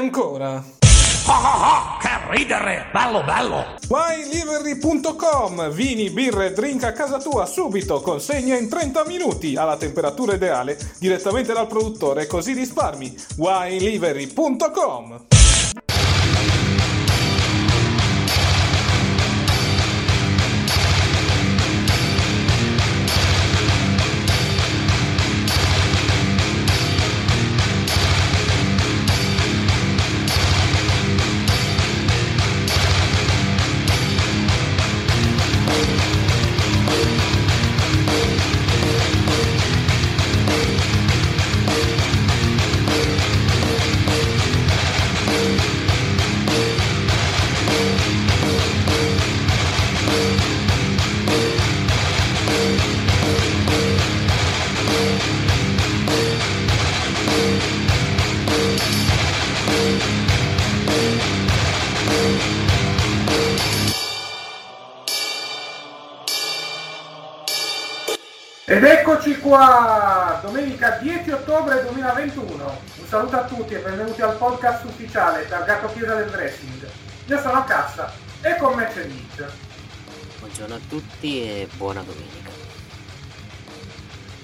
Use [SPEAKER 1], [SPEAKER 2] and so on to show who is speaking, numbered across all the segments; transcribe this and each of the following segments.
[SPEAKER 1] Ancora...
[SPEAKER 2] Che ridere! Bello, bello!
[SPEAKER 1] WineLivery.com Vini, birre, drink a casa tua subito, consegna in 30 minuti alla temperatura ideale direttamente dal produttore, così risparmi. WineLivery.com
[SPEAKER 3] qua, domenica 10 ottobre 2021. Un saluto a tutti e benvenuti al podcast ufficiale targato Chiesa del Wrestling. Io sono a Cassa e con me c'è Nick.
[SPEAKER 4] Buongiorno a tutti e buona domenica.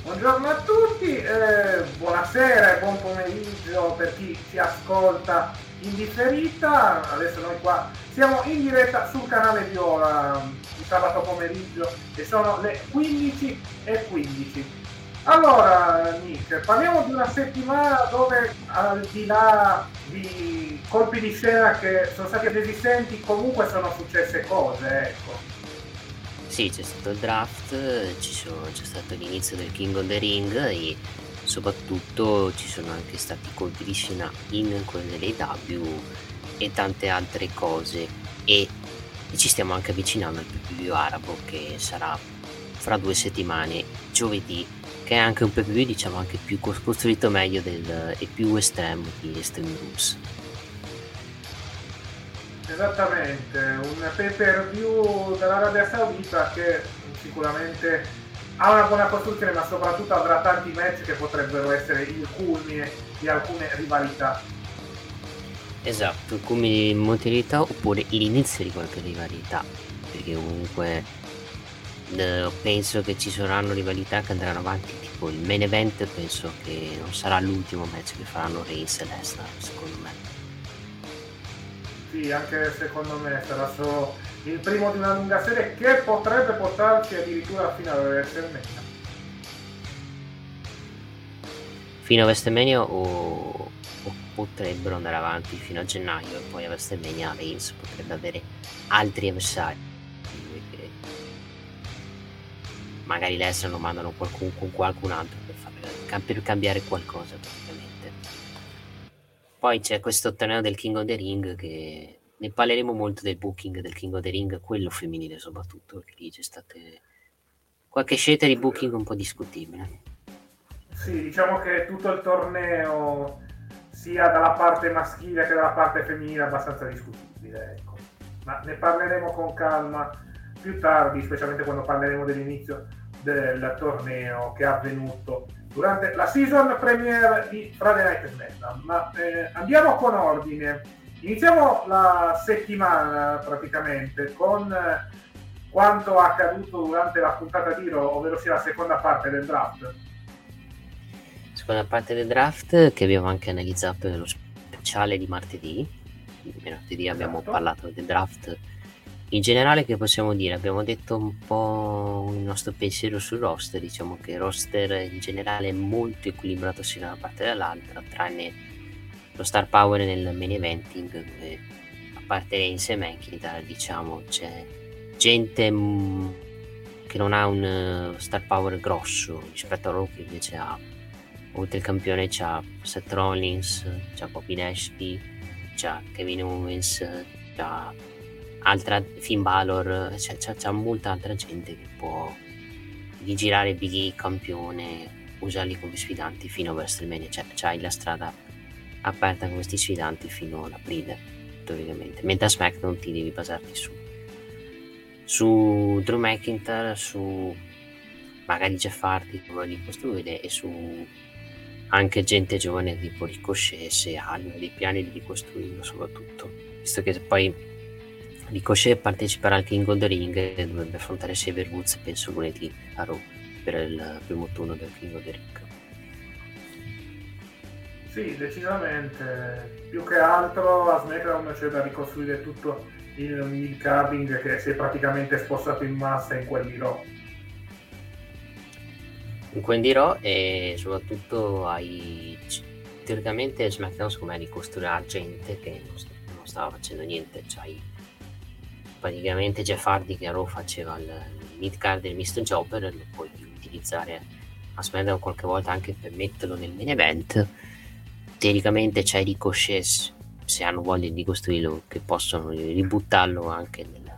[SPEAKER 3] Buongiorno a tutti, eh, buonasera e buon pomeriggio per chi ci ascolta in differita. Adesso noi qua siamo in diretta sul canale Viola sabato pomeriggio e sono le 15 e 15. Allora, Nick, parliamo di una settimana dove al di là di colpi di scena che sono stati esistenti, comunque sono successe cose, ecco.
[SPEAKER 4] Sì, c'è stato il draft, sono- c'è stato l'inizio del King of the Ring e soprattutto ci sono anche stati colpi di scena in quelle dell'AW e tante altre cose e ci stiamo anche avvicinando al PPV arabo che sarà fra due settimane, giovedì, che è anche un PPV diciamo anche più cos- costruito meglio del, e più estremo di Extreme Rules.
[SPEAKER 3] Esattamente, un pay per view dell'Arabia Saudita che sicuramente ha una buona costruzione ma soprattutto avrà tanti match che potrebbero essere il culmine di alcune rivalità.
[SPEAKER 4] Esatto, come mondialità oppure l'inizio di qualche rivalità, perché comunque eh, penso che ci saranno rivalità che andranno avanti, tipo il main event penso che non sarà l'ultimo match che faranno Reigns e Lesnar, secondo me.
[SPEAKER 3] Sì, anche secondo me sarà solo il primo di una lunga serie che potrebbe portarci addirittura fino alla WrestleMania.
[SPEAKER 4] Fino a WrestleMania o, o potrebbero andare avanti fino a gennaio e poi a WrestleMania Reigns potrebbe avere altri avversari. Magari Lesnar lo mandano qualcun, con qualcun altro per, far- per cambiare qualcosa praticamente. Poi c'è questo torneo del King of the Ring che ne parleremo molto del booking del King of the Ring, quello femminile soprattutto, perché lì c'è state qualche scelta di booking un po' discutibile.
[SPEAKER 3] Sì, diciamo che tutto il torneo, sia dalla parte maschile che dalla parte femminile, è abbastanza discutibile. Ecco. Ma ne parleremo con calma più tardi, specialmente quando parleremo dell'inizio del torneo che è avvenuto durante la season premiere di Friday Night SmackDown. Ma eh, andiamo con ordine. Iniziamo la settimana praticamente con eh, quanto accaduto durante la puntata di Raw, ovvero sia la seconda parte del draft.
[SPEAKER 4] seconda parte del draft che abbiamo anche analizzato nello speciale di martedì. Martedì abbiamo
[SPEAKER 3] Esatto.
[SPEAKER 4] parlato del draft in generale che possiamo dire? Abbiamo detto un po' il nostro pensiero sul roster, diciamo che il roster in generale è molto equilibrato sia da una parte che dall'altra, tranne lo star power nel main eventing dove a parte Reigns e McIntyre diciamo c'è gente mm, che non ha un eh, star power grosso rispetto a loro che invece ha oltre il campione c'ha Seth Rollins, c'ha Bobby Lashley, c'ha Kevin Owens, c'ha altra Finn Balor, c'è, c'è, c'è molta altra gente che può rigirare Big E campione, usarli come sfidanti fino a WrestleMania, cioè c'hai la strada aperta con questi sfidanti fino all'aprile, teoricamente. Mentre a SmackDown ti devi basarti su su Drew McIntyre, su magari Jeff Hardy come li costruire e su anche gente giovane tipo Ricochet se hanno dei piani di ricostruirlo soprattutto visto che poi Ricochet parteciperà al King of the Ring e dovrebbe affrontare Xavier Woods penso lunedì a Raw per il primo turno del King of the Ring
[SPEAKER 3] Sì, decisamente. Più che altro a SmackDown c'è da ricostruire tutto il mid carding che si è praticamente spostato in massa in quelli Raw.
[SPEAKER 4] in Quendi Raw e soprattutto hai teoricamente SmackDown secondo me ricostruirà gente che non, non stava facendo niente c'hai praticamente Jeff Hardy che a Raw faceva il mid card del Mr. Jobber lo puoi utilizzare a SmackDown qualche volta anche per metterlo nel main event teoricamente c'hai Ricochet se hanno voglia di costruirlo che possono ributtarlo anche nel,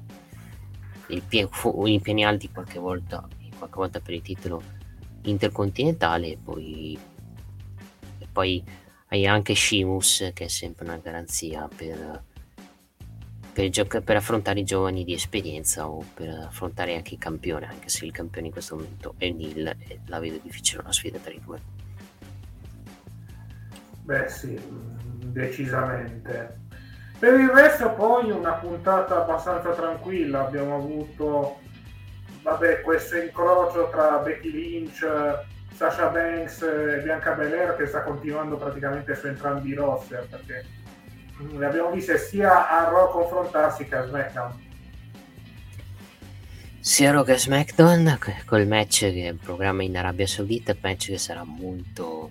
[SPEAKER 4] il pie- fu- in piani alti qualche volta qualche volta per il titolo intercontinentale e poi, e poi hai anche Shimus che è sempre una garanzia per, per, gioca- per affrontare i giovani di esperienza o per affrontare anche il campione anche se il campione in questo momento è Neil e la vedo difficile una sfida tra i due
[SPEAKER 3] Beh sì, mm, decisamente. Per il resto poi una puntata abbastanza tranquilla, abbiamo avuto vabbè, questo incrocio tra Becky Lynch, Sasha Banks e Bianca Belair che sta continuando praticamente su entrambi i roster perché le abbiamo viste sia a Raw confrontarsi che a SmackDown.
[SPEAKER 4] sia Raw che SmackDown col match che è in programma in Arabia Saudita il match che sarà molto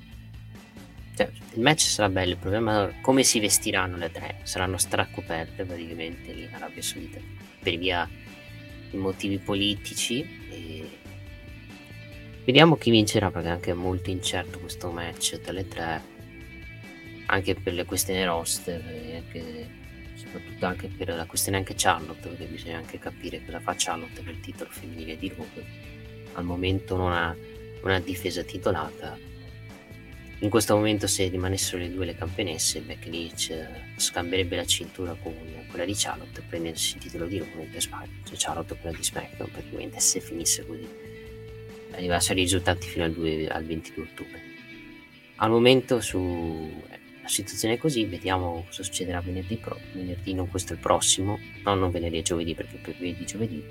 [SPEAKER 4] cioè, il match sarà bello il problema è come si vestiranno le tre saranno stracoperte praticamente lì in Arabia Saudita per via di motivi politici e vediamo chi vincerà perché è anche molto incerto questo match tra le tre anche per le questioni roster e anche soprattutto anche per la questione anche Charlotte perché bisogna anche capire cosa fa Charlotte per il titolo femminile di Raw al momento non ha una difesa titolata. In questo momento se rimanessero le due le campionesse Lynch eh, scambierebbe la cintura con quella di Charlotte prendersi il titolo di Raw cioè Charlotte quella di SmackDown praticamente se finisse così. Arrivasse ai risultati fino al, 2 al 22 ottobre. Al momento su la situazione è così vediamo cosa succederà venerdì, pro- venerdì non questo è il prossimo no non venerdì e giovedì perché per venerdì giovedì.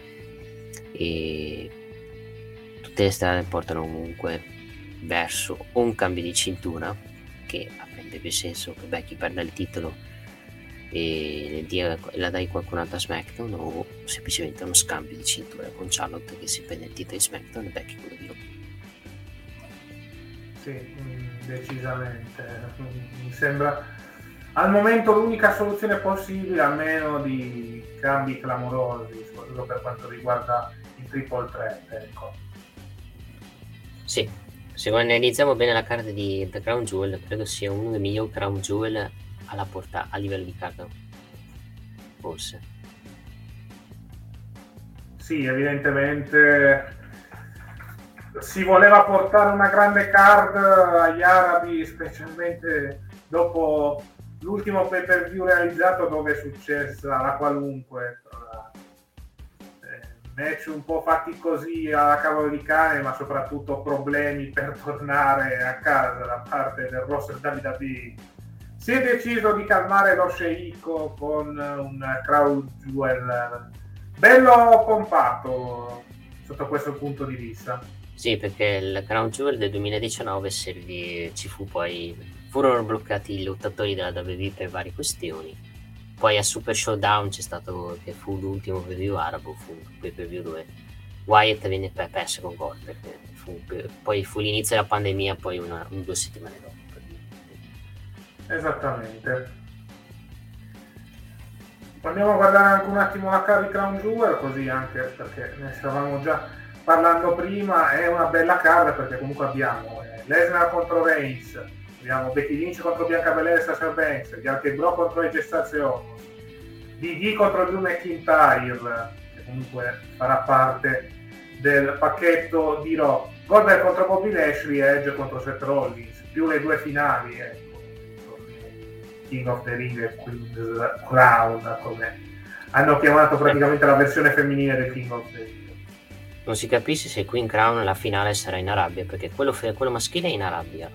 [SPEAKER 4] E tutte le strade portano comunque verso un cambio di cintura che avrebbe più senso che Becky perda il titolo e la dai qualcun altro a SmackDown o semplicemente uno scambio di cintura con Charlotte che si prende il titolo di SmackDown e Becky quello di
[SPEAKER 3] Sì, decisamente. Mi sembra al momento l'unica soluzione possibile, a meno di cambi clamorosi, soprattutto per quanto riguarda il triple threat. Ecco.
[SPEAKER 4] Sì, se analizziamo bene la carta di The Crown Jewel, credo sia uno dei migliori Crown Jewel alla porta a livello di carta. Forse.
[SPEAKER 3] Sì, evidentemente si voleva portare una grande card agli arabi, specialmente dopo l'ultimo pay per view realizzato dove è successa la qualunque. eh, Match un po' fatti così alla cavolo di cane, ma soprattutto problemi per tornare a casa da parte del roster WWE. Si è deciso di calmare lo sceicco con un crowd jewel bello pompato sotto questo punto di vista.
[SPEAKER 4] Sì, perché il Crown Jewel del 2019 servì, ci fu poi furono bloccati i lottatori della WWE per varie questioni. Poi a Super Showdown c'è stato che fu l'ultimo pay per view arabo, fu un pay per view dove Wyatt venne perso con Goldberg. Fu, poi fu l'inizio della pandemia, poi una, un, due settimane dopo.
[SPEAKER 3] Esattamente. Andiamo a guardare anche un attimo la card di Crown Jewel, così anche perché ne stavamo già parlando prima, è una bella card perché comunque abbiamo eh, Lesnar contro Reigns, abbiamo Becky Lynch contro Bianca Belair e Sasha Banks, Bianca Bro contro AJ Styles e Omos, DD contro Drew McIntyre, che comunque farà parte del pacchetto di Raw, Goldberg contro Bobby Lashley e Edge contro Seth Rollins, più le due finali, ecco King of the Ring e Queen's Crown, come hanno chiamato praticamente la versione femminile del King of the Ring.
[SPEAKER 4] Non si capisce se Queen Crown la finale sarà in Arabia, perché quello, fe- quello maschile è in Arabia,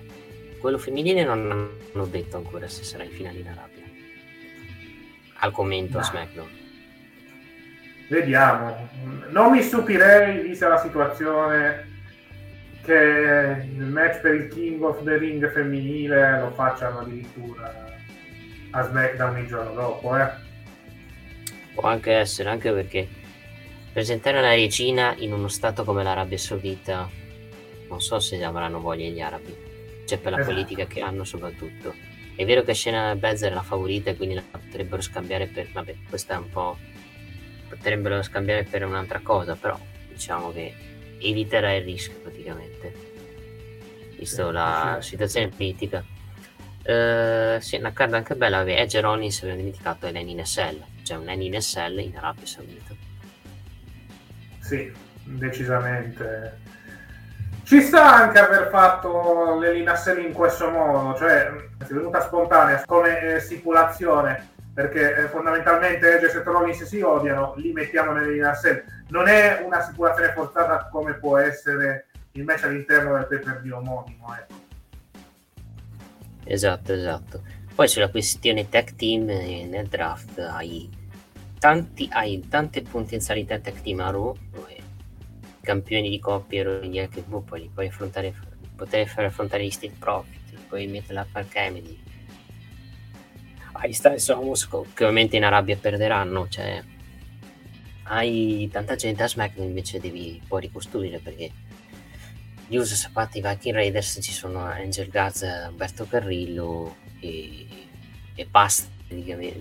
[SPEAKER 4] quello femminile non hanno detto ancora se sarà in finale in Arabia. Al commento no. a SmackDown.
[SPEAKER 3] Vediamo. Non mi stupirei, vista la situazione, che il match per il King of the Ring femminile lo facciano addirittura a SmackDown il giorno dopo, eh.
[SPEAKER 4] Può anche essere, anche perché presentare una regina in uno stato come l'Arabia Saudita non so se avranno voglia gli arabi, cioè per la esatto. politica che hanno soprattutto. È vero che Shayna Baszler è la favorita e quindi la potrebbero scambiare per... vabbè, questa è un po'... potrebbero scambiare per un'altra cosa, però diciamo che eviterà il rischio praticamente, visto sì, la sì. situazione politica. Uh, sì, una carta anche bella. Edge Rollins abbiamo dimenticato è l'NSL, cioè un NSL in Arabia Saudita.
[SPEAKER 3] Sì, decisamente. Ci sta anche aver fatto le l'NSL in questo modo, cioè è venuta spontanea come eh, stipulazione perché eh, fondamentalmente Edge e Seth Rollins si odiano, li mettiamo nell'NSL. Non è una stipulazione forzata come può essere il match all'interno del pay per view omonimo. Ecco.
[SPEAKER 4] Esatto, esatto. Poi sulla questione tech team eh, nel draft hai, tanti, hai tante potenzialità team a Raw, campioni di coppia e anche HB, poi li puoi affrontare, poter far affrontare gli Steel Profit, poi mettere la Park Kennedy. Hai Styles Homos che ovviamente in Arabia perderanno, cioè hai tanta gente a SmackDown invece devi poi ricostruire perché gli USA Sapati Viking Raiders ci sono Angel Gaz, Alberto Carrillo e, e basta.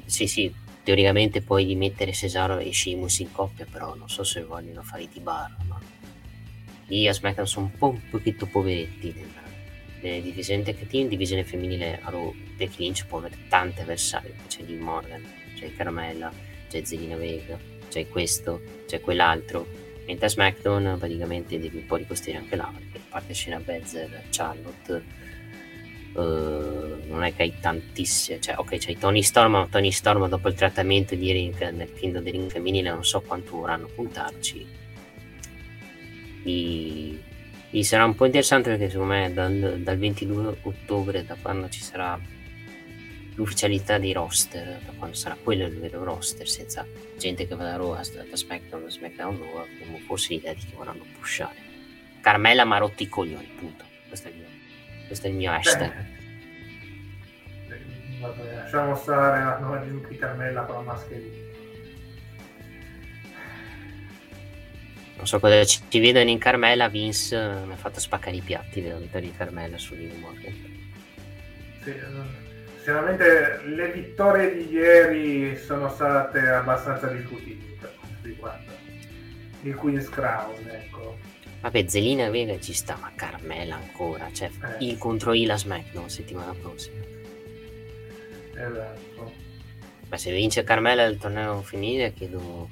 [SPEAKER 4] Sì, sì, teoricamente puoi rimettere Cesaro e Sheamus in coppia, però non so se vogliono fare i T-Bar. Ma lì a sono un po' un pochetto poveretti nelle divisioni tech team, divisione femminile a Raw, Becky Lynch può avere tante avversarie, c'è Liv Morgan, c'è Carmella, c'è Zelina Vega, c'è questo, c'è quell'altro, mentre a SmackDown praticamente devi un po' ricostruire anche là, perché parte Shayna Baszler, Charlotte, uh, non è che hai tantissime, cioè ok c'hai Tony Storm, ma Tony Storm dopo il trattamento di Ring nel Kingdom di Ring femminile non so quanto vorranno puntarci. E, sarà un po' interessante perché secondo me dal, dal 22 ottobre, da quando ci sarà l'ufficialità dei roster, da quando sarà quello il vero roster, senza gente che va da Raw a SmackDown, SmackDown Raw, forse l'idea di che vorranno pushare. Carmella ma rotti i coglioni, punto. Questo è il mio, questo è il mio hashtag.
[SPEAKER 3] Vabbè, lasciamo stare la nuova di Carmella con la mascherina.
[SPEAKER 4] Non so cosa ci, ci vedono in Carmella, Vince uh, mi ha fatto spaccare i piatti della vittoria di Carmella su Liv Morgan.
[SPEAKER 3] Sì, eh, sinceramente le vittorie di ieri sono state abbastanza discutibili per quanto riguarda il Queen's Crown, ecco.
[SPEAKER 4] Vabbè, Zelina Vega ci sta, ma Carmela ancora, cioè eh. il contro Ila SmackDown settimana prossima.
[SPEAKER 3] Esatto.
[SPEAKER 4] Ma se vince Carmela il torneo femminile, chiedo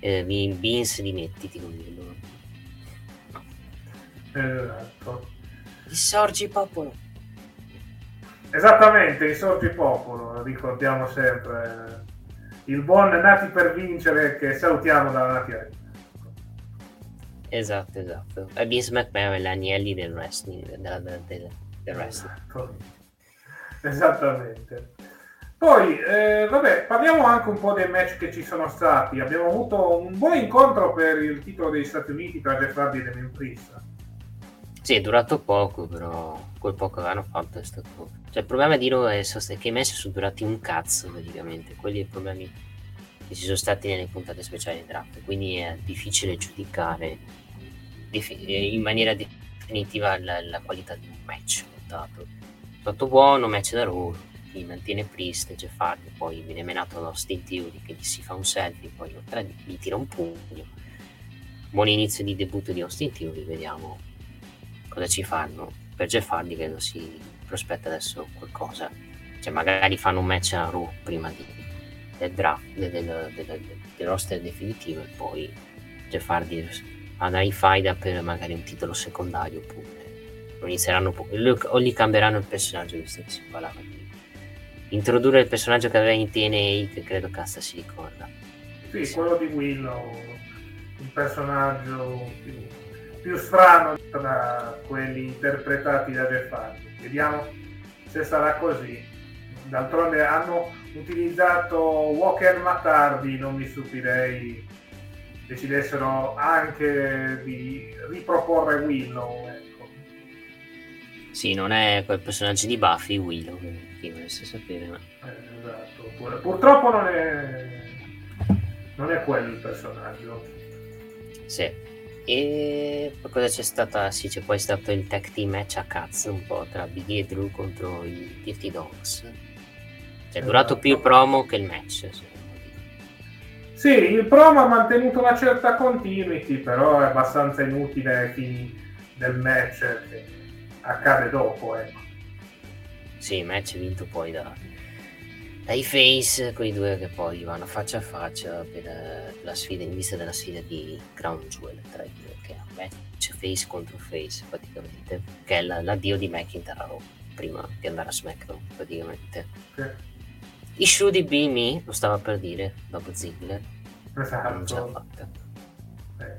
[SPEAKER 4] eh, Vince dimettiti con lui.
[SPEAKER 3] Esatto.
[SPEAKER 4] Risorgi popolo.
[SPEAKER 3] Esattamente, risorgi popolo, ricordiamo sempre il buon Nati per vincere che salutiamo dalla Nati.
[SPEAKER 4] Esatto, esatto. E Vince McMahon è l'agnelli del wrestling, della, del, del wrestling. Esatto.
[SPEAKER 3] Esattamente. Poi, eh, vabbè, parliamo anche un po' dei match che ci sono stati. Abbiamo avuto un buon incontro per il titolo degli Stati Uniti tra Jeff Hardy e Damien Priest.
[SPEAKER 4] Sì, è durato poco, però quel poco che hanno fatto è stato... Cioè, il problema di loro è che i match sono durati un cazzo, praticamente. Quelli i problemi che ci sono stati nelle puntate speciali di draft. Quindi è difficile giudicare in maniera definitiva la, la qualità di un match lottato. Fatto buono, match da loro, chi mantiene Priest, Jeff Hardy, poi viene menato da Austin Theory che gli si fa un selfie, poi gli tira un pugno. Buon inizio di debutto di Austin Theory, vediamo cosa ci fanno. Per Jeff Hardy credo si prospetta adesso qualcosa. Cioè magari fanno un match a Raw prima di, del draft, del, del, del, del, roster definitivo e poi Jeff Hardy andrà in faida per magari un titolo secondario oppure lo inizieranno o gli cambieranno il personaggio visto che parlava di introdurre il personaggio che aveva in TNA che credo Casta si ricorda.
[SPEAKER 3] Sì, quello di Willow, un personaggio più più strano tra quelli interpretati da Hardy. Vediamo se sarà così. D'altronde hanno utilizzato Walker Matardi, non mi stupirei decidessero anche di riproporre Willow. Ecco.
[SPEAKER 4] Sì, non è quel personaggio di Buffy, Willow, chi volesse sapere. Ma...
[SPEAKER 3] Eh, esatto. Purtroppo non è, non è quello il personaggio.
[SPEAKER 4] Sì. E cosa c'è stata? Sì, c'è poi stato il tag team match a cazzo un po' tra Biggie e Drew contro i Dirty Dogs. Cioè, è durato più il promo che il match.
[SPEAKER 3] Sì, il promo ha mantenuto una certa continuity, però è abbastanza inutile ai fini del match che accade dopo. Ecco.
[SPEAKER 4] Sì, il match è vinto poi da, dai face, quei due che poi vanno faccia a faccia per la sfida in vista della sfida di Crown Jewel tra i due, che è un match face contro face praticamente, che è l'addio di McIntyre prima di andare a SmackDown praticamente. Sì. I Should Be Me, lo stava per dire dopo Ziggler,
[SPEAKER 3] esatto. Eh.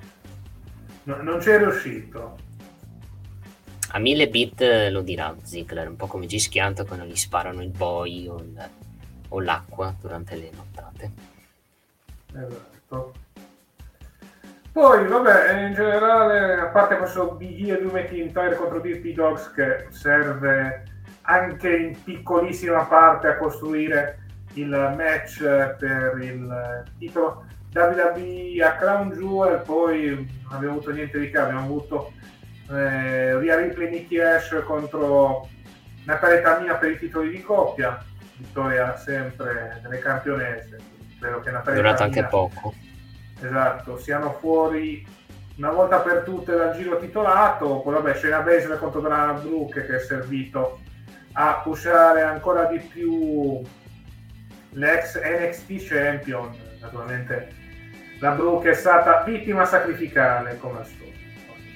[SPEAKER 3] No, non c'è riuscito.
[SPEAKER 4] A mille bit lo dirà Ziggler, un po' come Gischianto quando gli sparano il boy o il o l'acqua durante le nottate.
[SPEAKER 3] Esatto. Poi, vabbè, in generale, a parte questo BD e 2 McIntyre contro DP Dogs che serve anche in piccolissima parte a costruire il match per il titolo WWE a Crown Jewel, poi non abbiamo avuto niente di che, abbiamo avuto eh, Ria Ripley Nicky Ash contro Natalia Tamina per i titoli di coppia, vittoria sempre nelle campionesse.
[SPEAKER 4] Spero che Natalia Durato anche poco.
[SPEAKER 3] Esatto, siano fuori una volta per tutte dal giro titolato. Poi vabbè, Shayna Baszler contro Dana Brooke che è servito a pushare ancora di più l'ex NXT Champion. Naturalmente la Brooke è stata vittima sacrificale come al solito.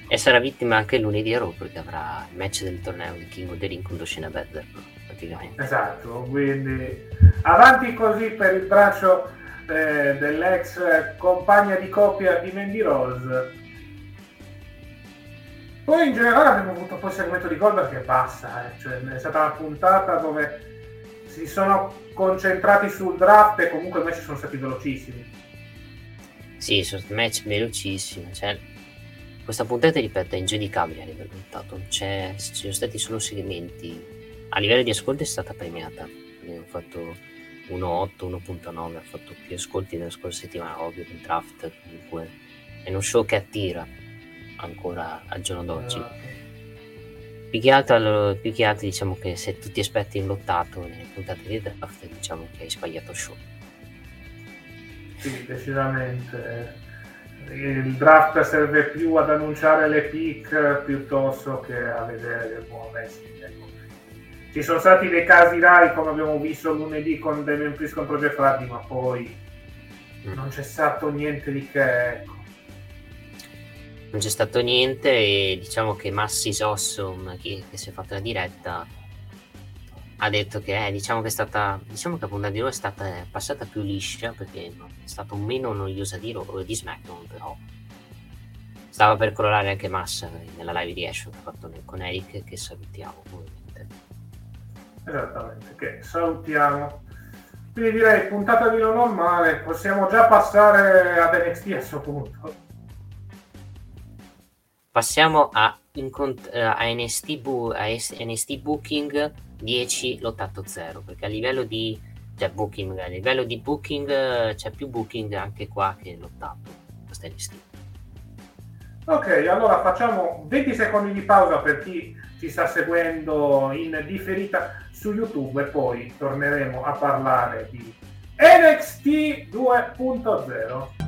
[SPEAKER 4] E sarà vittima anche lunedì a Raw perché avrà il match del torneo di King of the Ring contro Shayna Baszler
[SPEAKER 3] praticamente. Esatto, quindi avanti così per il braccio eh, dell'ex compagna di coppia di Mandy Rose. Poi in generale abbiamo avuto poi il segmento di Goldberg che basta, eh. cioè, è stata una puntata dove si sono concentrati sul draft e comunque i match sono stati velocissimi.
[SPEAKER 4] Sì, sono match velocissimi, cioè, questa puntata ripeto è ingiudicabile a livello lottato, cioè, ci sono stati solo segmenti a livello di ascolti è stata premiata. Ho fatto 1.8, 1.9, ha fatto più ascolti della scorsa settimana, ovvio il draft comunque è uno show che attira ancora al giorno d'oggi. Più che, altro, più che altro diciamo che se tu ti aspetti in lottato nelle puntate di draft diciamo che hai sbagliato show.
[SPEAKER 3] Sì, decisamente. Il draft serve più ad annunciare le pick piuttosto che a vedere del buon wrestling. Ecco ci sono stati dei casi rari come abbiamo visto lunedì con Damien Priest contro Jeff Hardy ma poi mm. non c'è stato niente di che ecco.
[SPEAKER 4] non c'è stato niente e diciamo che Massis Awesome che, che si è fatta la diretta ha detto che eh, diciamo che è stata diciamo che la puntata di loro è stata passata più liscia perché è stato meno noiosa di, loro, di SmackDown però stava per crollare anche Massa nella live di Ash che ha fatto con Eric che salutiamo
[SPEAKER 3] Esattamente, che salutiamo. Quindi direi puntata di non normale, possiamo già passare ad NXT a questo punto.
[SPEAKER 4] Passiamo a incont- eh, a, NST bu- a NST Booking 10 lottato 0 perché a livello di cioè booking a livello di booking c'è più booking anche qua che lottato questo è NST
[SPEAKER 3] Ok, allora facciamo 20 secondi di pausa per chi ci sta seguendo in differita su YouTube e poi torneremo a parlare di NXT 2.0.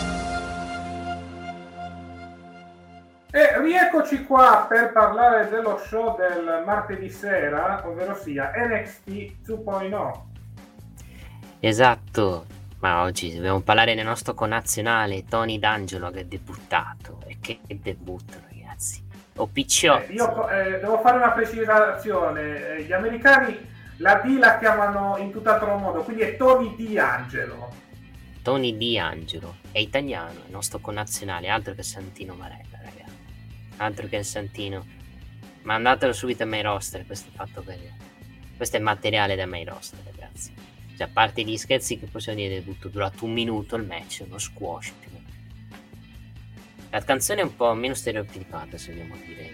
[SPEAKER 3] E rieccoci qua per parlare dello show del martedì sera, ovvero sia NXT 2.0.
[SPEAKER 4] esatto ma oggi dobbiamo parlare del nostro connazionale Tony D'Angelo che è debuttato e che debutto ragazzi o
[SPEAKER 3] Eh,
[SPEAKER 4] Picciotto
[SPEAKER 3] io eh, devo fare una precisazione, Eh, gli americani la D la chiamano in tutt'altro modo, quindi è Tony D'Angelo.
[SPEAKER 4] Tony D'Angelo è italiano, è il nostro connazionale, altro che Santino Marella, ragazzi. Altro che Santino. Mandatelo subito a main roster, questo è fatto per Questo è materiale da main roster, ragazzi. Cioè, a parte gli scherzi che possiamo dire è durato un minuto il match, uno squash. La canzone è un po' meno stereotipata, se vogliamo dire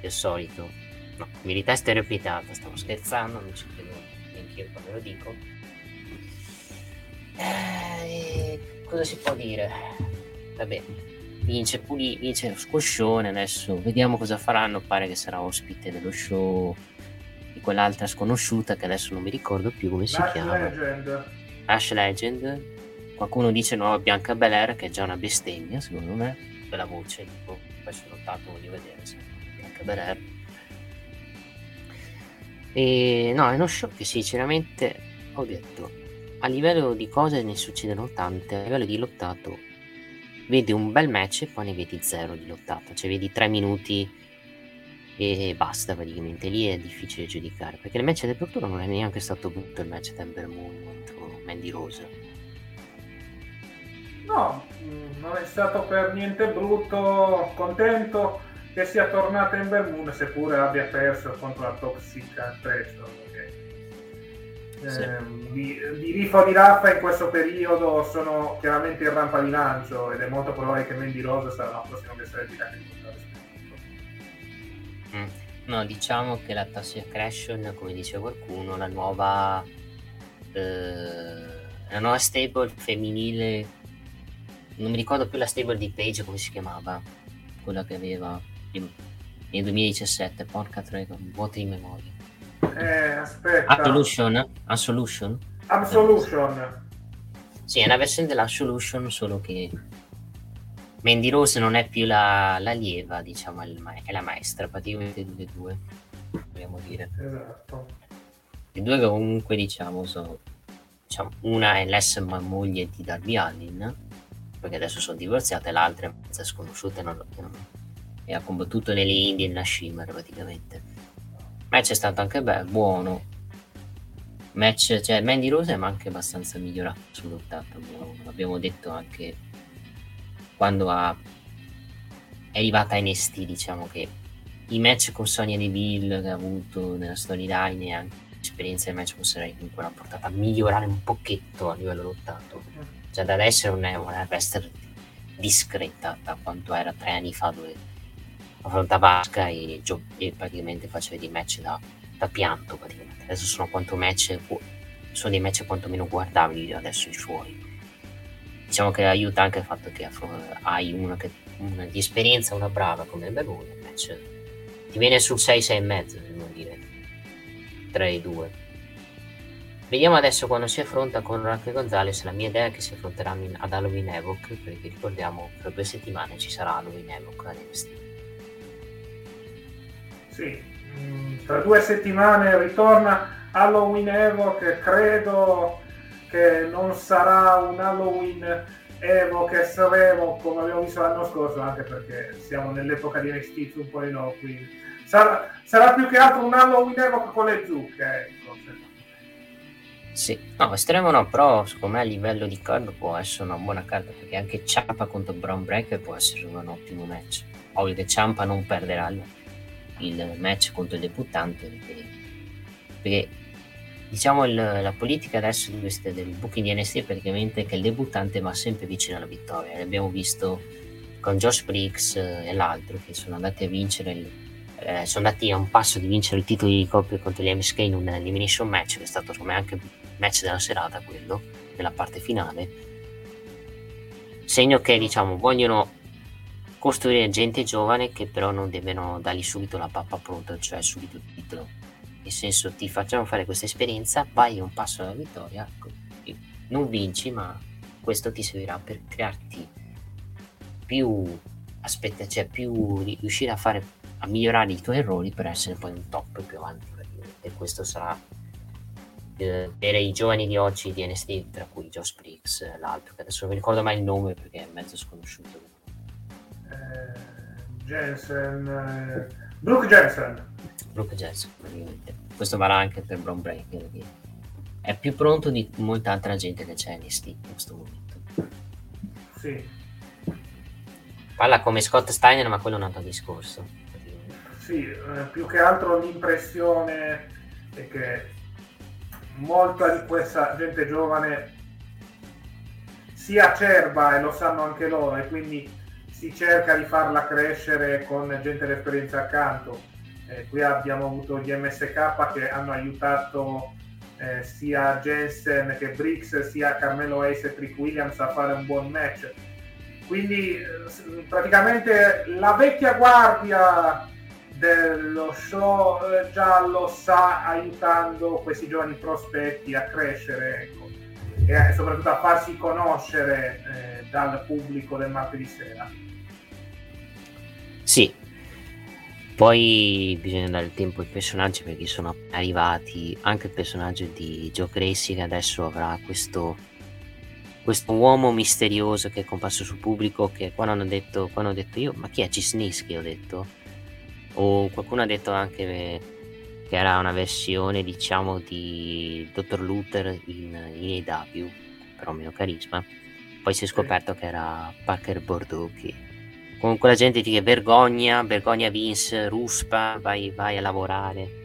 [SPEAKER 4] del solito. No, in verità è stereotipata, stavo scherzando, non ci credo neanche io quando lo dico. Eh, cosa si può dire? Vabbè, vince Puli, vince lo squoscione, adesso vediamo cosa faranno, pare che sarà ospite dello show di quell'altra sconosciuta che adesso non mi ricordo più come si
[SPEAKER 3] Lash
[SPEAKER 4] chiama.
[SPEAKER 3] Legend.
[SPEAKER 4] Ash Legend. Qualcuno dice nuova Bianca Belair che è già una bestemmia, secondo me. Bella voce, tipo, poi sono notato, voglio vedere se Bianca Belair. E no, è uno show che sinceramente ho detto, a livello di cose ne succedono tante, a livello di lottato vedi un bel match e poi ne vedi zero di lottato, cioè vedi tre minuti e basta praticamente, lì è difficile giudicare, perché il match di apertura non è neanche stato brutto il match Temper Moon contro Mandy Rose.
[SPEAKER 3] No, mm, non è stato per niente brutto, contento che sia tornata in Moon, seppure abbia perso contro la Toxic Attraction.
[SPEAKER 4] Sì.
[SPEAKER 3] ehm, di, di Rifa o di Raffa in questo periodo sono chiaramente in rampa di lancio ed è molto probabile che Mandy Rose sarà la prossima in totale
[SPEAKER 4] Mm. No, diciamo che la Toxic Creation, come dice qualcuno, la nuova eh, la nuova stable femminile non mi ricordo più la stable di Page come si chiamava quella che aveva nel 2017 porca troia vuoti di memoria
[SPEAKER 3] Eh, aspetta.
[SPEAKER 4] Absolution? Absolution?
[SPEAKER 3] Absolution.
[SPEAKER 4] Sì, è una versione della Solution, solo che Mandy Rose non è più la, la lieva, diciamo, è, la maestra praticamente delle due, vogliamo dire.
[SPEAKER 3] Esatto.
[SPEAKER 4] Le due comunque, diciamo, sono... Diciamo, una è l'ex ma- moglie di Darby Allin, perché adesso sono divorziate, l'altra è mezza sconosciuta e, non lo- non- e ha combattuto nelle Indie e nella Shimmer praticamente. Match è stato anche bello, buono. Match, cioè Mandy Rose è anche abbastanza migliorato sul lottato, abbiamo, abbiamo detto anche quando ha, è arrivata a NST, diciamo che i match con Sonia Deville che ha avuto nella storyline e anche l'esperienza del match con Sarah comunque l'ha portata a migliorare un pochetto a livello lottato. Cioè da essere una, una wrestler discreta da quanto era tre anni fa dove affrontava Asuka e, gio- e praticamente faceva dei match da, da pianto. Adesso sono quanto match sono dei match quantomeno guardabili adesso i suoi. Diciamo che aiuta anche il fatto che hai una, che, una di esperienza, una brava come Belone, il match ti viene sul 6 6 e mezzo, devo dire. 3 e 2. Vediamo adesso quando si affronta con Raquel Gonzalez. La mia idea è che si affronterà ad Halloween Evoc, perché ricordiamo tra due settimane ci sarà Halloween Evoc ad NXT.
[SPEAKER 3] Sì, tra due settimane ritorna Halloween Evo che credo che non sarà un Halloween Evo che saremo come abbiamo visto l'anno scorso anche perché siamo nell'epoca di NXT 2.0 quindi sarà, sarà, più che altro un Halloween Evoca con le zucche. Ecco.
[SPEAKER 4] Sì, no, estremo no, però secondo me a livello di card può essere una buona carta perché anche Ciampa contro Brown Breaker può essere un ottimo match. Ovvio che Ciampa non perderà il, il match contro il debuttante perché, perché diciamo il, la politica adesso del booking di NST è praticamente che il debuttante va sempre vicino alla vittoria. L'abbiamo visto con Josh Briggs e l'altro che sono andati a vincere il, eh, sono andati a un passo di vincere il titolo di coppia contro gli MSK in un elimination match che è stato secondo me anche il match della serata quello della parte finale segno che diciamo vogliono costruire gente giovane che però non devono dargli subito la pappa pronta cioè subito il titolo. Nel senso ti facciamo fare questa esperienza, vai un passo alla vittoria, non vinci, ma questo ti servirà per crearti più aspetta, cioè più riuscire a fare a migliorare i tuoi errori per essere poi un top più avanti e questo sarà eh, per i giovani di oggi di NST tra cui Josh Briggs l'altro che adesso non mi ricordo mai il nome perché è mezzo sconosciuto
[SPEAKER 3] Jensen eh, Brooke Jensen.
[SPEAKER 4] Brooke Jensen praticamente questo varrà anche per Brown Breaker è più pronto di molta altra gente che c'è NST in questo momento.
[SPEAKER 3] Sì.
[SPEAKER 4] Parla come Scott Steiner ma quello è un altro discorso.
[SPEAKER 3] Sì, eh, più che altro l'impressione è che molta di questa gente giovane si acerba e lo sanno anche loro e quindi si cerca di farla crescere con gente d'esperienza accanto eh, qui abbiamo avuto gli MSK che hanno aiutato eh, sia Jensen che Briggs, sia Carmelo Ace e Trick Williams a fare un buon match. Quindi eh, praticamente la vecchia guardia dello show eh, giallo sta aiutando questi giovani prospetti a crescere ecco, e soprattutto a farsi conoscere eh, dal pubblico del martedì sera.
[SPEAKER 4] Sì, poi bisogna dare il tempo ai personaggi perché sono arrivati anche il personaggio di Joe Gracie che adesso avrà questo, questo uomo misterioso che è comparso sul pubblico che quando hanno detto, quando ho detto io ma chi è Cisnischi ho detto. O qualcuno ha detto anche che era una versione diciamo di Dr. Luther in, in AW però meno carisma. Poi si è scoperto che era Parker Bordeaux che Comunque la gente dice vergogna, vergogna Vince, ruspa, vai, vai a lavorare.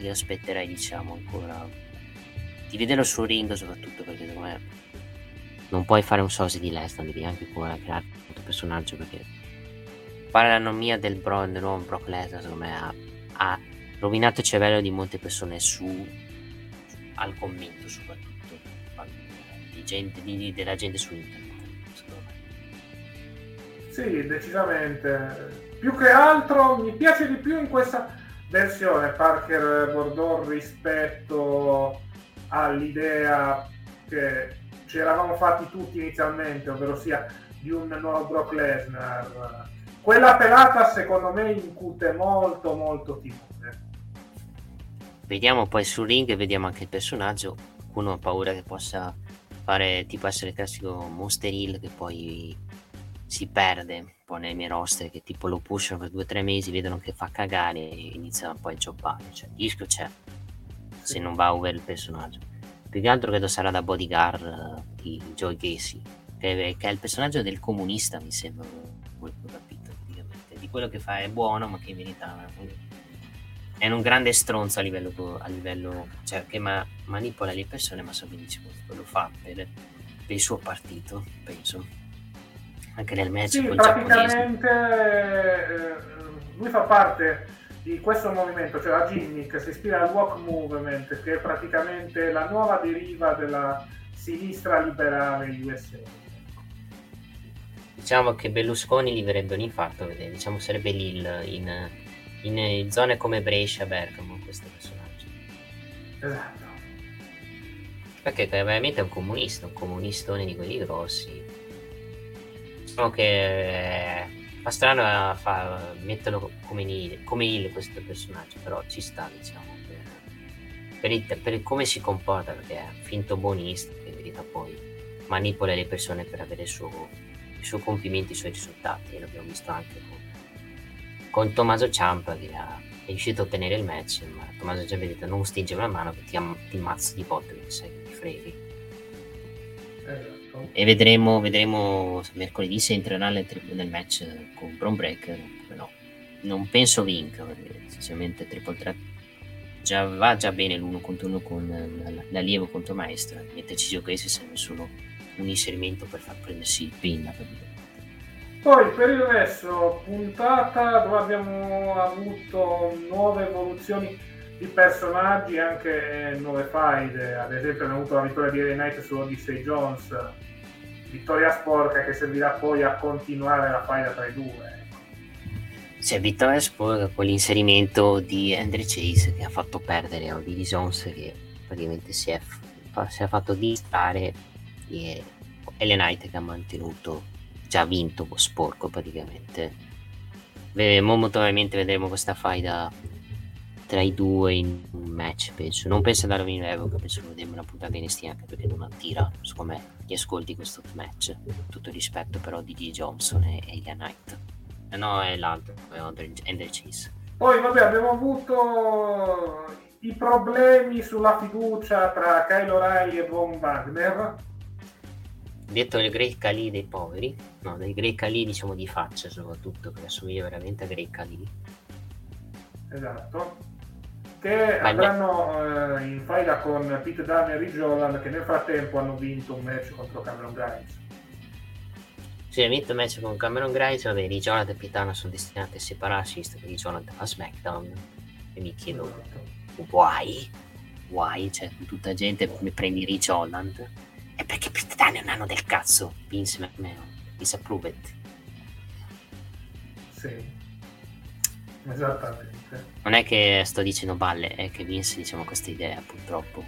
[SPEAKER 4] Io aspetterei, diciamo, ancora di vederlo sul ring soprattutto perché secondo me non puoi fare un sosi di Lesnar, devi anche ancora creare un personaggio perché fare l'anomia del, Bro, del nuovo Brock Lesnar secondo me ha, ha, rovinato il cervello di molte persone su, su al commento soprattutto di gente, di, della gente su internet
[SPEAKER 3] sì, decisamente. Più che altro mi piace di più in questa versione Parker Gordon rispetto all'idea che ci eravamo fatti tutti inizialmente, ovvero sia di un nuovo Brock Lesnar. Quella pelata secondo me incute molto molto timore.
[SPEAKER 4] Vediamo poi sul ring e vediamo anche il personaggio. Uno ha paura che possa fare tipo essere il classico Monster Hill che poi si perde un po' nei miei roster che tipo lo pushano per due o tre mesi, vedono che fa cagare e iniziano poi a gioppare. Cioè, il rischio c'è se non va over il personaggio. Più che altro credo sarà da bodyguard di Joy Casey, che, che, è il personaggio del comunista, mi sembra, quello che capito, praticamente. Di quello che fa è buono, ma che in verità è un grande stronzo a livello, a livello cioè che ma, manipola le persone, ma sa benissimo che lo fa per, per il suo partito, penso anche nel match
[SPEAKER 3] sì, praticamente eh, lui fa parte di questo movimento, cioè la gimmick si ispira al walk movement che è praticamente la nuova deriva della sinistra liberale USA.
[SPEAKER 4] Diciamo che Berlusconi gli verrebbe un infarto, diciamo sarebbe lì in, in, in zone come Brescia, Bergamo, questo personaggio.
[SPEAKER 3] Esatto.
[SPEAKER 4] Perché veramente è un comunista, un comunistone di quelli grossi diciamo che fa strano a fa, metterlo come il, come il questo personaggio, però ci sta, diciamo, per, per, il, per come si comporta, perché è finto buonista, che in verità poi manipola le persone per avere il suo, i suoi compimenti, i suoi risultati, e l'abbiamo visto anche con, con Tommaso Ciampa che ha, è riuscito a ottenere il match, ma Tommaso Ciampa ha non stringere la mano che ti, am- ti ammazzo di botte, perché sai che ti freghi. E vedremo, vedremo mercoledì se entrerà nel, nel match con Bron Breaker no. Non penso vinca, sinceramente Triple Threat già, va già bene l'uno contro uno con l'allievo contro maestro, mentre Cisiochesi serve solo un inserimento per far prendersi il pin.
[SPEAKER 3] Poi per il resto, puntata dove abbiamo avuto nuove evoluzioni di personaggi, anche nuove faide. Ad esempio abbiamo avuto la vittoria di Ray Knight su Odyssey Jones, vittoria sporca che servirà poi a continuare la faida tra i due.
[SPEAKER 4] È vittoria sporca con l'inserimento di Andre Chase che ha fatto perdere a Odyssey Jones che praticamente si è, si è fatto distrarre e Ellen Knight che ha mantenuto già vinto sporco praticamente Ve- mo- molto probabilmente vedremo questa faida tra i due in un match penso non penso andare in evoca penso che vedremo una puntata di NXT anche perché non attira secondo me gli ascolti questo match tutto il rispetto però di G. Johnson e Ellen Knight Eh no è l'altro è Andre Chase
[SPEAKER 3] Poi vabbè abbiamo avuto i problemi sulla fiducia tra Kyle O'Reilly e Von Wagner.
[SPEAKER 4] detto il Great Khali dei poveri, no, dei Great Khali diciamo di faccia soprattutto, che assomiglia veramente a Great Khali.
[SPEAKER 3] Esatto. Che andranno eh, in faida con Pete Dunne e Ridge Holland che nel frattempo hanno vinto un match contro Cameron Grimes.
[SPEAKER 4] Se ha vinto il match con Cameron Grimes, vabbè, Ridge Holland e Pitana sono destinati a separarsi, visto che Ridge Holland fa SmackDown. E mi chiedo, why? Why? Cioè, tutta gente mi prendi Ridge Holland? È perché Pete Dunne è un anno del cazzo, Vince McMahon. Disapprove it.
[SPEAKER 3] Sì. Esattamente.
[SPEAKER 4] Non è che sto dicendo balle, è che Vince diciamo questa idea, purtroppo.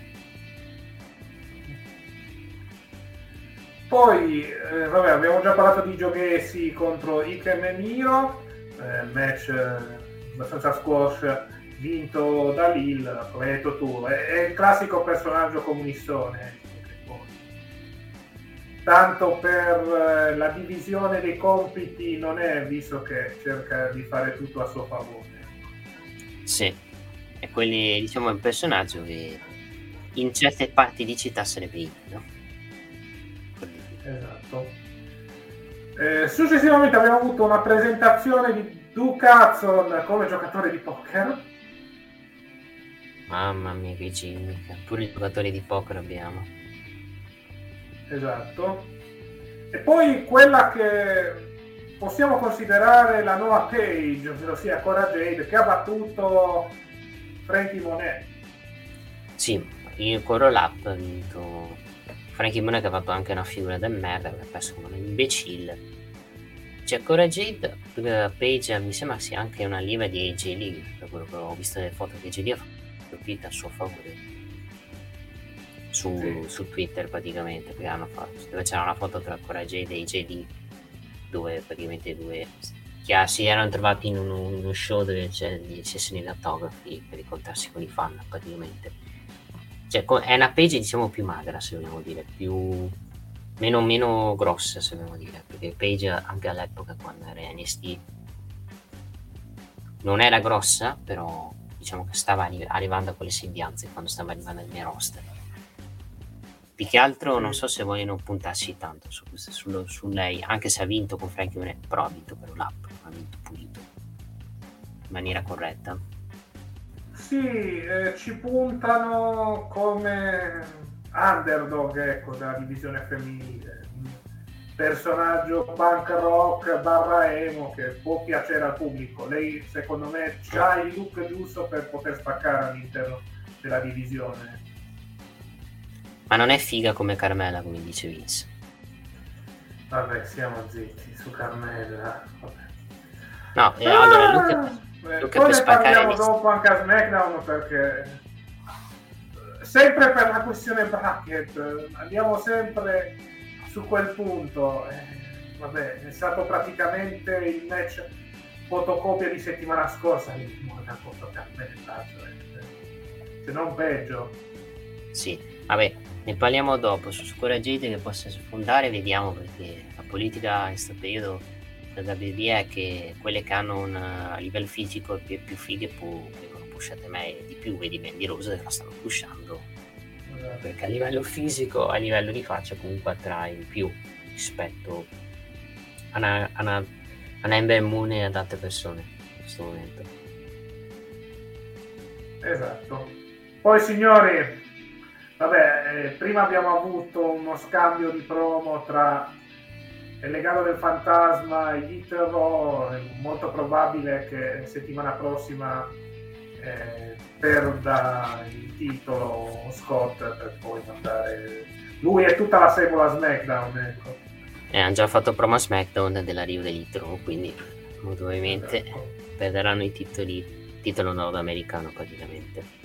[SPEAKER 3] Poi, eh, vabbè, abbiamo già parlato di Giochesi contro Ikem e Miro, eh, match eh, abbastanza squash vinto da Lil, come hai detto tu, è, è il classico personaggio comunistone. poi- Tanto per eh, la divisione dei compiti non è visto che cerca di fare tutto a suo favore.
[SPEAKER 4] Sì, e quelli, diciamo, è un personaggio che in certe parti di città sarebbe no?
[SPEAKER 3] Esatto. Eh, successivamente abbiamo avuto una presentazione di Duke Hudson come giocatore di poker.
[SPEAKER 4] Mamma mia, che gimmick. Pure i giocatori di poker abbiamo.
[SPEAKER 3] Esatto. E poi quella che possiamo considerare la nuova Page, ovvero sia Cora Jade, che ha battuto Frankie Monet.
[SPEAKER 4] Sì, il Coro Lap ha vinto Frankie Monet che ha fatto anche una figura del merda, che ha perso come un imbecille. C'è Cora Jade, eh, Page mi sembra sia anche una lieva di AJ Lee, da quello che ho visto nelle foto che AJ Lee ha fatto a suo favore. Su,
[SPEAKER 3] Sì.
[SPEAKER 4] su Twitter praticamente, perché hanno fatto, dove c'era una foto tra Cora Jade e AJ Lee, dove praticamente due ah, si erano trovati in uno, uno show dove c'è di sessioni di autografi per incontrarsi con i fan praticamente. Cioè, è una page diciamo più magra se vogliamo dire più meno, meno grossa se vogliamo dire perché page anche all'epoca quando era NST non era grossa però diciamo che stava arri- arrivando a quelle sembianze quando stava arrivando al mio roster più che altro non so se vogliono puntarsi tanto su, sullo- su lei anche se ha vinto con Frankie Monet però ha vinto per l'app ha vinto pulito in maniera corretta
[SPEAKER 3] Sì, eh, ci puntano come underdog ecco, della divisione femminile. Un personaggio punk rock barra emo che può piacere al pubblico. Lei secondo me ha il look giusto per poter spaccare all'interno della divisione.
[SPEAKER 4] Ma non è figa come Carmela come dice Vince
[SPEAKER 3] Vabbè, siamo zitti su Carmela. Vabbè.
[SPEAKER 4] no eh, allora Luca
[SPEAKER 3] Eh,
[SPEAKER 4] Luca
[SPEAKER 3] poi
[SPEAKER 4] per spaccare
[SPEAKER 3] parliamo
[SPEAKER 4] le-
[SPEAKER 3] dopo anche a SmackDown perché eh, sempre per la questione bracket eh, andiamo sempre su quel punto Eh, vabbè è stato praticamente il match fotocopia di settimana scorsa di Morgan contro Carmella cioè, eh, se non peggio
[SPEAKER 4] Sì, vabbè, ne parliamo dopo su Jade che possa sfondare, vediamo perché la politica in questo periodo la WWE è che quelle che hanno un a livello fisico più, più fighe pu- vengono pushate me di più, vedi Mandy Rose la stanno pushando perché a livello fisico, a livello di faccia comunque attrae di più rispetto a una, a una, a una Ember Moon e ad altre persone in questo momento.
[SPEAKER 3] Esatto. Poi signori, vabbè, eh, prima abbiamo avuto uno scambio di promo tra il legado del fantasma e Itero, è molto probabile che settimana prossima eh, perda il titolo Scott per poi mandare lui e tutta la sequela SmackDown ecco.
[SPEAKER 4] Eh, hanno già fatto promo a SmackDown dell'arrivo dell'Itro, quindi molto probabilmente
[SPEAKER 3] Esatto.
[SPEAKER 4] perderanno i titoli, titolo nordamericano praticamente.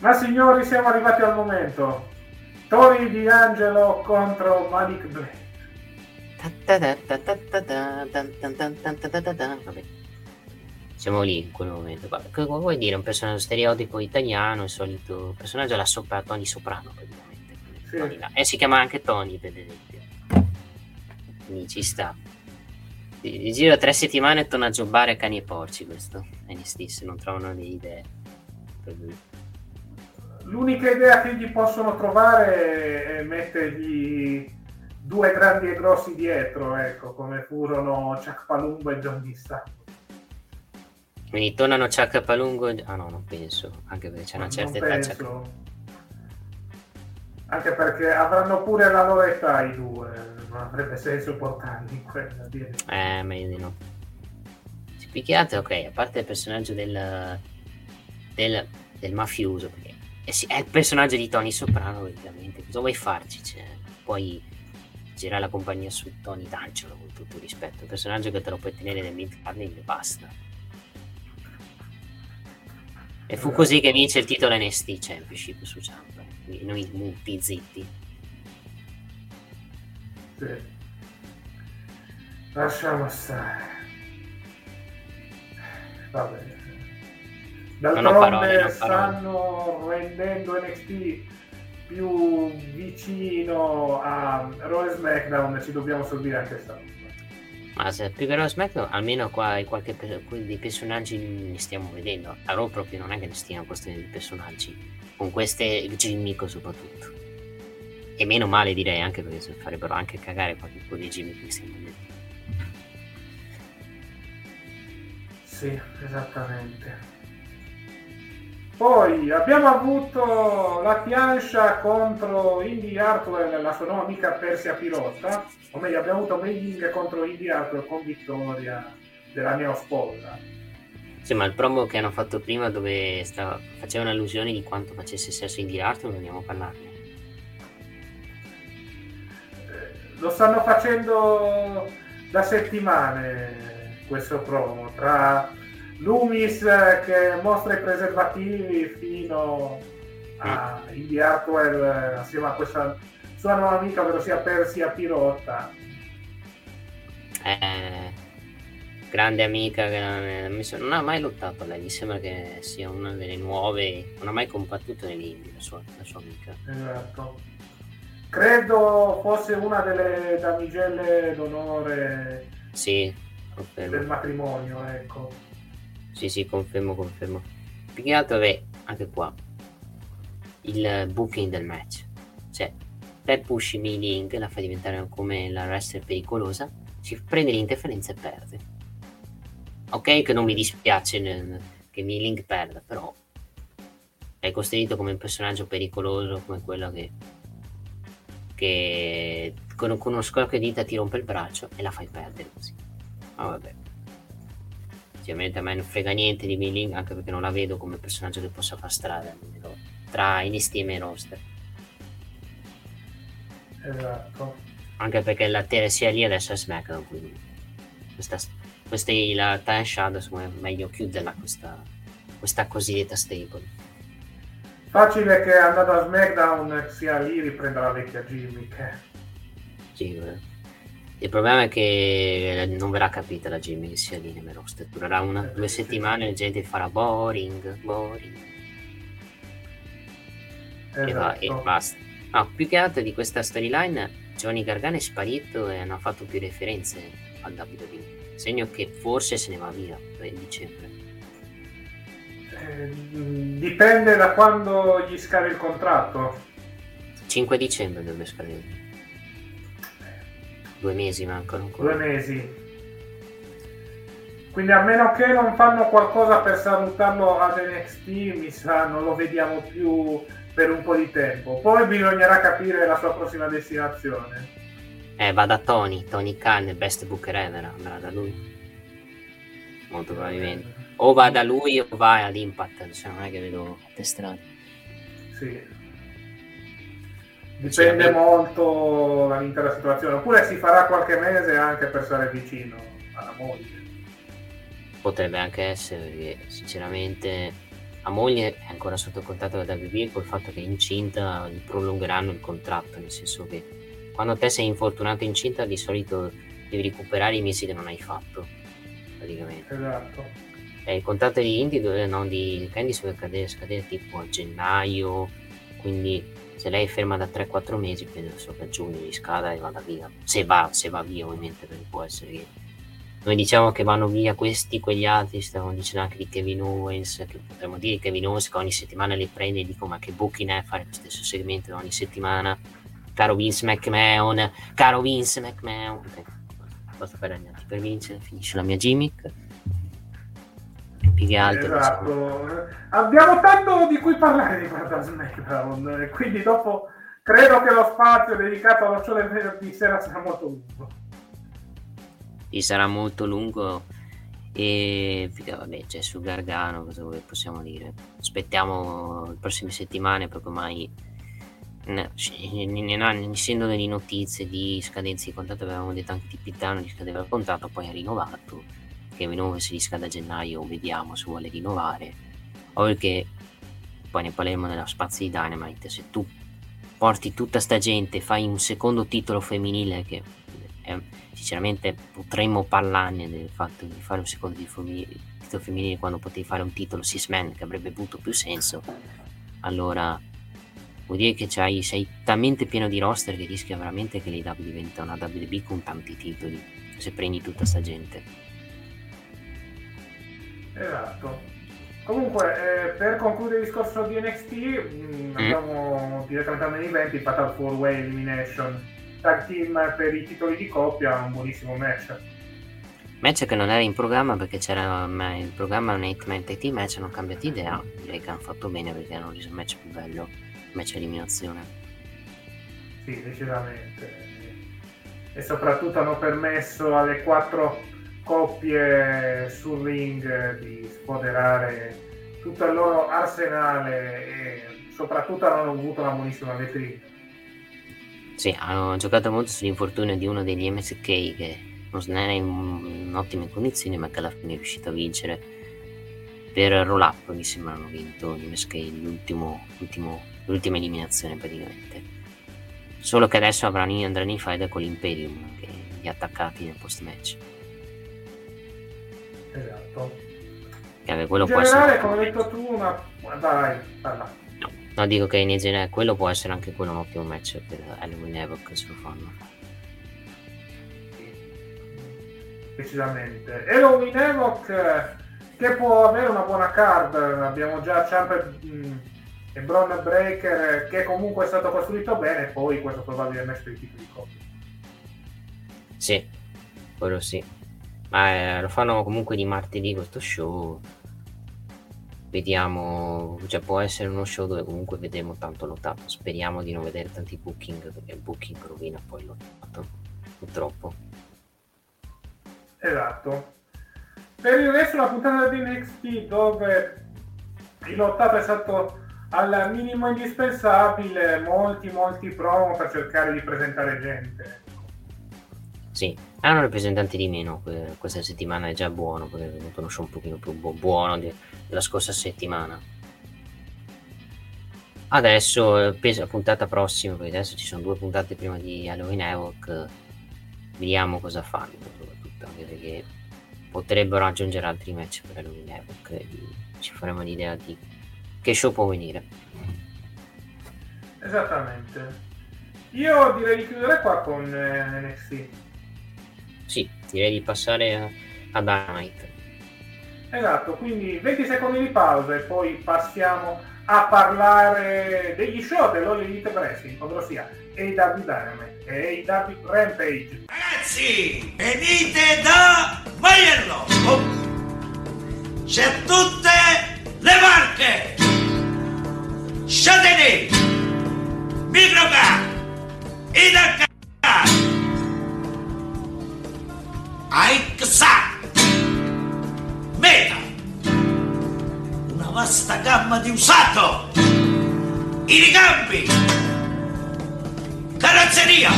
[SPEAKER 3] Ma signori, siamo arrivati al momento. Tony D'Angelo contro Malik Blade.
[SPEAKER 4] Vabbè. Siamo lì in quel momento. Vabbè, Cosa vuoi dire? Un personaggio stereotipo italiano, il solito personaggio alla sopra Tony Soprano praticamente.
[SPEAKER 3] Sì.
[SPEAKER 4] E si chiama anche Tony esempio. Quindi ci sta. Di di giro tre settimane e torna a giocare a cani e porci questo. NXT se non trovano le idee per lui.
[SPEAKER 3] L'unica idea che gli possono trovare è mettergli due grandi e grossi dietro, ecco, come furono Chuck Palumbo e John Dista.
[SPEAKER 4] Quindi tornano Chuck Palungo. Ah no, non penso. Anche perché c'è una certa
[SPEAKER 3] Non
[SPEAKER 4] età. Chuck-.
[SPEAKER 3] Anche perché avranno pure la loro età i due, non avrebbe senso portarli in quella dire.
[SPEAKER 4] Eh, meglio di no. Più che altro, ok, a parte il personaggio del, del, del mafioso, perché eh sì, è il personaggio di Tony Soprano, ovviamente. Cosa vuoi farci? Cioè, puoi girare la compagnia su Tony D'Angelo, con tutto il rispetto. Un personaggio che te lo puoi tenere nel mid-carding e basta. E fu così che vince il titolo NXT Championship su Ciampa. Quindi noi muti zitti.
[SPEAKER 3] Sì. Lasciamo stare. Va bene. D'altronde stanno rendendo NXT più vicino a Raw e SmackDown, ci dobbiamo sorbire anche stavolta.
[SPEAKER 4] Ma se più che Raw e SmackDown, almeno qua qualche dei personaggi ne stiamo vedendo. A Raw proprio non è che ne stiano costruendo dei personaggi. Con queste gimmick soprattutto. E meno male direi anche perché se farebbero anche cagare qualche po' di gimmick che stiamo vedendo.
[SPEAKER 3] Sì, esattamente. Poi abbiamo avuto la Tiansha contro Indy Hartwell, la sua nuova amica Persia Pirotta, o meglio abbiamo avuto Mailing contro Indy Hartwell con vittoria della neosposa.
[SPEAKER 4] Sì, ma il promo che hanno fatto prima dove stava, faceva un'allusione di quanto facesse sesso in di arte, non andiamo a parlarne.
[SPEAKER 3] Eh, Lo stanno facendo da settimane questo promo, tra Loomis eh, che mostra i preservativi fino a Indy Hartwell eh, assieme a questa sua nuova amica, ovvero sia Persia Pirotta.
[SPEAKER 4] Eh, grande amica che non, è- non ha mai lottato lei, mi sembra che sia una delle nuove, non ha mai combattuto nell'India la sua, la sua amica.
[SPEAKER 3] Esatto. Credo fosse una delle damigelle d'onore
[SPEAKER 4] Sì,
[SPEAKER 3] del matrimonio, ecco.
[SPEAKER 4] Sì, sì, confermo, confermo. Più che altro, beh, anche qua, il booking del match. Cioè, te pushi Mi Link, la fai diventare come la wrestler pericolosa, ci prende l'interferenza e perde. Ok che non mi dispiace che Mi Link perda, però è costruito come un personaggio pericoloso, come quello che, che con, con uno scrocchio di dita ti rompe il braccio e la fai perdere così. Ma vabbè. Ovviamente a me non frega niente di Milling, anche perché non la vedo come personaggio che possa far strada tra NXT e roster.
[SPEAKER 3] Esatto.
[SPEAKER 4] Anche perché la sia lì adesso è SmackDown, quindi questa, questa è la Time Shadow, è meglio chiuderla questa, questa cosiddetta stable.
[SPEAKER 3] Facile che è andato a SmackDown sia lì riprenda la vecchia gimmick. eh.
[SPEAKER 4] Sì, eh. Il problema è che non verrà capita la Jimmy che sia lì nel roster. Durerà una,
[SPEAKER 3] Eh,
[SPEAKER 4] due settimane e la gente farà boring, boring. e, va- e
[SPEAKER 3] Esatto.
[SPEAKER 4] basta. No, più che altro di questa storyline, Johnny Gargano è sparito e hanno fatto più referenze al WWE. Segno che forse se ne va via per dicembre.
[SPEAKER 3] Eh, dipende da quando gli scade il contratto.
[SPEAKER 4] 5 dicembre dovrebbe scadere. Due mesi mancano ancora.
[SPEAKER 3] Due mesi. Quindi a meno che non fanno qualcosa per salutarlo ad NXT, mi sa, non lo vediamo più per un po' di tempo. Poi bisognerà capire la sua prossima destinazione.
[SPEAKER 4] Eh, va da Tony, Tony Khan, best booker ever, andrà da lui. Molto probabilmente. O va da lui o va ad Impact, cioè non è che vedo te strade.
[SPEAKER 3] Sì. Dipende sì, molto dall'intera situazione. Oppure si farà qualche mese anche per stare vicino alla moglie.
[SPEAKER 4] Potrebbe anche essere, perché sinceramente la moglie è ancora sotto contatto da WB col fatto che è incinta gli prolungheranno il contratto, nel senso che quando te sei infortunato incinta di solito devi recuperare i mesi che non hai fatto, praticamente.
[SPEAKER 3] Esatto.
[SPEAKER 4] E il contratto di Indy, no, di Candy scadere, scadere tipo a gennaio, quindi se lei è ferma da 3-4 mesi, penso che a giugno gli scada e vada via. Se va, se va via ovviamente, perché può essere che noi diciamo che vanno via questi, quegli altri, stavamo dicendo anche di Kevin Owens, che potremmo dire Kevin Owens che ogni settimana li prende e dico ma che booking è fare lo stesso segmento ogni settimana, caro Vince McMahon, caro Vince McMahon, okay. basta per per vincere, finisce la mia gimmick. Più che altro.
[SPEAKER 3] Esatto. Abbiamo tanto di cui parlare di guarda SmackDown, quindi dopo credo che lo spazio dedicato show del venerdì sera sarà molto lungo
[SPEAKER 4] gli sarà molto lungo e vabbè c'è su Gargano cosa possiamo dire aspettiamo le prossime settimane perché ormai essendo delle notizie di scadenze di contratto avevamo detto anche di Pitano gli scadeva il contratto poi ha rinnovato che Venove se gli scade a gennaio vediamo se vuole rinnovare o perché poi ne parleremo nella spazio di Dynamite se tu porti tutta sta gente fai un secondo titolo femminile che è sinceramente potremmo parlarne del fatto di fare un secondo titolo femminile quando potevi fare un titolo Six-Man che avrebbe avuto più senso. Allora vuol dire che sei talmente pieno di roster che rischia veramente che l'AW diventa una WB con tanti titoli se prendi tutta sta gente.
[SPEAKER 3] Esatto. Comunque, eh, per concludere il discorso di NXT, mh, mm. andiamo direttamente al main event, Fatal 4 Way Elimination tag team per i titoli di coppia, un buonissimo match.
[SPEAKER 4] Match che non era in programma perché c'era il programma un 8 man tag team match, hanno cambiato idea, direi che hanno fatto bene perché hanno reso il match più bello, match eliminazione.
[SPEAKER 3] Sì, decisamente. E soprattutto hanno permesso alle quattro coppie sul ring di sfoderare tutto il loro arsenale e soprattutto hanno avuto una buonissima vetrina.
[SPEAKER 4] Sì, hanno giocato molto sull'infortunio di uno degli MSK che non era in, ottime condizioni ma che alla fine è riuscito a vincere per roll up mi sembra hanno vinto gli MSK l'ultima eliminazione praticamente solo che adesso avranno, andranno in fight con l'Imperium che gli attaccati nel post match
[SPEAKER 3] esatto
[SPEAKER 4] che quello
[SPEAKER 3] in
[SPEAKER 4] può
[SPEAKER 3] generale
[SPEAKER 4] essere...
[SPEAKER 3] come hai detto tu una... dai parla
[SPEAKER 4] No, dico che in genere quello può essere anche quello un ottimo match per Halloween Evoc se lo fanno.
[SPEAKER 3] Decisamente. Halloween Evoc che può avere una buona card, abbiamo già Champ mm, e Braun Breaker che comunque è stato costruito bene, poi questo probabile match per i titoli di coppia.
[SPEAKER 4] Sì, quello sì. Ma eh, lo fanno comunque di martedì questo show vediamo, cioè può essere uno show dove comunque vedremo tanto lottato, speriamo di non vedere tanti booking perché il booking rovina poi lottato, purtroppo.
[SPEAKER 3] Esatto. Per il resto la puntata di NXT dove il lottato è stato al minimo indispensabile, molti molti promo per cercare di presentare gente.
[SPEAKER 4] Sì, hanno rappresentanti di meno, questa settimana è già buono perché è uno show un pochino più buono della scorsa settimana. Adesso, penso la puntata prossima, perché adesso ci sono due puntate prima di Halloween Evoc, vediamo cosa fanno, soprattutto anche perché potrebbero aggiungere altri match per Halloween Evoc ci faremo l'idea di che show può venire.
[SPEAKER 3] Esattamente. Io direi di chiudere qua con eh, NXT.
[SPEAKER 4] Sì, direi di passare a, a Dynamite.
[SPEAKER 3] Esatto, quindi 20 secondi di pausa e poi passiamo a parlare degli show dell'All Elite Wrestling, ovvero sia AW Dynamite e AW Rampage.
[SPEAKER 2] Ragazzi, venite da Maiello! Oh. C'è tutte le marche! Châtelet, Microcar, Idacar, Aixa, Meta, una vasta gamma di usato, i ricambi, carrozzeria,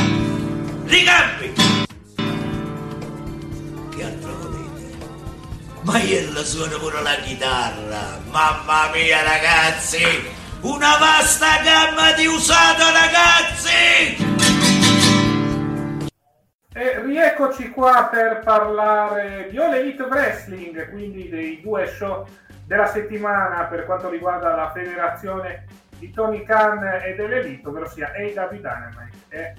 [SPEAKER 2] ricambi. Che altro volete? Maiello suona pure la chitarra, mamma mia ragazzi! Una vasta gamma di usato ragazzi!
[SPEAKER 3] E rieccoci qua per parlare di All Elite Wrestling, quindi dei due show della settimana per quanto riguarda la federazione di Tony Khan e dell'Elite, ovvero sia AW Dynamite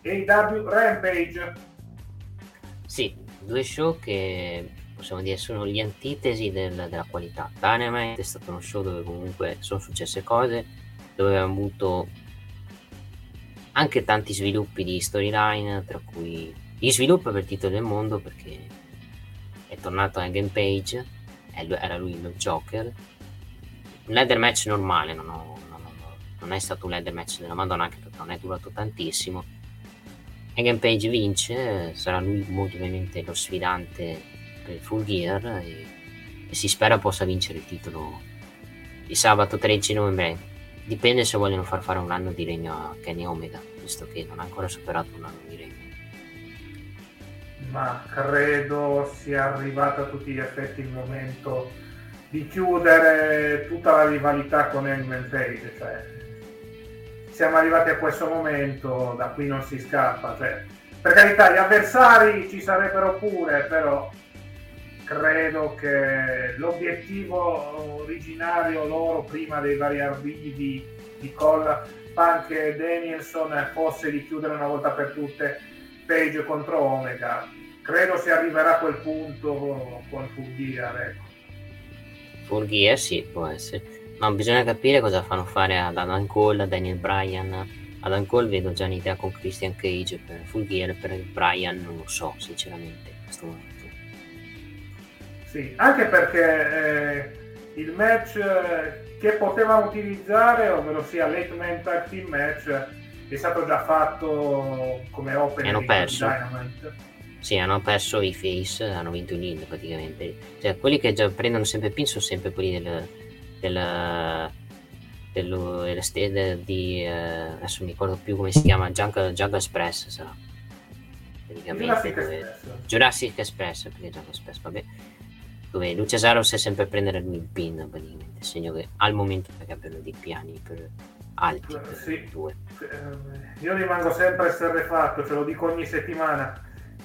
[SPEAKER 3] e AW Rampage.
[SPEAKER 4] Sì, due show che possiamo dire sono gli antitesi del, della qualità. Dynamite è stato uno show dove comunque sono successe cose, dove abbiamo avuto anche tanti sviluppi di storyline, tra cui gli sviluppi per titolo del mondo perché è tornato Hangman Page, era lui il Joker. Un ladder match normale, non, ho, non, ho, non è stato un ladder match della Madonna anche perché non è durato tantissimo. Hangman Page vince, sarà lui molto ovviamente lo sfidante per il Full Gear e, e, si spera possa vincere il titolo di sabato 13 novembre. Dipende se vogliono far fare un anno di regno a Kenny Omega, visto che non ha ancora superato un anno di regno.
[SPEAKER 3] Ma credo sia arrivato a tutti gli effetti il momento di chiudere tutta la rivalità con Hangman Page. Cioè, siamo arrivati a questo momento, da qui non si scappa. Cioè, per carità, gli avversari ci sarebbero pure, però credo che l'obiettivo originario loro prima dei vari arbidi di Cole, Punk e Danielson fosse di chiudere una volta per tutte Page contro Omega. Credo si arriverà a quel punto con Gear. Ecco.
[SPEAKER 4] Gear sì, può essere. Ma bisogna capire cosa fanno fare ad Adam Cole, a Daniel Bryan. Adam Cole vedo già un'idea con Christian Cage per Gear, per Bryan non lo so sinceramente in questo momento.
[SPEAKER 3] Sì, anche perché eh, il match eh, che potevano utilizzare, ovvero sia late man tag team match, è stato già fatto come open
[SPEAKER 4] hanno perso. Sì, hanno perso i face, hanno vinto il lead praticamente. Cioè, quelli che già prendono sempre pin sono sempre quelli del, del, dello, del, di eh, adesso mi ricordo più come si chiama Jungle, Jungle Express sarà
[SPEAKER 3] praticamente Jurassic, dove, Express.
[SPEAKER 4] Jurassic Express perché Jungle Express vabbè dove Luciasaro sa sempre a prendere il pin praticamente, segno che al momento abbiano dei piani per alti per
[SPEAKER 3] sì. due. Eh, io rimango sempre esterrefatto, ce lo dico ogni settimana.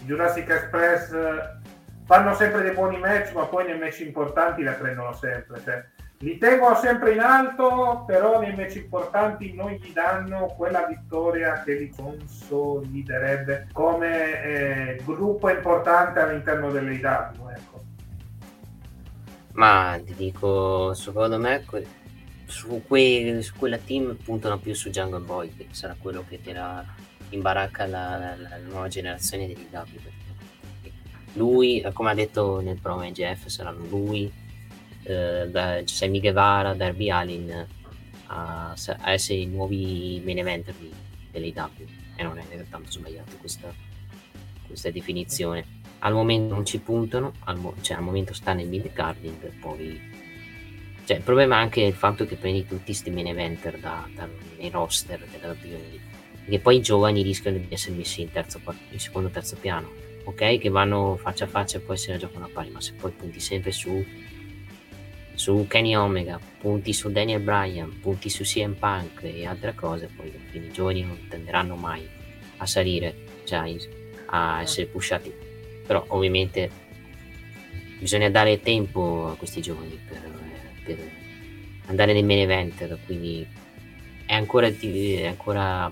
[SPEAKER 3] Jurassic Express eh, fanno sempre dei buoni match, ma poi nei match importanti la prendono sempre. Cioè, li tengono sempre in alto, però nei match importanti non gli danno quella vittoria che li consoliderebbe come eh, gruppo importante all'interno dell'IW. Ecco.
[SPEAKER 4] Ma ti dico, secondo me su, quei, su quella team puntano più su Jungle Boy, che sarà quello che terrà in baracca la, la, la nuova generazione degli W. Lui, come ha detto nel promo Jeff, saranno lui, eh, Sammy Guevara, Darby Allin a, a, essere i nuovi main eventer dell'IW. E non è tanto sbagliato questa, questa definizione al momento non ci puntano, al, mo- cioè al momento sta nel mid carding, poi cioè, il problema è anche il fatto che prendi tutti questi main eventer da, da, nei roster della WWE, perché poi i giovani rischiano di essere messi in, terzo, in secondo o terzo piano, ok? Che vanno faccia a faccia e poi se la giocano a pari, ma se poi punti sempre su, su Kenny Omega, punti su Daniel Bryan, punti su CM Punk e altre cose, poi i giovani non tenderanno mai a salire, cioè a essere pushati però ovviamente bisogna dare tempo a questi giovani per, per andare nei main event quindi è ancora, è ancora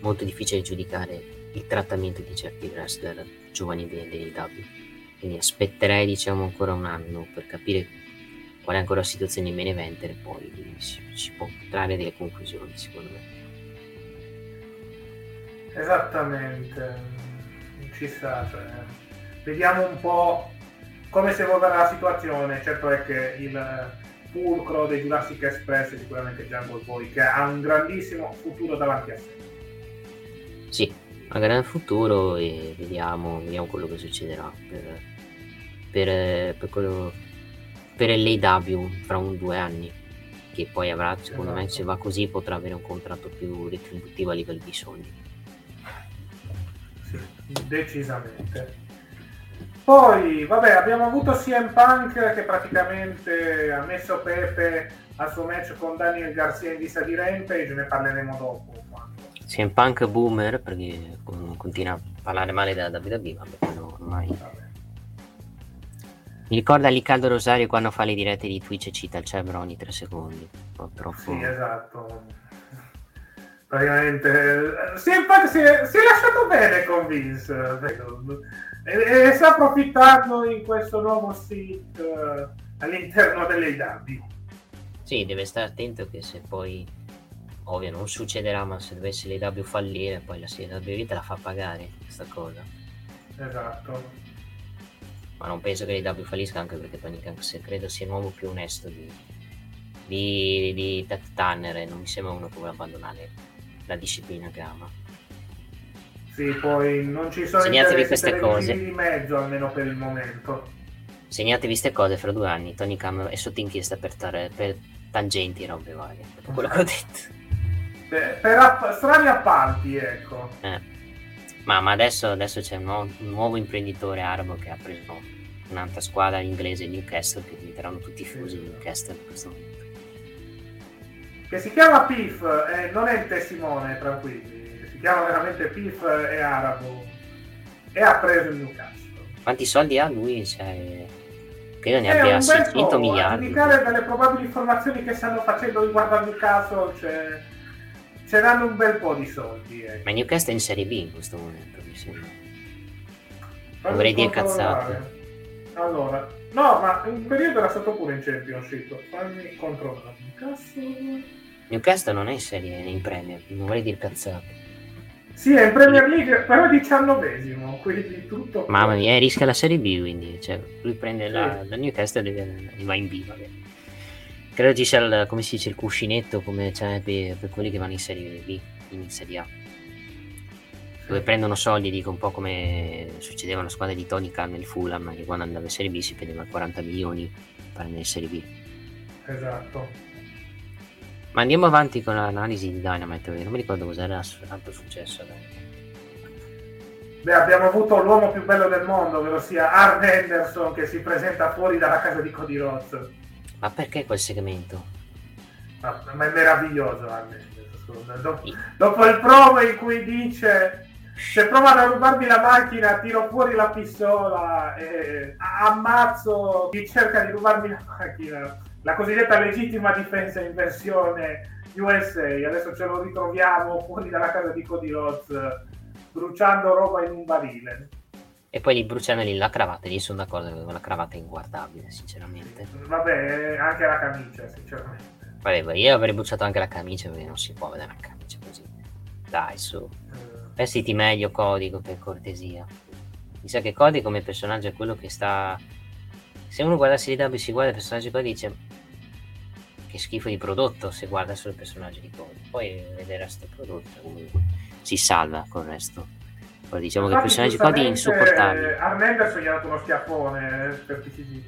[SPEAKER 4] molto difficile giudicare il trattamento di certi wrestler giovani dell'AW. Quindi aspetterei diciamo ancora un anno per capire qual è ancora la situazione in main eventer e poi si, si può trarre delle conclusioni secondo me.
[SPEAKER 3] Esattamente, ci sta, cioè, vediamo un po' come si evolverà la situazione, certo è che il fulcro dei Jurassic Express è sicuramente Jungle Boy che ha un grandissimo futuro davanti a sé.
[SPEAKER 4] Sì, ha un grande futuro e vediamo, vediamo quello che succederà per, per, per, quello, per l'AW fra un due anni che poi avrà, secondo esatto. me se va così potrà avere un contratto più retributivo a livello di soldi.
[SPEAKER 3] Decisamente. Poi, vabbè, abbiamo avuto CM Punk che praticamente ha messo Pepe al suo match con Daniel Garcia in vista di Rampage, ne parleremo dopo.
[SPEAKER 4] CM Punk boomer, perché continua a parlare male della WWE, vabbè, no, ormai... Vabbè. Mi ricorda Riccardo Rosario quando fa le dirette di Twitch e cita il Cebro ogni tre secondi. Un troppo...
[SPEAKER 3] Sì, esatto. Praticamente... CM Punk si è, si è lasciato bene con Vince, e, e sta approfittando in questo nuovo sit uh, all'interno delle DAB.
[SPEAKER 4] Sì, deve stare attento che se poi, ovvio non succederà, ma se dovesse l'AW fallire, poi la CW te la fa pagare questa cosa.
[SPEAKER 3] Esatto.
[SPEAKER 4] Ma non penso che l'AW fallisca anche perché Tony Khan credo sia l'uomo più onesto di, di, di Ted Tanner e non mi sembra uno che vuole abbandonare la disciplina che ama.
[SPEAKER 3] Sì, poi non ci sono
[SPEAKER 4] Segnatevi queste cose.
[SPEAKER 3] di mezzo, almeno per il momento.
[SPEAKER 4] Segnatevi queste cose fra due anni. Tony Khan è sotto inchiesta per, tare, per tangenti e robe varie. Per quello che ho detto.
[SPEAKER 3] Per, per app- strani appalti, ecco.
[SPEAKER 4] Eh. Ma, ma adesso, adesso, c'è un nuovo, un nuovo, imprenditore arabo che ha preso un'altra squadra inglese, Newcastle, che diventeranno tutti fusi di Newcastle in questo momento.
[SPEAKER 3] Che si chiama PIF, eh, non è il testimone, tranquilli si chiama veramente Pif e arabo e ha preso il Newcastle.
[SPEAKER 4] Quanti soldi ha lui? Cioè, credo ne abbia 600 miliardi. A
[SPEAKER 3] indicare dalle probabili informazioni che stanno facendo riguardo al Newcastle, cioè, ce n'hanno un bel po' di soldi. Eh.
[SPEAKER 4] Ma Newcastle è in Serie B in questo momento, mi sembra. Dovrei dire cazzate.
[SPEAKER 3] Allora, no, ma in periodo era stato pure in Championship. Fammi controllare. Newcastle...
[SPEAKER 4] Newcastle non è in serie, in Premier, non vorrei dire cazzate.
[SPEAKER 3] Sì, è in Premier League, però diciannovesimo, quindi tutto...
[SPEAKER 4] Mamma mia, rischia la Serie B, quindi cioè, lui prende sì. la, la Newcastle e va in B, vabbè. Credo ci sia, il, come si dice, il cuscinetto come c'è per, per, quelli che vanno in Serie B, in Serie A. Dove prendono soldi, dico un po' come succedeva alla squadra di Tony Khan nel Fulham, che quando andava in Serie B si prendeva 40 milioni per andare in Serie B.
[SPEAKER 3] Esatto.
[SPEAKER 4] Ma andiamo avanti con l'analisi di Dynamite, non mi ricordo cos'era tanto successo.
[SPEAKER 3] Beh, abbiamo avuto l'uomo più bello del mondo, ovvero sia Arn Henderson che si presenta fuori dalla casa di Cody Rhodes.
[SPEAKER 4] Ma perché quel segmento?
[SPEAKER 3] Ma, ma è meraviglioso Arn Henderson. Dopo, dopo il promo in cui dice se provano a rubarmi la macchina tiro fuori la pistola e ammazzo chi cerca di rubarmi la macchina la cosiddetta legittima difesa in versione USA. Adesso ce lo ritroviamo fuori dalla casa di Cody Rhodes bruciando roba in un barile.
[SPEAKER 4] E poi lì bruciano lì la cravatta, lì sono d'accordo che la cravatta è inguardabile, sinceramente.
[SPEAKER 3] Vabbè, anche la camicia, sinceramente.
[SPEAKER 4] Vabbè, io avrei bruciato anche la camicia perché non si può vedere la camicia così. Dai, su. Uh. Vestiti meglio, Codico, per cortesia. Mi sa che Cody come personaggio è quello che sta... Se uno guarda Serie W si guarda il personaggio qua dice che schifo di prodotto se guarda solo il personaggio di Cody. Poi vedere questo prodotto comunque si salva con il resto. Poi diciamo Infatti, che il personaggio di Cody è insopportabile.
[SPEAKER 3] Gli ha dato uno schiaffone eh, per TCG.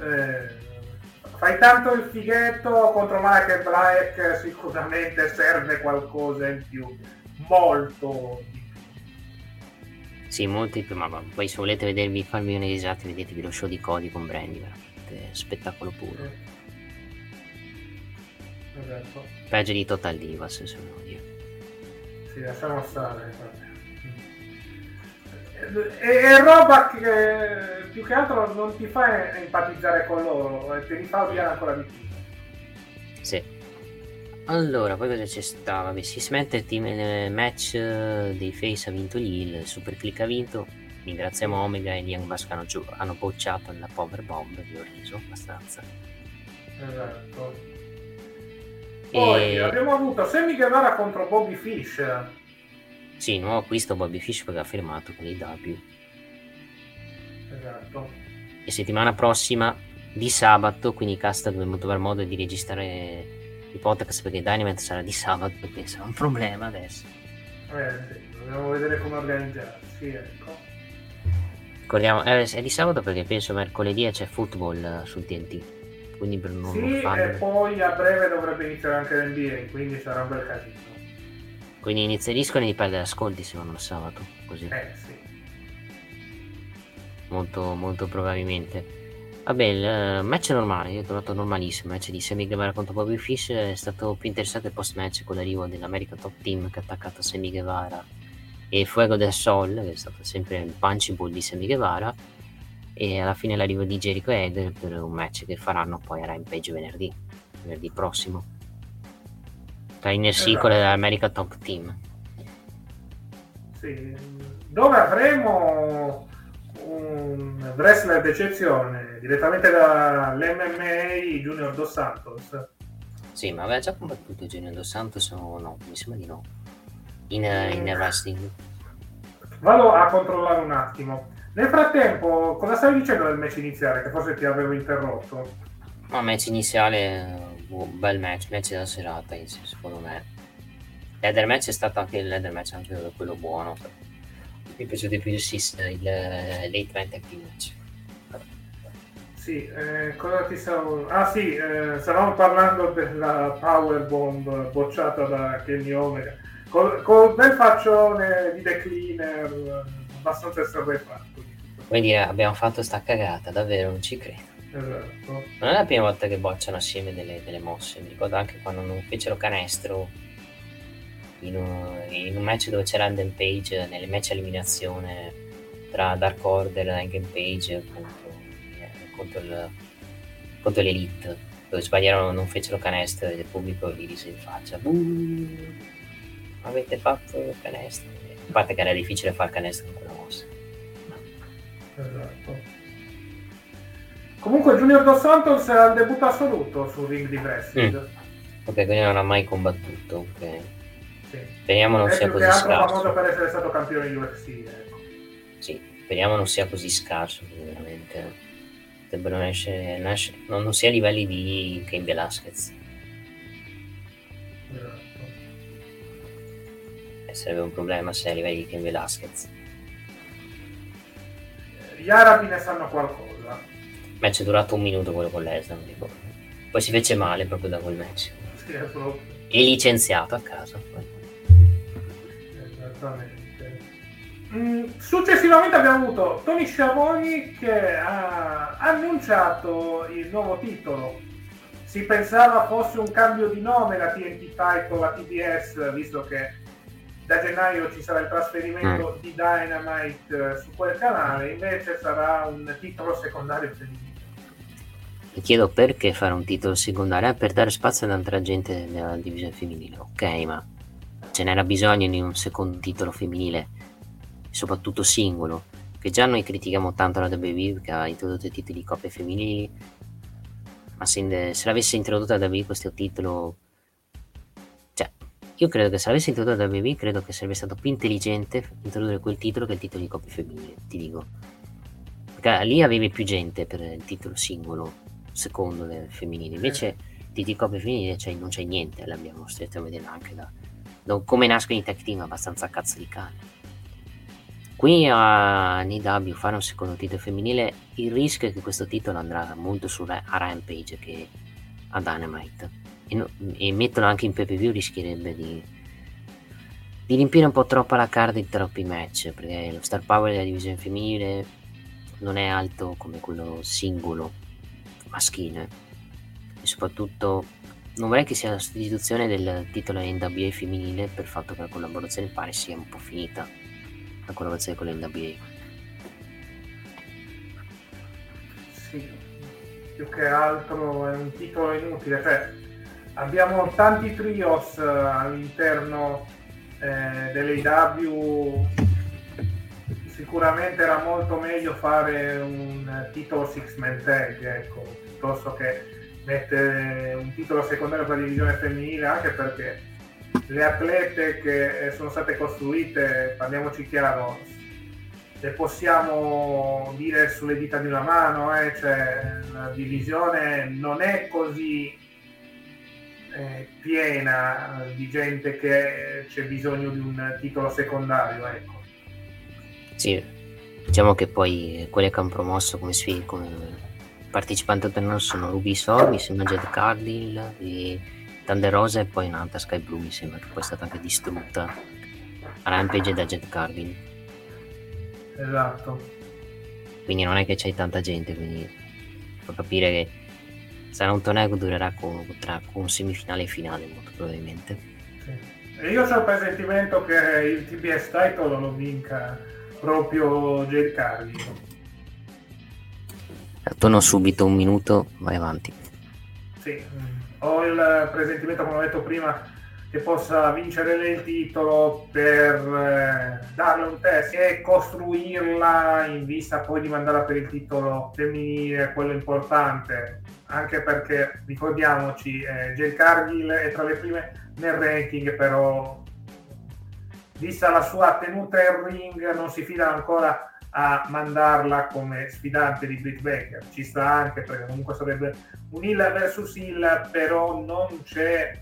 [SPEAKER 3] Eh, fai tanto il fighetto contro Michael Black sicuramente serve qualcosa in più. Molto di
[SPEAKER 4] sì, molti più, ma, poi se volete vedervi farvi una risate, vedetevi lo show di Cody con Brandy, veramente spettacolo puro. Esatto. Peggio di Total Divas, se non dire.
[SPEAKER 3] Sì, lasciamo stare. È, è roba che più che altro non ti fa empatizzare con loro, e ti fa odiare ancora di più.
[SPEAKER 4] Sì. Allora, poi cosa c'è stato? Vabbè, si smette il team il match dei Face ha vinto lì, il Super Click ha vinto. Ringraziamo Omega e Bucks che hanno, gio- hanno bocciato la Power Bomb, vi ho riso abbastanza.
[SPEAKER 3] Esatto. Poi
[SPEAKER 4] E...
[SPEAKER 3] abbiamo avuto Sammy Guevara contro Bobby Fish.
[SPEAKER 4] Sì, nuovo acquisto Bobby Fish perché ha firmato con i W.
[SPEAKER 3] Esatto.
[SPEAKER 4] E settimana prossima, di sabato, quindi casta dovremo trovare modo di registrare i podcast perché Dynamite sarà di sabato, quindi sarà un problema adesso.
[SPEAKER 3] Eh, sì, dobbiamo vedere come organizzarsi, ecco.
[SPEAKER 4] Ricordiamo, eh, è di sabato perché penso mercoledì c'è football eh, sul TNT, quindi per non
[SPEAKER 3] Sì,
[SPEAKER 4] farlo-
[SPEAKER 3] e poi a breve dovrebbe iniziare anche l'NBA, quindi sarà un bel casino.
[SPEAKER 4] Quindi inizieriscono di perdere ascolti se vanno il sabato, così.
[SPEAKER 3] Eh sì.
[SPEAKER 4] molto, molto probabilmente. Vabbè, il eh, match normale, io ho trovato normalissimo. Il match di Sammy Guevara contro Bobby Fish è stato più interessante il post match con l'arrivo dell'American Top Team che ha attaccato Sammy Guevara e Fuego del Sol, che è stato sempre il punchable di Sammy Guevara. E alla fine l'arrivo di Jericho e Eder per un match che faranno poi a Rampage venerdì, venerdì prossimo. Tra Inner Circle e l'American Top Team.
[SPEAKER 3] Sì. Dove avremo un wrestler d'eccezione direttamente dall'MMA Junior Dos Santos.
[SPEAKER 4] Sì, ma aveva già combattuto Junior Dos Santos o no? Mi sembra di no. In, eh, in wrestling.
[SPEAKER 3] Vado a controllare un attimo. Nel frattempo, cosa stavi dicendo del match iniziale? Che forse ti avevo interrotto.
[SPEAKER 4] Ma match iniziale, un bel match, match della serata, secondo me. Leather match è stato anche il leather match, anche quello buono. Mi è piaciuto di più il, sis- il late night tag team match.
[SPEAKER 3] Sì, eh, cosa ti stavo... Ah sì, eh, stavamo parlando della powerbomb bocciata da Kenny Omega. Col, col bel faccione di The Cleaner, eh, abbastanza estraverfato.
[SPEAKER 4] Quindi eh, abbiamo fatto sta cagata, davvero, non ci credo.
[SPEAKER 3] Esatto.
[SPEAKER 4] Non è la prima volta che bocciano assieme delle, delle mosse, mi ricordo anche quando non fecero canestro in un, in un match dove c'era Anden Page, nelle match eliminazione tra Dark Order e Hangman Page contro, eh, contro, il, contro l'Elite, dove sbagliarono, non fecero canestro e il pubblico li rise in faccia. Avete fatto il canestro. A parte che era difficile fare canestro con quella mossa.
[SPEAKER 3] Esatto. Comunque Junior Dos Santos è al debutto assoluto sul ring di wrestling.
[SPEAKER 4] Mm. Ok, quindi non ha mai combattuto. ok.
[SPEAKER 3] Sì.
[SPEAKER 4] Speriamo non
[SPEAKER 3] è
[SPEAKER 4] sia così scarso.
[SPEAKER 3] famoso per essere stato campione di UFC. Ecco.
[SPEAKER 4] Sì, speriamo non sia così scarso, veramente dovrebbero nascere, nasce- non, non sia a livelli di Cain Velasquez.
[SPEAKER 3] Esatto.
[SPEAKER 4] E sarebbe un problema se è a livelli di Cain Velasquez.
[SPEAKER 3] Gli arabi ne sanno qualcosa.
[SPEAKER 4] Il match è durato un minuto quello con Lesnar, mi ricordo. Poi si fece male proprio da quel match.
[SPEAKER 3] Sì, è proprio-
[SPEAKER 4] E licenziato a casa.
[SPEAKER 3] Esattamente. Mm, successivamente abbiamo avuto Tony Schiavoni che ha annunciato il nuovo titolo. Si pensava fosse un cambio di nome la TNT Title, la TBS, visto che da gennaio ci sarà il trasferimento di Dynamite eh, su quel canale, invece sarà un titolo secondario femminile.
[SPEAKER 4] Mi chiedo perché fare un titolo secondario Eh, per dare spazio ad altra gente nella divisione femminile. Ok, ma ce n'era bisogno di un secondo titolo femminile, soprattutto singolo. Che già noi critichiamo tanto la WWE che ha introdotto i titoli di coppie femminili. Ma se, se l'avesse introdotto la WWE questo titolo. Cioè, io credo che se l'avesse introdotto la WWE, credo che sarebbe stato più intelligente introdurre quel titolo che il titolo di coppie femminili, ti dico. Perché lì avevi più gente per il titolo singolo, secondo le femminili. Invece di di coppie femminili cioè, non c'è niente, l'abbiamo stretto a vedere anche da come nascono i tag team, abbastanza cazzo di cane. Qui a NW fare un secondo titolo femminile, il rischio è che questo titolo andrà molto su a Rampage che a Dynamite. E, no- e metterlo anche in PPV rischierebbe di, di riempire un po' troppo la card di troppi match, perché lo star power della divisione femminile non è alto come quello singolo maschile. E soprattutto non vorrei che sia la sostituzione del titolo NWA femminile per il fatto che la collaborazione pare sia un po' finita. La collaborazione con l'NWA.
[SPEAKER 3] Sì, più che altro è un titolo inutile. Cioè, abbiamo tanti trios eh, all'interno eh, dell'AW. Si sicuramente era molto meglio fare un titolo six man tag, ecco, piuttosto che mettere un titolo secondario per la divisione femminile, anche perché le atlete che sono state costruite, parliamoci chiaro, le possiamo dire sulle dita di una mano, eh, cioè la divisione non è così eh, piena di gente che c'è bisogno di un titolo secondario. Ecco.
[SPEAKER 4] Sì, diciamo che poi quelle che hanno promosso come, come partecipanti alternati sono Ruby Sor, mi sembra Jed Cardil, e Thunder Rosa e poi un'altra Sky Blue, mi sembra che poi è stata anche distrutta. Rampage da Jet Cardin.
[SPEAKER 3] Esatto.
[SPEAKER 4] Quindi non è che c'hai tanta gente, quindi fa capire che sarà un torneo che durerà con, tra, con semifinale e finale molto probabilmente.
[SPEAKER 3] Sì. E io ho il presentimento che il TBS title lo vinca proprio Jade Carly.
[SPEAKER 4] Torno subito un minuto, vai avanti.
[SPEAKER 3] Sì, mm. ho il presentimento, come ho detto prima, che possa vincere il titolo per eh, darle un test e costruirla in vista poi di mandarla per il titolo femminile, quello importante, anche perché ricordiamoci, eh, Jill Cargill è tra le prime nel ranking, però vista la sua tenuta in ring non si fida ancora a mandarla come sfidante di Britt Baker. Ci sta anche perché comunque sarebbe un hill versus hill, però non c'è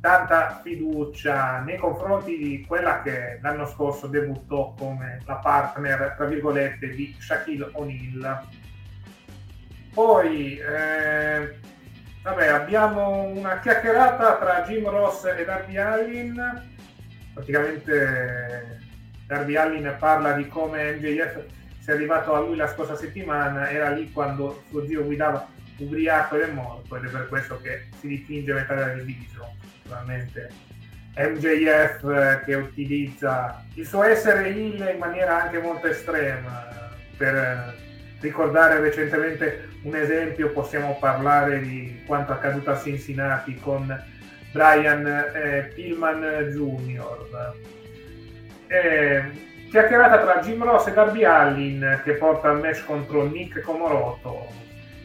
[SPEAKER 3] tanta fiducia nei confronti di quella che l'anno scorso debuttò come la partner, tra virgolette, di Shaquille O'Neal. Poi, eh, vabbè, abbiamo una chiacchierata tra Jim Ross e Darby Allin. Praticamente Darby Allin parla di come MJF sia arrivato a lui la scorsa settimana, era lì quando suo zio guidava ubriaco ed è morto ed è per questo che si dipinge metà della divisione naturalmente MJF eh, che utilizza il suo essere heel in maniera anche molto estrema. Per eh, ricordare recentemente un esempio possiamo parlare di quanto accaduto a Cincinnati con Brian eh, Pillman Jr. Eh, chiacchierata tra Jim Ross e Darby Allin che porta il match contro Nick Comoroto.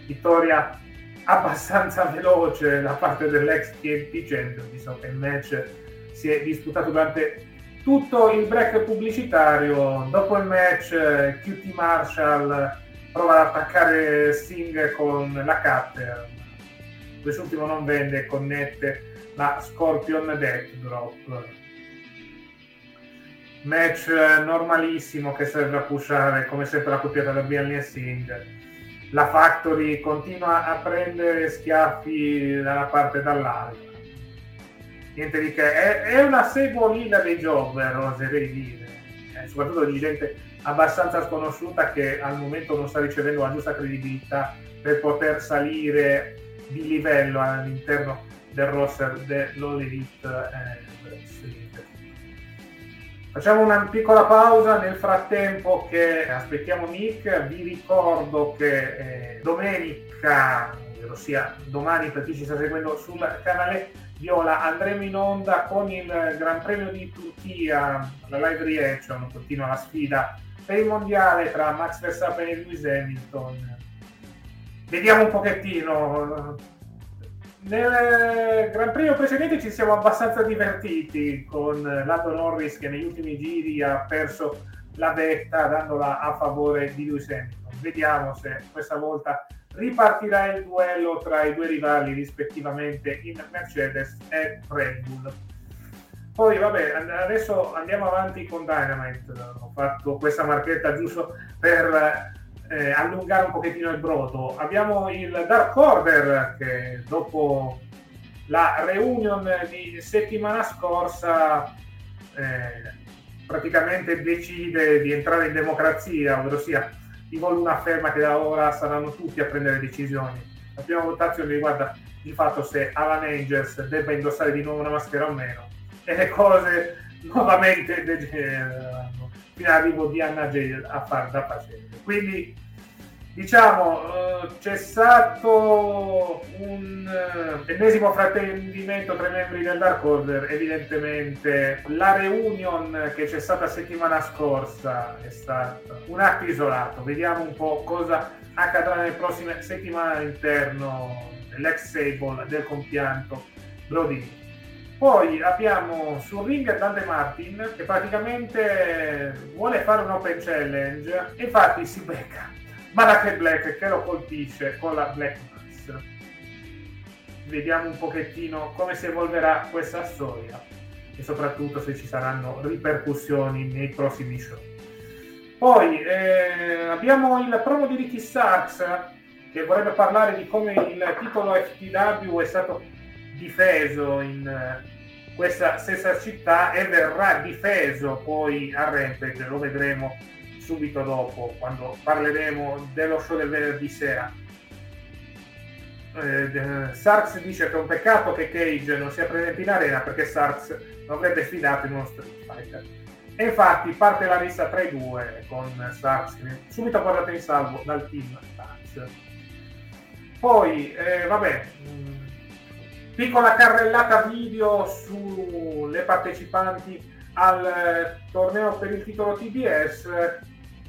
[SPEAKER 3] Vittoria abbastanza veloce da parte dell'ex TNT Champion, visto che il match si è disputato durante tutto il break pubblicitario. Dopo il match QT Marshall prova ad attaccare Sting con la cutter. Quest'ultimo non vende e connette la Scorpion Death Drop. Match normalissimo che serve a pushare come sempre la coppiata da Bianli e Sting la Factory continua a prendere schiaffi da una parte e dall'altra. Niente di che, è, è una seguolina dei jobber, oserei dire, eh, soprattutto di gente abbastanza sconosciuta che al momento non sta ricevendo la giusta credibilità per poter salire di livello all'interno del roster dell'All Elite eh. Facciamo una piccola pausa nel frattempo che aspettiamo Nick. Vi ricordo che eh, domenica, ossia domani per chi ci sta seguendo sul canale Viola, andremo in onda con il Gran Premio di Turchia, la live reaction, continua la sfida per il mondiale tra Max Verstappen e Lewis Hamilton. Vediamo un pochettino nel Gran Premio precedente ci siamo abbastanza divertiti con Lando Norris che negli ultimi giri ha perso la vetta dandola a favore di Lewis Hamilton. Vediamo se questa volta ripartirà il duello tra i due rivali rispettivamente in Mercedes e Red Bull. Poi vabbè, adesso andiamo avanti con Dynamite. Ho fatto questa marchetta giusto per eh, allungare un pochettino il brodo. Abbiamo il Dark Order che dopo la reunion di settimana scorsa eh, praticamente decide di entrare in democrazia, ovvero sia di una afferma che da ora saranno tutti a prendere decisioni. La prima votazione riguarda il fatto se Alan Angels debba indossare di nuovo una maschera o meno e le cose nuovamente degenerano fino all'arrivo di Anna Jail a far da paziente. Quindi diciamo eh, c'è stato un eh, ennesimo fraintendimento tra i membri del Dark Order evidentemente. La reunion che c'è stata settimana scorsa è stata un atto isolato. Vediamo un po' cosa accadrà nelle prossime settimane all'interno dell'ex Sable del compianto Brody poi abbiamo sul ring Dante Martin che praticamente vuole fare un open challenge e infatti si becca Malachi Black che lo colpisce con la Black Mass. Vediamo un pochettino come si evolverà questa storia e soprattutto se ci saranno ripercussioni nei prossimi show. Poi eh, abbiamo il promo di Ricky Starks che vorrebbe parlare di come il titolo FTW è stato difeso in eh, questa stessa città e verrà difeso poi a Rampage, lo vedremo subito dopo, quando parleremo dello show del venerdì sera. Eh, Sarks dice che è un peccato che Cage non sia presente in arena perché Sarks non avrebbe sfidato in uno Street Fighter. E infatti parte la lista tra i due con Sarks subito portato in salvo dal team Starks. Poi, eh, vabbè, piccola carrellata video sulle partecipanti al eh, torneo per il titolo TBS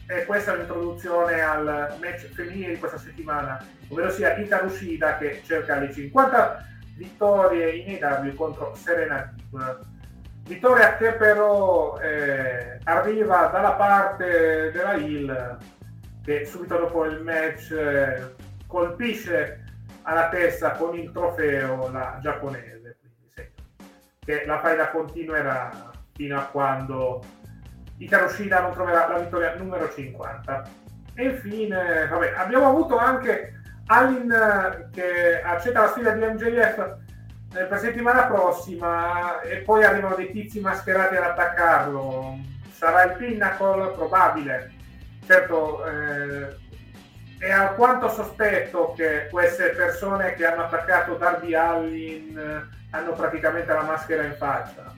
[SPEAKER 3] e questa è l'introduzione al match femminile di questa settimana, ovvero sia Ikaru Shida che cerca le 50 vittorie in AW contro Serena Deep. Vittoria che però eh, arriva dalla parte della Hill che subito dopo il match eh, colpisce alla testa con il trofeo la giapponese, quindi sì, che la faida continuerà fino a quando Icaro Shida non troverà la vittoria numero 50. E infine, vabbè, abbiamo avuto anche Alin eh, che accetta la sfida di MJF eh, per settimana prossima e poi arrivano dei tizi mascherati ad attaccarlo. Sarà il Pinnacle? Probabile. Certo, eh, è alquanto sospetto che queste persone che hanno attaccato Darby Allin eh, hanno praticamente la maschera in faccia.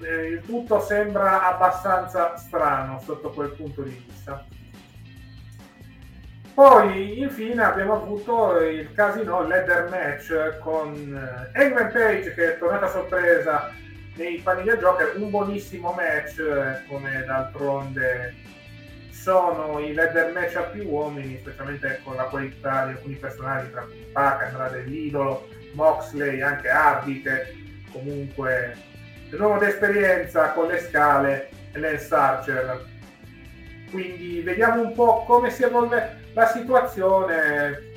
[SPEAKER 3] Eh, il tutto sembra abbastanza strano sotto quel punto di vista. Poi infine abbiamo avuto il casino ladder match con eh, Eggman Page che è tornata a sorpresa nei panini da Joker, un buonissimo match come d'altronde sono i ladder match a più uomini, specialmente con la qualità di alcuni personaggi tra cui Pac, Andrade l'idolo, Moxley, anche Hardy comunque di nuovo d'esperienza con le scale e Lance Archer. Quindi vediamo un po' come si evolve la situazione.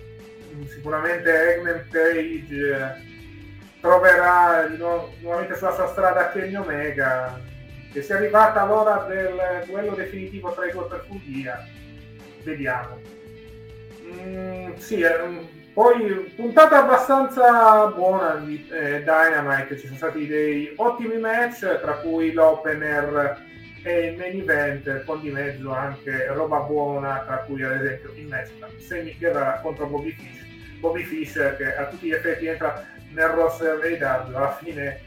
[SPEAKER 3] Sicuramente Eggman Page eh, troverà nuovamente sulla sua strada Kenny Omega che sia arrivata l'ora del duello definitivo tra i due per Fulvia, vediamo. Mm, sì, eh, poi puntata abbastanza buona di eh, Dynamite, ci sono stati dei ottimi match, tra cui l'opener e il main event, con di mezzo anche roba buona, tra cui ad esempio il match Sammy Guevara contro Bobby Fish. Bobby Fish che a tutti gli effetti entra nel roster AW, alla fine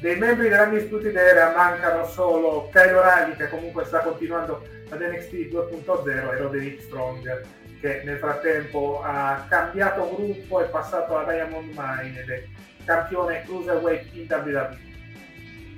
[SPEAKER 3] dei membri della Undisputed Era mancano solo Kyle O'Reilly che comunque sta continuando ad NXT 2.0 e Roderick Strong che nel frattempo ha cambiato gruppo è passato alla Diamond Mine ed è campione cruiserweight in WWE.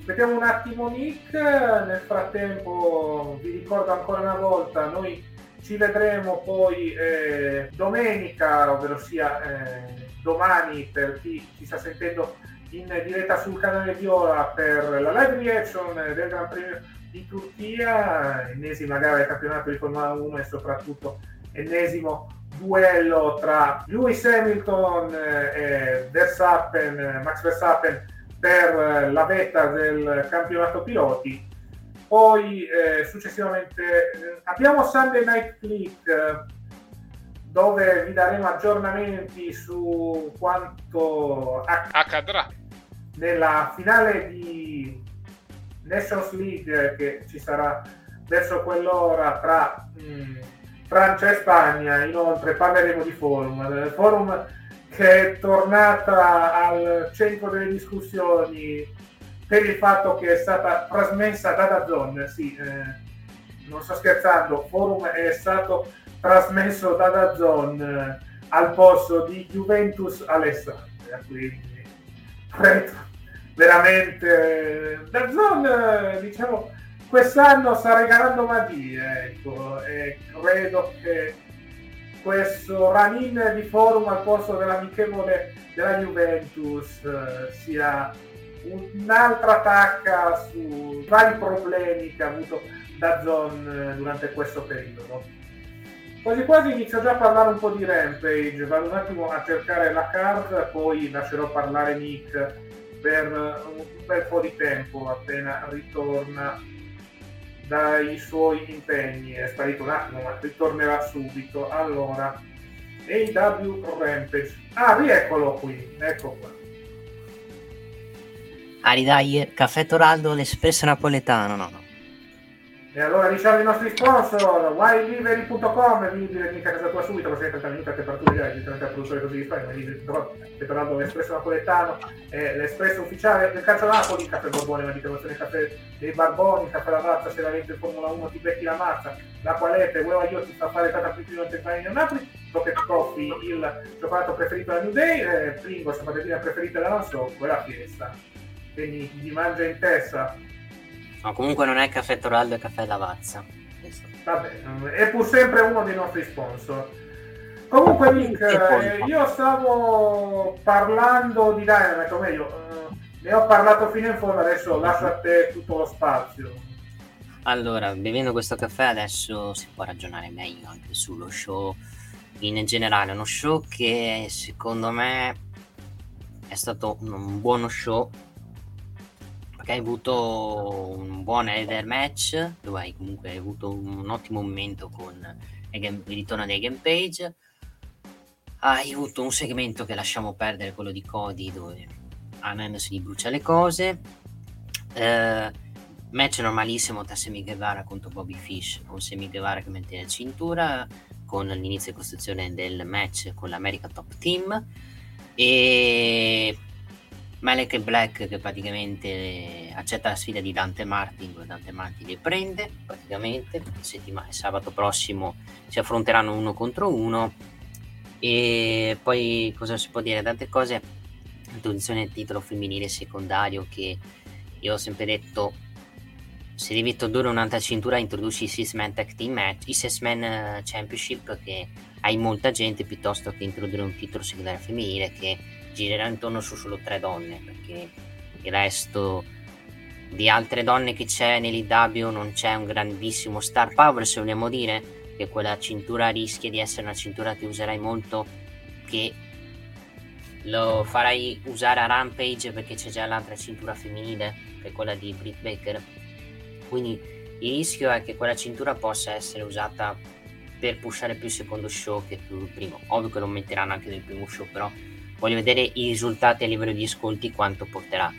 [SPEAKER 3] Aspettiamo un attimo Nick, nel frattempo vi ricordo ancora una volta, noi ci vedremo poi eh, domenica, ovvero sia eh, domani per chi ci sta sentendo in diretta sul canale Viola per la live reaction del Gran Premio di Turchia, ennesima gara del campionato di Formula 1 e soprattutto ennesimo duello tra Lewis Hamilton e Verstappen, Max Verstappen per la vetta del campionato piloti. Poi eh, successivamente eh, abbiamo Sunday Night Click dove vi daremo aggiornamenti su quanto
[SPEAKER 1] accadrà
[SPEAKER 3] nella finale di Nations League che ci sarà verso quell'ora tra mh, mm, Francia e Spagna. Inoltre parleremo di forum, forum che è tornata al centro delle discussioni per il fatto che è stata trasmessa da Dazon. Sì, eh, non sto scherzando, forum è stato trasmesso da Dazon eh, al posto di Juventus Alessandria, quindi veramente Dazon eh, diciamo quest'anno sta regalando magie ecco, e credo che questo run di forum al posto dell'amichevole della Juventus eh, sia un'altra tacca su vari problemi che ha avuto Dazon eh, durante questo periodo. Quasi quasi inizio già a parlare un po' di Rampage, vado un attimo a cercare la card, poi lascerò parlare Nick per un bel po' di tempo appena ritorna dai suoi impegni. È sparito un attimo, ma ritornerà subito. Allora, AW Rampage. Ah, rieccolo qui, ecco qua.
[SPEAKER 4] Ari dai, caffè Toraldo, l'espresso napoletano, no, no.
[SPEAKER 3] E allora diciamo i nostri sponsor, wildlivery.com, venibile mica a casa tua subito, per 30 minuti a temperatura diretta, direttamente al produttore così di Spagna, preparando l'espresso napoletano, eh, l'espresso ufficiale del Calcio Napoli, caffè Borbone, la dichiarazione caffè dei Barboni, caffè La Mazza, se la rete in Formula 1 ti becchi la mazza, la qualete, Ueva io ti sta fare tanta più più in Napoli, Pocket Coffee, il cioccolato preferito da New Day, eh, Pringos, la patatina preferita non so, quella fiesta. Quindi gli mangia in testa
[SPEAKER 4] No, comunque non è caffè Toraldo, è caffè Lavazza.
[SPEAKER 3] Vabbè, è pur sempre uno dei nostri sponsor. Comunque, Nick, eh, io stavo parlando di Dynamite, o meglio, eh, ne ho parlato fino in fondo, adesso lascio a te tutto lo spazio.
[SPEAKER 4] Allora, bevendo questo caffè adesso si può ragionare meglio anche sullo show in generale, uno show che secondo me è stato un buono show che hai avuto un buon header match, dove hai comunque avuto un ottimo momento con il ritorno dei game page. Hai avuto un segmento che lasciamo perdere, quello di Cody, dove Anan si brucia le cose. Eh, match normalissimo tra Semi Guevara contro Bobby Fish, con Semi Guevara che mette la cintura, con l'inizio di costruzione del match con l'America Top Team. E Malek Black che praticamente accetta la sfida di Dante Martin, dove Dante Martin li prende praticamente, settimana, sabato prossimo si affronteranno uno contro uno. E poi cosa si può dire? Tante cose, introduzione del titolo femminile secondario che io ho sempre detto se devi introdurre un'altra cintura introduci i Six Man Tag Team Match, i Six Man eh, Championship che hai molta gente piuttosto che introdurre un titolo secondario femminile che girerà intorno su solo tre donne perché il resto di altre donne che c'è nell'IW non c'è un grandissimo star power se vogliamo dire che quella cintura rischia di essere una cintura che userai molto che lo farai usare a Rampage perché c'è già l'altra cintura femminile che è quella di Britt Baker. Quindi il rischio è che quella cintura possa essere usata per pushare più il secondo show che più il primo. Ovvio che lo metteranno anche nel primo show però voglio vedere i risultati a livello di ascolti quanto porterà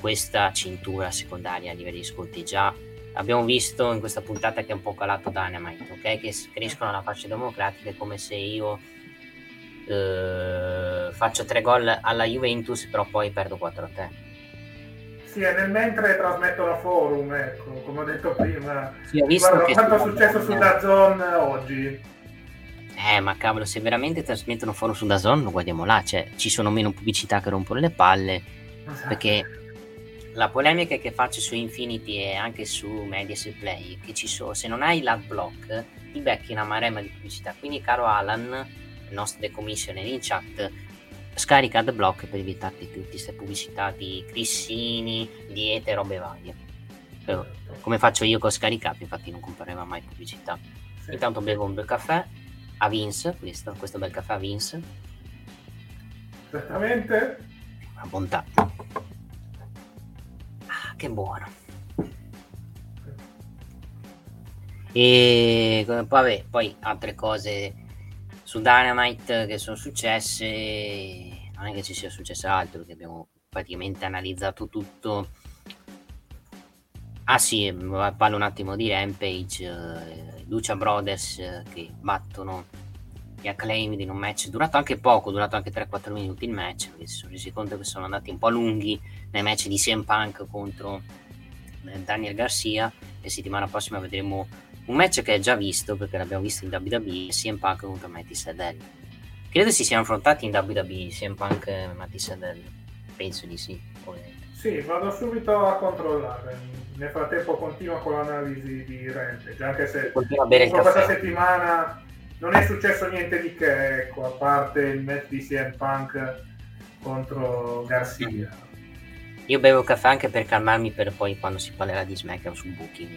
[SPEAKER 4] questa cintura secondaria a livello di ascolti già abbiamo visto in questa puntata che è un po' calato Dynamite ok che crescono alla faccia democratica è come se io eh, faccio tre gol alla Juventus però poi perdo 4 a te
[SPEAKER 3] sì, e nel mentre trasmettono forum, ecco, come ho detto prima.
[SPEAKER 4] Sì, ho visto
[SPEAKER 3] Guarda quanto è successo su Dazon oggi.
[SPEAKER 4] Eh, ma cavolo, se veramente trasmettono forum su Dazon, lo guardiamo là, cioè ci sono meno pubblicità che rompono le palle, esatto. perché la polemica che faccio su Infinity e anche su Mediaset Play, che ci sono, se non hai l'adblock, ti becchi una marema di pubblicità, quindi caro Alan, il nostro decommissioner in chat, scarica AdBlock per evitarti tutte queste pubblicità di crissini, diete, robe varie. Come faccio io con Scaricap, infatti non compreremo mai pubblicità. Intanto bevo un bel caffè a Vince, questo, questo bel caffè a Vince.
[SPEAKER 3] Esattamente.
[SPEAKER 4] Una bontà. Ah, che buono. E poi, vabbè, poi altre cose su Dynamite che sono successe, non è che ci sia successo altro, perché abbiamo praticamente analizzato tutto. Ah sì, parlo un attimo di Rampage, eh, Lucia Brothers eh, che battono gli acclaim in un match durato anche poco, durato anche 3-4 minuti il match, perché si sono resi conto che sono andati un po' lunghi nei match di CM Punk contro eh, Daniel Garcia e settimana prossima vedremo un match che è già visto perché l'abbiamo visto in WWE CM Punk contro Matty Sedell credo si siano affrontati in WWE CM Punk e Matty Sedell penso di sì.
[SPEAKER 3] Sì vado subito a controllare nel frattempo continua con l'analisi di Rampage anche se questa settimana non è successo niente di che ecco a parte il match di CM Punk contro Garcia
[SPEAKER 4] io bevo caffè anche per calmarmi per poi quando si parlerà di SmackDown su Booking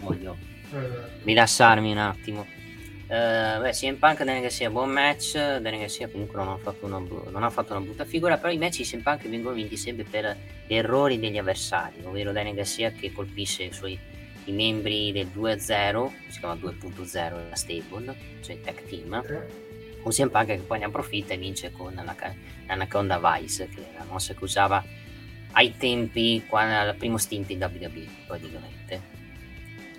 [SPEAKER 4] voglio esatto. rilassarmi un attimo. Uh, beh, CM Punk Daniel Garcia buon match Daniel Garcia comunque non ha, fatto una, non ha fatto una brutta figura però i match di CM Punk vengono vinti sempre per errori degli avversari ovvero Daniel Garcia che colpisce i suoi i membri del 2-0 si chiama 2.0 la stable cioè il tag team o CM Punk che poi ne approfitta e vince con l'Anaconda Vice che è la mossa che usava ai tempi quando, al primo stint in WWE praticamente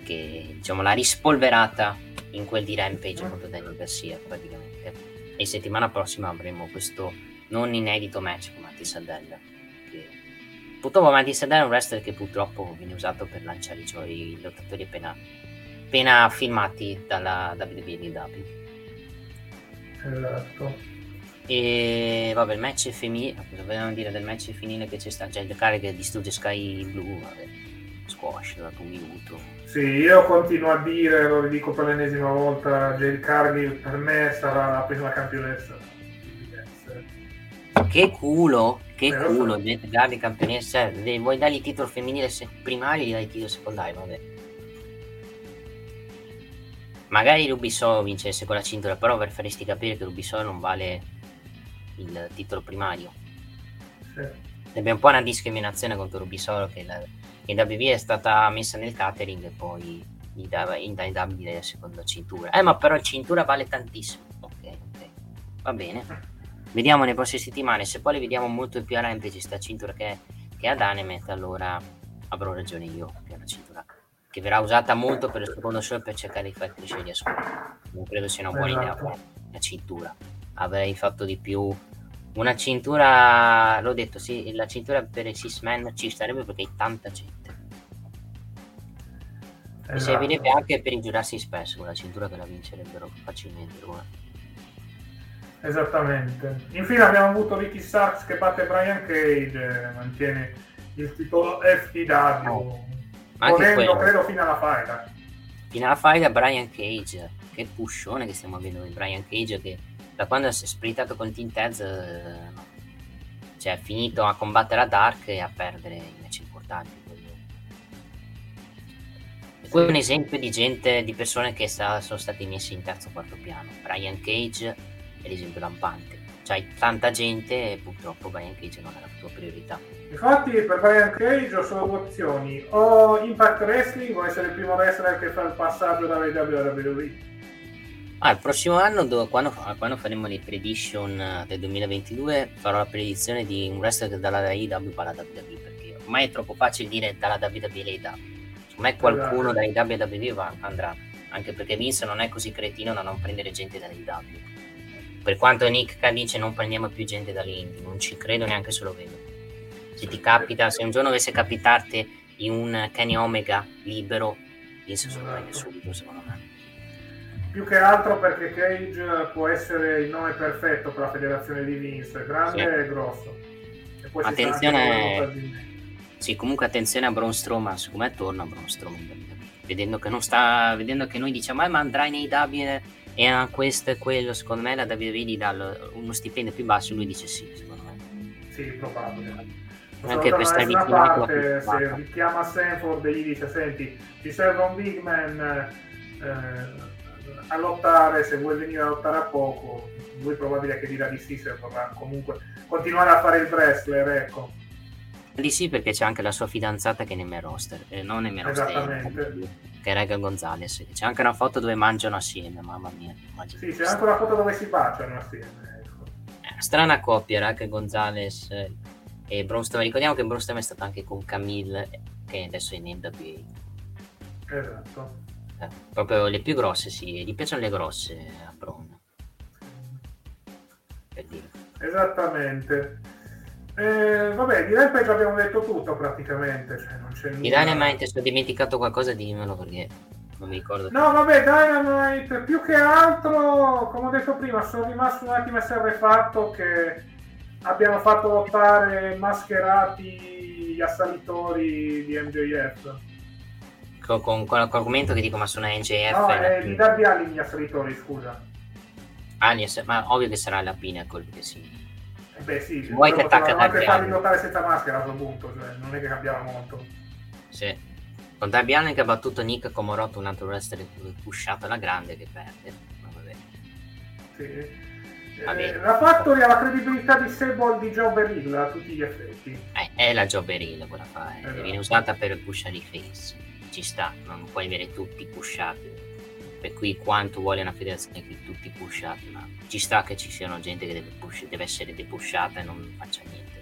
[SPEAKER 4] che diciamo l'ha rispolverata in quel di Rampage contro Daniel Garcia praticamente. E settimana prossima avremo questo non inedito match con Matti Sardella che... purtroppo Matti Sardella è un wrestler che purtroppo viene usato per lanciare i suoi lottatori appena, appena filmati dalla WWW
[SPEAKER 3] esatto.
[SPEAKER 4] E vabbè il match femminile cosa vogliamo dire del match femminile che c'è sta? Jade Carey che distrugge Sky Blue vabbè squash dato un minuto
[SPEAKER 3] sì, io continuo a dire, lo ridico per l'ennesima volta, Jade Cargill per me sarà la prima campionessa.
[SPEAKER 4] Che culo, che eh, culo. Jade Cargill campionessa. Vuoi dargli il titolo femminile primario e gli dai il titolo secondario, vabbè. Magari Rubisolo vincesse con la cintura, però per faresti capire che Rubisolo non vale il titolo primario. Sì. Abbiamo un po' una discriminazione contro Rubisolo che la WWE è stata messa nel catering e poi in AEW la seconda cintura. Eh, ma però cintura vale tantissimo. Ok, ok. Va bene. Vediamo nelle prossime settimane. Se poi le vediamo molto più a Rampage sta cintura che, che ad Animet, allora avrò ragione io che è una cintura che verrà usata molto per il secondo show per cercare di far crescere gli ascolti. Non credo sia una buona idea esatto. la cintura. Avrei fatto di più una cintura, l'ho detto, sì, la cintura per il Six Man ci starebbe perché hai tanta gente. Esatto. E servirebbe anche per i Jurassic Space, con la cintura che la vincerebbero facilmente. Guarda.
[SPEAKER 3] Esattamente. Infine abbiamo avuto Ricky Starks che batte Brian Cage, mantiene il titolo FTW, oh. ponendo credo fino alla faida.
[SPEAKER 4] Fino alla faida Brian Cage, che puscione che stiamo avendo di Brian Cage che da quando si è splittato con Team Taz eh, cioè è finito a combattere a Dark e a perdere i match importanti poi un esempio di gente di persone che sta, sono state messe in terzo o quarto piano. Brian Cage è l'esempio lampante. C'hai tanta gente e purtroppo Brian Cage non è la tua priorità.
[SPEAKER 3] Infatti per Brian Cage ho solo due opzioni. O Impact Wrestling o essere il primo wrestler che fa il passaggio dalle WWE
[SPEAKER 4] Ah, il prossimo anno, do, quando, quando, faremo le prediction eh, del 2022, farò la predizione di un wrestler dalla IW alla WWE, perché ormai è troppo facile dire dalla WWE all'AEW. Me qualcuno dalla WWE va, andrà, anche perché Vince non è così cretino da non prendere gente dall'AEW. Per quanto Nick dice non prendiamo più gente dall'Indy, non ci credo neanche se lo vedo. Se ti capita, se un giorno dovesse capitarti in un Kenny Omega libero, Vince se lo prende subito secondo me
[SPEAKER 3] più che altro perché Cage può essere il nome perfetto per la federazione di Vince, grande sì. e grosso.
[SPEAKER 4] E attenzione, sì, comunque attenzione a Braun Strowman, secondo me torna Braun Strowman, vedendo che non sta, vedendo che noi diciamo, eh, ma andrai nei W e a questo e quello, secondo me la WWE gli dà uno stipendio più basso, lui dice sì, secondo me.
[SPEAKER 3] Sì, probabile. Anche per stare vicino parte, se richiama Sanford e gli dice, senti, ti serve un big man... Eh, a lottare, se vuoi venire a lottare a poco, lui probabile che dirà di sì se vorrà comunque continuare a fare il wrestler, ecco.
[SPEAKER 4] Di sì perché c'è anche la sua fidanzata che è nel roster, eh, non nel roster, che è Rega Gonzalez. C'è anche una foto dove mangiano assieme, mamma mia.
[SPEAKER 3] Sì, c'è anche una foto dove si baciano assieme. Ecco.
[SPEAKER 4] Eh, strana coppia, Rega Gonzalez e Bronston. Ricordiamo che Bronston è stato anche con Camille, che adesso è in NWA.
[SPEAKER 3] Esatto.
[SPEAKER 4] Eh, proprio le più grosse, sì, gli piacciono le grosse a Braun.
[SPEAKER 3] Per dire. Esattamente. Eh, vabbè, di Rampage abbiamo detto tutto praticamente. Cioè non c'è
[SPEAKER 4] di Dynamite, se ho dimenticato qualcosa, dimmelo perché non mi ricordo.
[SPEAKER 3] No, vabbè, Dynamite, più che altro, come ho detto prima, sono rimasto un attimo fatto che abbiano fatto lottare mascherati assalitori di MJF.
[SPEAKER 4] Con, con, con l'argomento che dico, ma sono NJF.
[SPEAKER 3] No, è di Darby Allin gli assalitori, scusa.
[SPEAKER 4] Agnes, ma ovvio che sarà la Pinnacle, che sì.
[SPEAKER 3] Eh beh sì,
[SPEAKER 4] vuoi che attacca
[SPEAKER 3] anche farli lottare senza maschera a questo punto, cioè, non è che cambiava molto.
[SPEAKER 4] Sì. Con Darby Allin che ha battuto Nick Comorotto, un altro wrestler pushato alla grande che perde. Ma vabbè.
[SPEAKER 3] Sì. Eh, la Factory ha la credibilità di Sable di Joe Beryl a tutti gli effetti.
[SPEAKER 4] Eh, è la Joe Beryl quella fa, eh. esatto. viene usata per pushare i face. Ci sta, non puoi avere tutti pushati. Per cui quanto vuole una federazione che tutti pushati, ma ci sta che ci siano gente che deve, push, deve essere depushata e non faccia niente.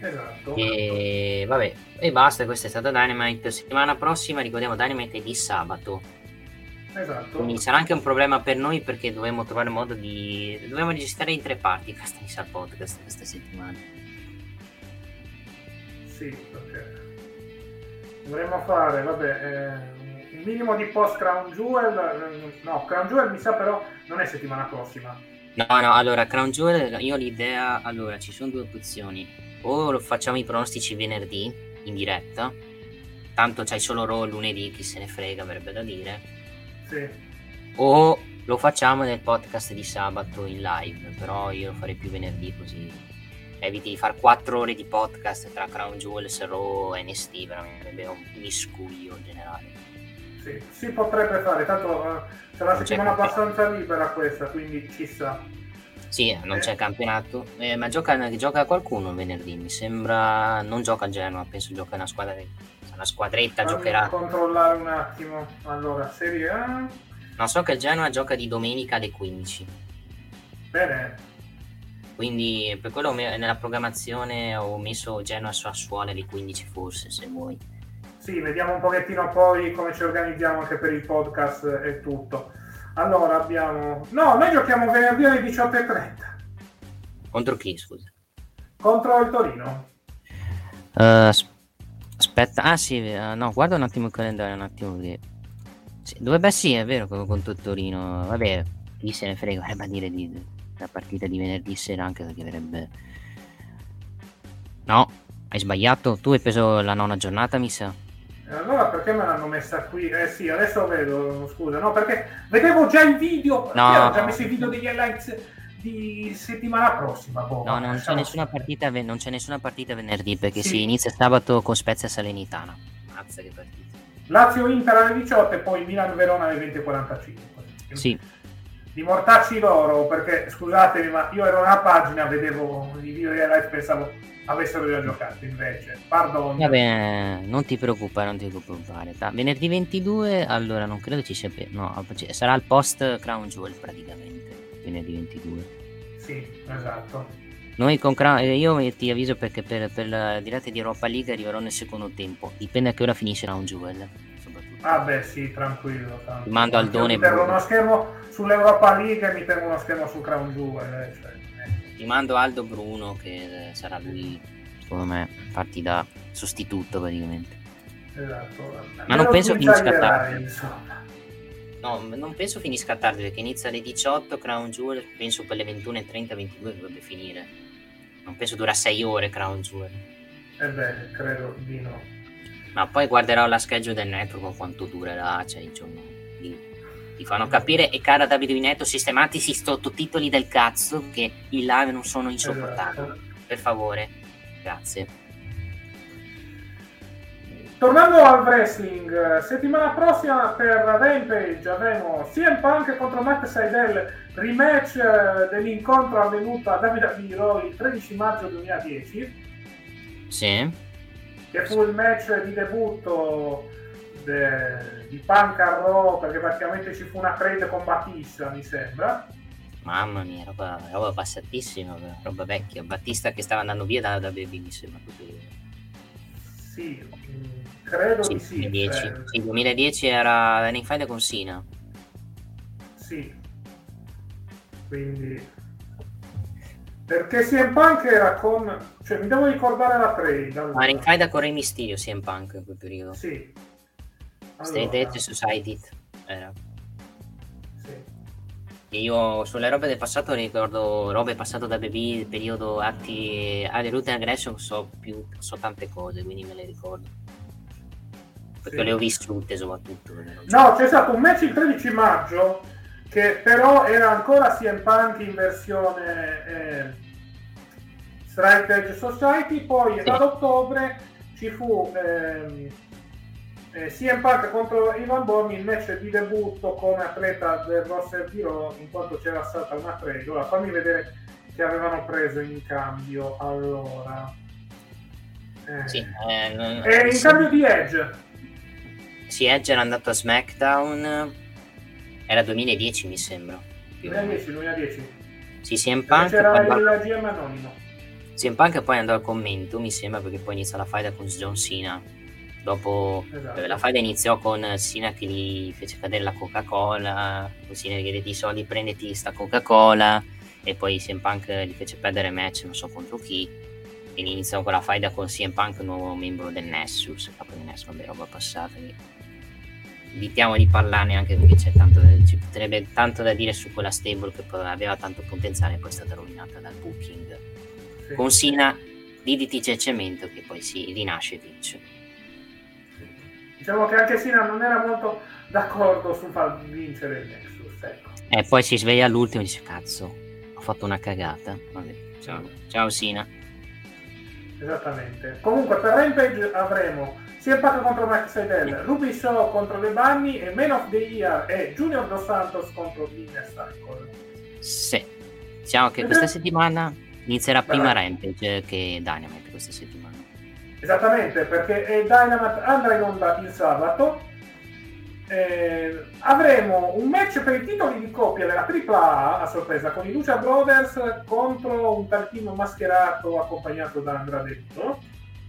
[SPEAKER 3] Esatto.
[SPEAKER 4] E vabbè, e basta, questo è stato Dynamite. Settimana prossima ricordiamo Dynamite di sabato.
[SPEAKER 3] Esatto.
[SPEAKER 4] Quindi sarà anche un problema per noi perché dovremmo trovare modo di. Dobbiamo registrare in tre parti questa Missa Podcast questa settimana.
[SPEAKER 3] Sì, perché dovremmo fare, vabbè, eh, un minimo di post Crown Jewel. Eh, no, Crown Jewel mi sa però non è settimana prossima.
[SPEAKER 4] No, no, allora Crown Jewel io ho l'idea, allora ci sono due opzioni o lo facciamo i pronostici venerdì in diretta, tanto c'hai solo Raw lunedì, chi se ne frega, avrebbe da dire.
[SPEAKER 3] Sì.
[SPEAKER 4] O lo facciamo nel podcast di sabato in live, però io lo farei più venerdì così eviti di fare 4 ore di podcast tra Crown Jewels, Raw e NST, veramente un miscuglio generale.
[SPEAKER 3] Sì, si potrebbe fare, tanto uh, c'è una settimana abbastanza libera questa, quindi ci sta.
[SPEAKER 4] Sì, non c'è campionato, eh, ma gioca, gioca, qualcuno venerdì, mi sembra non gioca a Genoa, penso gioca una squadra, una squadretta
[SPEAKER 3] Fammi
[SPEAKER 4] giocherà.
[SPEAKER 3] controllare un attimo, allora, Serie A...
[SPEAKER 4] No, so che il Genoa gioca di domenica alle 15.
[SPEAKER 3] Bene.
[SPEAKER 4] Quindi per quello nella programmazione ho messo Genoa su Assuole alle 15 forse, se vuoi.
[SPEAKER 3] Sì, vediamo un pochettino poi come ci organizziamo anche per il podcast e tutto. Allora abbiamo... No, noi giochiamo venerdì alle 18.30.
[SPEAKER 4] Contro chi, scusa?
[SPEAKER 3] Contro il Torino.
[SPEAKER 4] Uh, aspetta, ah sì, uh, no, guarda un attimo il calendario, un attimo che... Sì, dovrebbe sì, è vero, contro il Torino. Vabbè, chi se ne frega, vorrebbe dire di, la partita di venerdì sera anche perché avrebbe... No, hai sbagliato, tu hai preso la nona giornata, mi sa.
[SPEAKER 3] Allora perché me l'hanno messa qui? Eh sì, adesso vedo, scusa, no, perché vedevo già il video, no. io ho già messo il video degli highlights di settimana prossima. Boh,
[SPEAKER 4] no, non c'è, nessuna partita, non c'è nessuna partita venerdì perché sì. si inizia sabato con Spezia Salernitana. Mazza che partita.
[SPEAKER 3] Lazio Inter alle 18 e poi Milan Verona alle 20.45.
[SPEAKER 4] Sì.
[SPEAKER 3] Di mortacci loro perché scusatemi, ma io ero una pagina, vedevo i video di highlights pensavo avessero già giocato invece. Pardon.
[SPEAKER 4] Va bene, non ti preoccupare, non ti preoccupare. Da venerdì 22, allora non credo ci sia. No, sarà il post Crown Jewel praticamente. Venerdì 22.
[SPEAKER 3] Sì, esatto.
[SPEAKER 4] Noi con Crown, eh, io ti avviso perché per, per la diretta di Europa League arriverò nel secondo tempo. Dipende a che ora finisce Crown Jewel.
[SPEAKER 3] Ah beh sì, tranquillo. tranquillo.
[SPEAKER 4] Mando al Done.
[SPEAKER 3] Mi tengo uno schermo sull'Europa League e mi tengo uno schermo su Crown Jewel. Eh, cioè
[SPEAKER 4] ti mando Aldo Bruno che sarà lui secondo me parti da sostituto praticamente.
[SPEAKER 3] Esatto.
[SPEAKER 4] Ma non penso finisca tardi no non penso finisca tardi perché inizia alle 18 Crown Jewel penso per le 21.30 22 dovrebbe finire. Non penso dura 6 ore Crown Jewel.
[SPEAKER 3] Eh beh credo di no.
[SPEAKER 4] Ma poi guarderò la schedule del network quanto durerà cioè giorno di ti fanno capire e cara Davide Vinetto sistemati i sottotitoli del cazzo che in live non sono insopportabili. Esatto. per favore. Grazie.
[SPEAKER 3] Tornando al wrestling settimana prossima per Rampage avremo CM Punk contro Matt Seidel rematch eh, dell'incontro avvenuto a Davide Raw il 13 maggio 2010
[SPEAKER 4] sì.
[SPEAKER 3] Che fu il match di debutto de, di Punk a Raw perché praticamente ci fu una trade con Battista mi sembra.
[SPEAKER 4] Mamma mia roba, roba passatissima roba vecchia. Battista che stava andando via da, da Baby mi sembra
[SPEAKER 3] sì credo sì, di sì
[SPEAKER 4] 2010, cioè... sì, 2010 era in fight con Sina
[SPEAKER 3] sì. Quindi perché CM Punk era con cioè mi devo ricordare la trade
[SPEAKER 4] allora. ma fight con Re Mysterio CM Punk in quel periodo.
[SPEAKER 3] Sì
[SPEAKER 4] Straight
[SPEAKER 3] Allora,
[SPEAKER 4] Edge Society era.
[SPEAKER 3] sì.
[SPEAKER 4] Io sulle robe del passato ricordo robe passate da BB, periodo atti alle route aggression so più so tante cose, quindi me le ricordo. Perché
[SPEAKER 3] Sì.
[SPEAKER 4] le ho vissute soprattutto.
[SPEAKER 3] No, c'è stato un match il 13 maggio che però era ancora CM Punk in versione eh, Strike Edge Society, poi
[SPEAKER 4] Sì.
[SPEAKER 3] ad ottobre ci fu ehm, eh, CM Punk contro Ivan Borni il match di debutto come atleta del roster di Raw in quanto c'era stata una trade. Ora fammi vedere che avevano preso in cambio allora. Eh,
[SPEAKER 4] Sì, eh, non-
[SPEAKER 3] eh, in cambio di Edge.
[SPEAKER 4] Sì, Edge era andato a SmackDown. Era 2010 mi sembra. più o meno.
[SPEAKER 3] 2010, 2010.
[SPEAKER 4] Sì, CM Punk,
[SPEAKER 3] c'era il GM anonimo.
[SPEAKER 4] CM Punk poi andò al commento, mi sembra, perché poi inizia la faida con John Cena. Dopo
[SPEAKER 3] Esatto.
[SPEAKER 4] eh, la faida iniziò con Cena che gli fece cadere la Coca-Cola, Cena che chiedete i soldi, prenditi sta Coca-Cola, e poi CM Punk gli fece perdere match, non so contro chi, e iniziò con la faida con CM Punk, nuovo membro del Nessus, capo del Nessus, vabbè, roba passata. Evitiamo di parlarne anche perché c'è tanto ci potrebbe tanto da dire su quella stable che aveva tanto potenziale e poi è stata rovinata dal booking
[SPEAKER 3] Sì.
[SPEAKER 4] con Sina DDT c'è cemento che poi si rinasce e vince
[SPEAKER 3] Diciamo che anche Sina non era molto d'accordo sul far vincere il Nexus. Ecco.
[SPEAKER 4] e poi si sveglia all'ultimo e dice cazzo ho fatto una cagata Vabbè, ciao, ciao Sina
[SPEAKER 3] Esattamente. Comunque per Rampage avremo CM Punk contro Max Seidel, Ruby Shaw contro Le Bunny e Man of the Year e Junior Dos Santos contro Inner Cycle.
[SPEAKER 4] sì diciamo che questa settimana inizierà prima. Rampage che Dynamite questa settimana
[SPEAKER 3] Esattamente, perché Dynamite andrà in onda il sabato. Eh, avremo un match per i titoli di coppia della AAA a sorpresa con i Lucha Brothers contro un team mascherato accompagnato da Andrade Vito.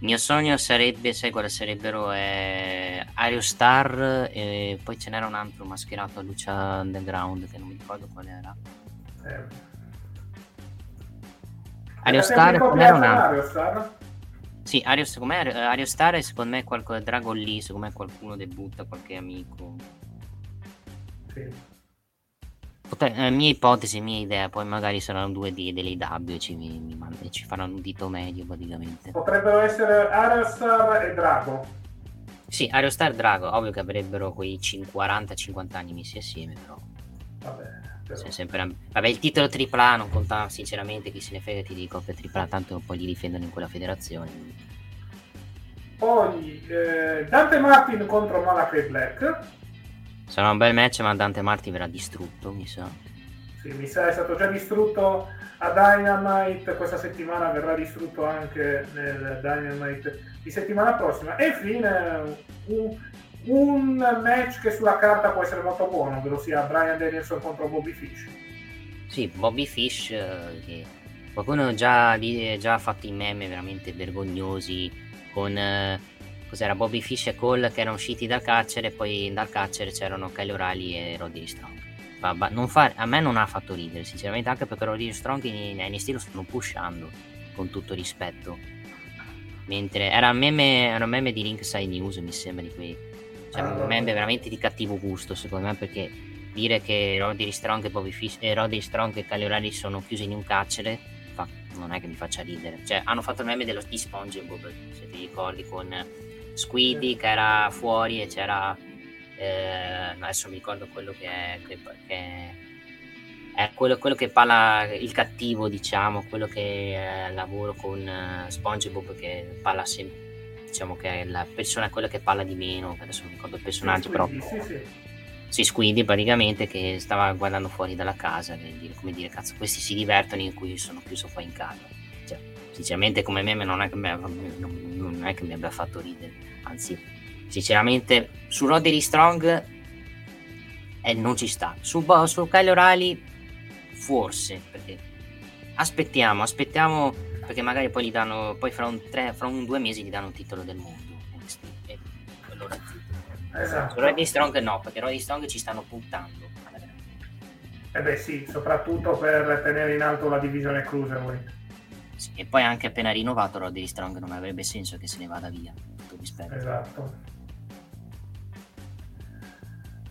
[SPEAKER 4] il mio sogno sarebbe sai quale sarebbero eh, Ario Star e poi ce n'era un altro mascherato a Lucia Underground che non mi ricordo qual era
[SPEAKER 3] Eh,
[SPEAKER 4] Ario Star e qual era un altro
[SPEAKER 3] Ario Star?
[SPEAKER 4] Sì, Ario, secondo me, Ario Star è secondo me qualco, Dragon Lee, secondo me qualcuno debutta, qualche amico.
[SPEAKER 3] Sì.
[SPEAKER 4] Potre- eh, mia ipotesi, mia idea, poi magari saranno due di, delle IW e ci, mi, mi mand- ci faranno un dito medio praticamente.
[SPEAKER 3] Potrebbero essere Ario Star e Drago.
[SPEAKER 4] Sì, Ario Star e Drago, ovvio che avrebbero quei 40-50 anni messi assieme, però.
[SPEAKER 3] Vabbè,
[SPEAKER 4] se- sempre... Vabbè, il titolo AAA non conta sinceramente, chi se ne frega ti dico che AAA, tanto poi li difendono in quella federazione.
[SPEAKER 3] Poi eh, Dante Martin contro Malachi Black.
[SPEAKER 4] Sarà un bel match, ma Dante Marti verrà distrutto, mi sa.
[SPEAKER 3] Sì, mi sa è stato già distrutto a Dynamite, questa settimana verrà distrutto anche nel Dynamite di settimana prossima. E infine un, un match che sulla carta può essere molto buono, ovvero sia Brian Danielson contro Bobby Fish.
[SPEAKER 4] Sì, Bobby Fish, eh, che qualcuno già, già fatto i meme veramente vergognosi con eh, cos'era Bobby Fish e Cole che erano usciti dal carcere e poi dal carcere c'erano Kyle O'Reilly e Roddy Strong. Fa- a me non ha fatto ridere, sinceramente, anche perché Roddy Strong in, in lo stanno pushando, con tutto rispetto. Mentre era un meme, era un meme di Ringside News, mi sembra di quei. Cioè,
[SPEAKER 3] Ah,
[SPEAKER 4] un meme veramente di cattivo gusto, secondo me, perché dire che Roddy Strong e Bobby Fish e Roddy Strong e Kyle O'Reilly sono chiusi in un carcere fa- non è che mi faccia ridere. Cioè hanno fatto il meme dello di SpongeBob se ti ricordi con Squiddy che era fuori e c'era eh, adesso mi ricordo quello che è che, che è quello, quello che parla il cattivo diciamo quello che è al lavoro con eh, SpongeBob che parla sempre diciamo che è la persona quella che parla di meno adesso non ricordo il personaggio però
[SPEAKER 3] Quindi, sì, sì.
[SPEAKER 4] si squindi praticamente che stava guardando fuori dalla casa dire, come dire cazzo questi si divertono in cui sono chiuso qua in casa cioè, sinceramente come meme non è che mi, non, non è che mi abbia fatto ridere anzi sinceramente su Roderick Strong eh, non ci sta su, su Kyle O'Reilly forse perché aspettiamo aspettiamo perché magari poi gli danno poi fra un, tre, fra un due mesi gli danno il titolo del mondo e allora
[SPEAKER 3] Esatto.
[SPEAKER 4] Roddy Strong no, perché Roddy Strong ci stanno puntando.
[SPEAKER 3] Eh beh sì, soprattutto per tenere in alto la divisione Cruiserweight.
[SPEAKER 4] Sì, e poi anche appena rinnovato Roddy Strong non avrebbe senso che se ne vada via. Tutto rispetto.
[SPEAKER 3] Esatto.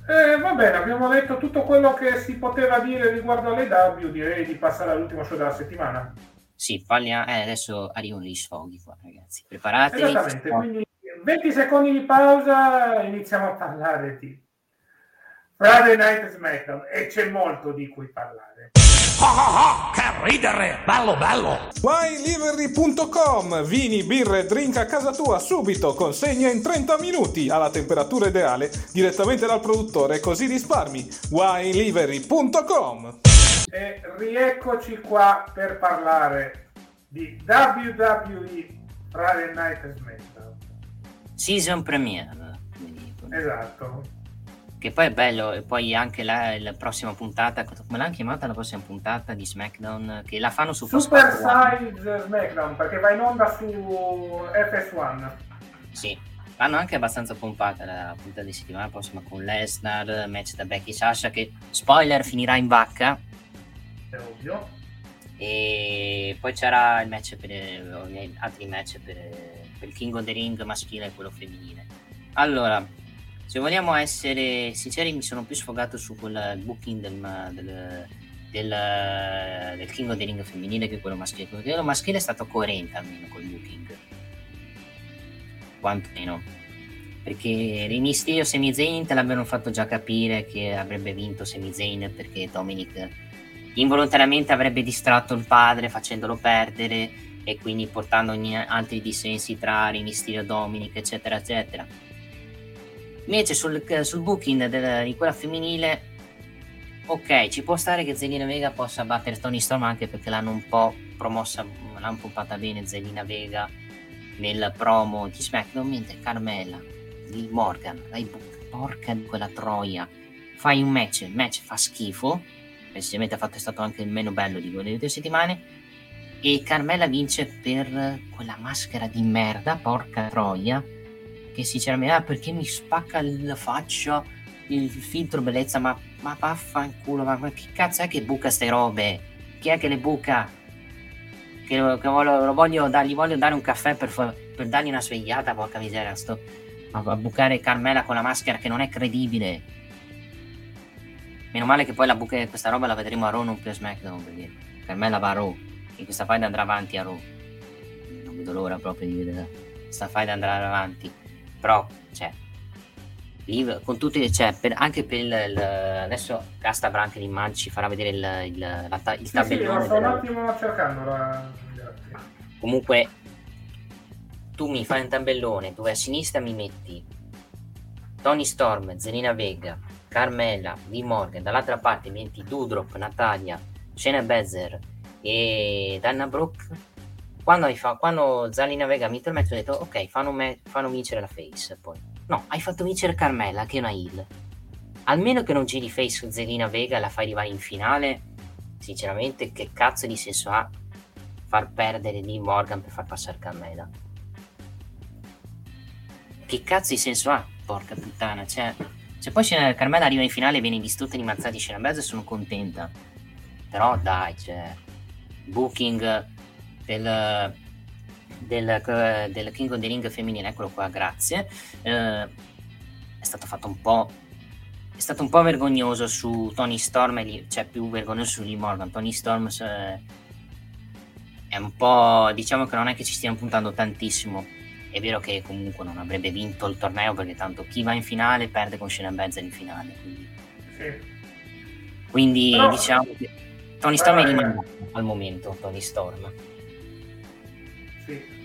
[SPEAKER 3] Eh, va bene, abbiamo detto tutto quello che si poteva dire riguardo alle W, direi di passare all'ultimo show della settimana.
[SPEAKER 4] Sì, parliamo, eh, adesso arrivano gli sfoghi qua, ragazzi. Preparatevi.
[SPEAKER 3] Esattamente, quindi 20 secondi di pausa, iniziamo a parlare di Friday Night SmackDown e c'è molto di cui parlare.
[SPEAKER 2] Ah, ah, che ridere! Bello, bello!
[SPEAKER 1] WineLivery.com Vini, birre, drink a casa tua subito, consegna in 30 minuti alla temperatura ideale direttamente dal produttore, così risparmi. WineLivery.com
[SPEAKER 3] E rieccoci qua per parlare di WWE Friday Night SmackDown.
[SPEAKER 4] Season premiere.
[SPEAKER 3] Esatto.
[SPEAKER 4] Che poi è bello, e poi anche la, la prossima puntata, come l'hanno chiamata la prossima puntata di SmackDown? Che la fanno su
[SPEAKER 3] Super Size SmackDown, perché va in onda su FS1.
[SPEAKER 4] Sì, l'hanno anche abbastanza pompata la puntata di settimana prossima con Lesnar, match da Becky Sasha, che spoiler finirà in vacca.
[SPEAKER 3] È ovvio.
[SPEAKER 4] E poi c'era il match per altri match per, per il King of the Ring maschile e quello femminile. Allora, se vogliamo essere sinceri, mi sono più sfogato su quel booking del, del, del, del King of the Ring femminile che quello maschile. Quello maschile è stato coerente almeno col booking, quantomeno. Perché Rey Mysterio e Sami Zayn te l'avevano fatto già capire che avrebbe vinto Sami Zayn perché Dominic involontariamente avrebbe distratto il padre facendolo perdere e quindi portando altri dissensi tra e Dominic, eccetera, eccetera. Invece sul, sul booking del, di quella femminile, ok, ci può stare che Zelina Vega possa battere Tony Storm anche perché l'hanno un po' promossa, l'hanno pompata bene Zelina Vega nel promo di SmackDown, mentre Carmella, Lee Morgan, dai porca di quella troia, fai un match, il match fa schifo, precisamente ha fatto è stato anche il meno bello di quelle due settimane, e Carmella vince per quella maschera di merda, porca troia, che sinceramente, ah, perché mi spacca la faccia il filtro bellezza, ma, ma vaffanculo, ma, ma che cazzo è che buca ste robe? Chi è che le buca? Che, che voglio, voglio dar, gli voglio dare un caffè per, per dargli una svegliata, porca miseria, sto a, a bucare Carmela con la maschera che non è credibile. Meno male che poi la buca, questa roba la vedremo a Raw, non più a SmackDown, perché Carmela va a Raw, e questa fight andrà avanti a Raw. Non vedo l'ora proprio di vedere. Questa fight andrà avanti. Però cioè con tutti cioè, per, anche per il, il adesso Casta Branche l'immagine ci farà vedere il, il, la, il
[SPEAKER 3] sì,
[SPEAKER 4] tabellone
[SPEAKER 3] sì, sto un attimo cercando la...
[SPEAKER 4] comunque tu mi fai un tabellone dove a sinistra mi metti Tony Storm, Zelina Vega, Carmella, Lee Morgan, dall'altra parte metti Dudrop, Natalia, Shayna Bezer e Danna Brooke. Quando, hai fa- quando Zalina Vega ha vinto il match ho detto ok fanno, me- fanno vincere la face poi. No hai fatto vincere Carmella che è una heal almeno che non giri face Zelina Vega e la fai arrivare in finale sinceramente che cazzo di senso ha far perdere Lee Morgan per far passare Carmella che cazzo di senso ha porca puttana cioè se poi Carmella arriva in finale e viene distrutta di mazzati scena mezzo sono contenta però dai cioè booking del, del, del King of the Ring femminile, eccolo qua, grazie, eh, è stato fatto un po'... È stato un po' vergognoso su Tony Storm, cioè più vergognoso su Lee Morgan. Tony Storm eh, è un po'... diciamo che non è che ci stiamo puntando tantissimo. È vero che comunque non avrebbe vinto il torneo perché tanto chi va in finale perde con Shayna Baszler in finale. Quindi,
[SPEAKER 3] sì.
[SPEAKER 4] quindi Però... diciamo che Tony Storm è rimasto al momento, Tony Storm.
[SPEAKER 3] Sì.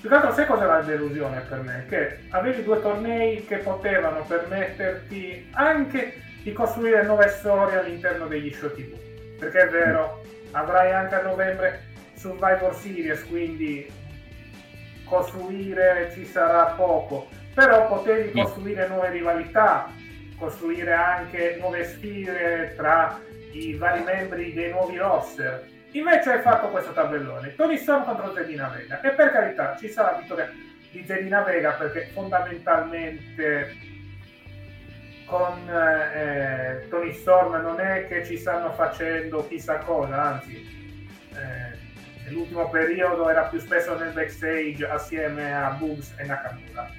[SPEAKER 3] Più che altro sai cos'è la delusione per me? Che avevi due tornei che potevano permetterti anche di costruire nuove storie all'interno degli show TV. Perché è vero, avrai anche a novembre Survivor Series, quindi costruire ci sarà poco, però potevi costruire nuove rivalità, costruire anche nuove sfide tra i vari membri dei nuovi roster. Invece hai fatto questo tabellone, Tony Storm contro Zelina Vega. E per carità ci sarà la vittoria di Zelina Vega perché fondamentalmente con eh, Tony Storm non è che ci stanno facendo chissà cosa, anzi eh, nell'ultimo periodo era più spesso nel backstage assieme a Boogs e Nakamura.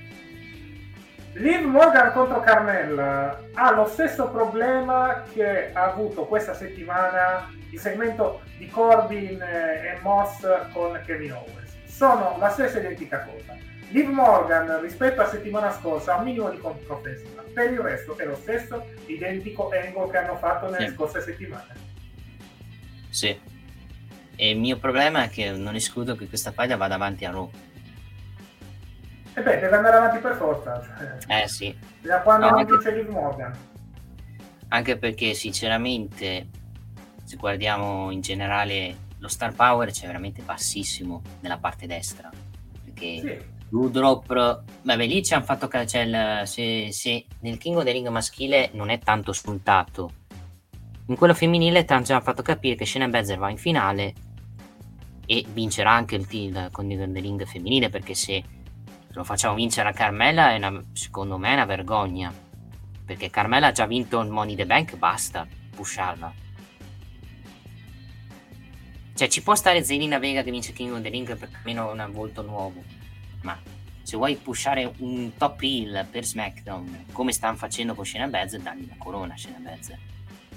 [SPEAKER 3] Liv Morgan contro Carmella ha lo stesso problema che ha avuto questa settimana il segmento di Corbin e Moss con Kevin Owens. Sono la stessa identica cosa. Liv Morgan rispetto a settimana scorsa ha un minimo di controffensiva, per il resto è lo stesso identico angle che hanno fatto nelle
[SPEAKER 4] Sì.
[SPEAKER 3] scorse settimane.
[SPEAKER 4] Sì. E il mio problema è che non escludo che questa faglia vada avanti a Raw.
[SPEAKER 3] E beh, deve andare avanti per forza, cioè,
[SPEAKER 4] Eh sì.
[SPEAKER 3] da quando
[SPEAKER 4] No,
[SPEAKER 3] non
[SPEAKER 4] anche-
[SPEAKER 3] vince Liv Morgan.
[SPEAKER 4] Anche perché sinceramente, se guardiamo in generale, lo star power c'è veramente bassissimo nella parte destra. Perché
[SPEAKER 3] Sì,
[SPEAKER 4] Rudrop, vabbè lì ci hanno fatto ca- cioè, se, se nel King of the Ring maschile non è tanto scontato. In quello femminile ti hanno già fatto capire che Shayna Baszler va in finale e vincerà anche il, il of the Ring femminile perché se lo facciamo vincere a Carmella è una- secondo me è una vergogna. Perché Carmella ha già vinto il Money the Bank, basta pusharla. Cioè ci può stare Zelina Vega che vince King of the Ring perché almeno un volto nuovo. Ma se vuoi pushare un top heel per SmackDown come stanno facendo con Shayna Baszler, dagli la corona a Shayna Baszler.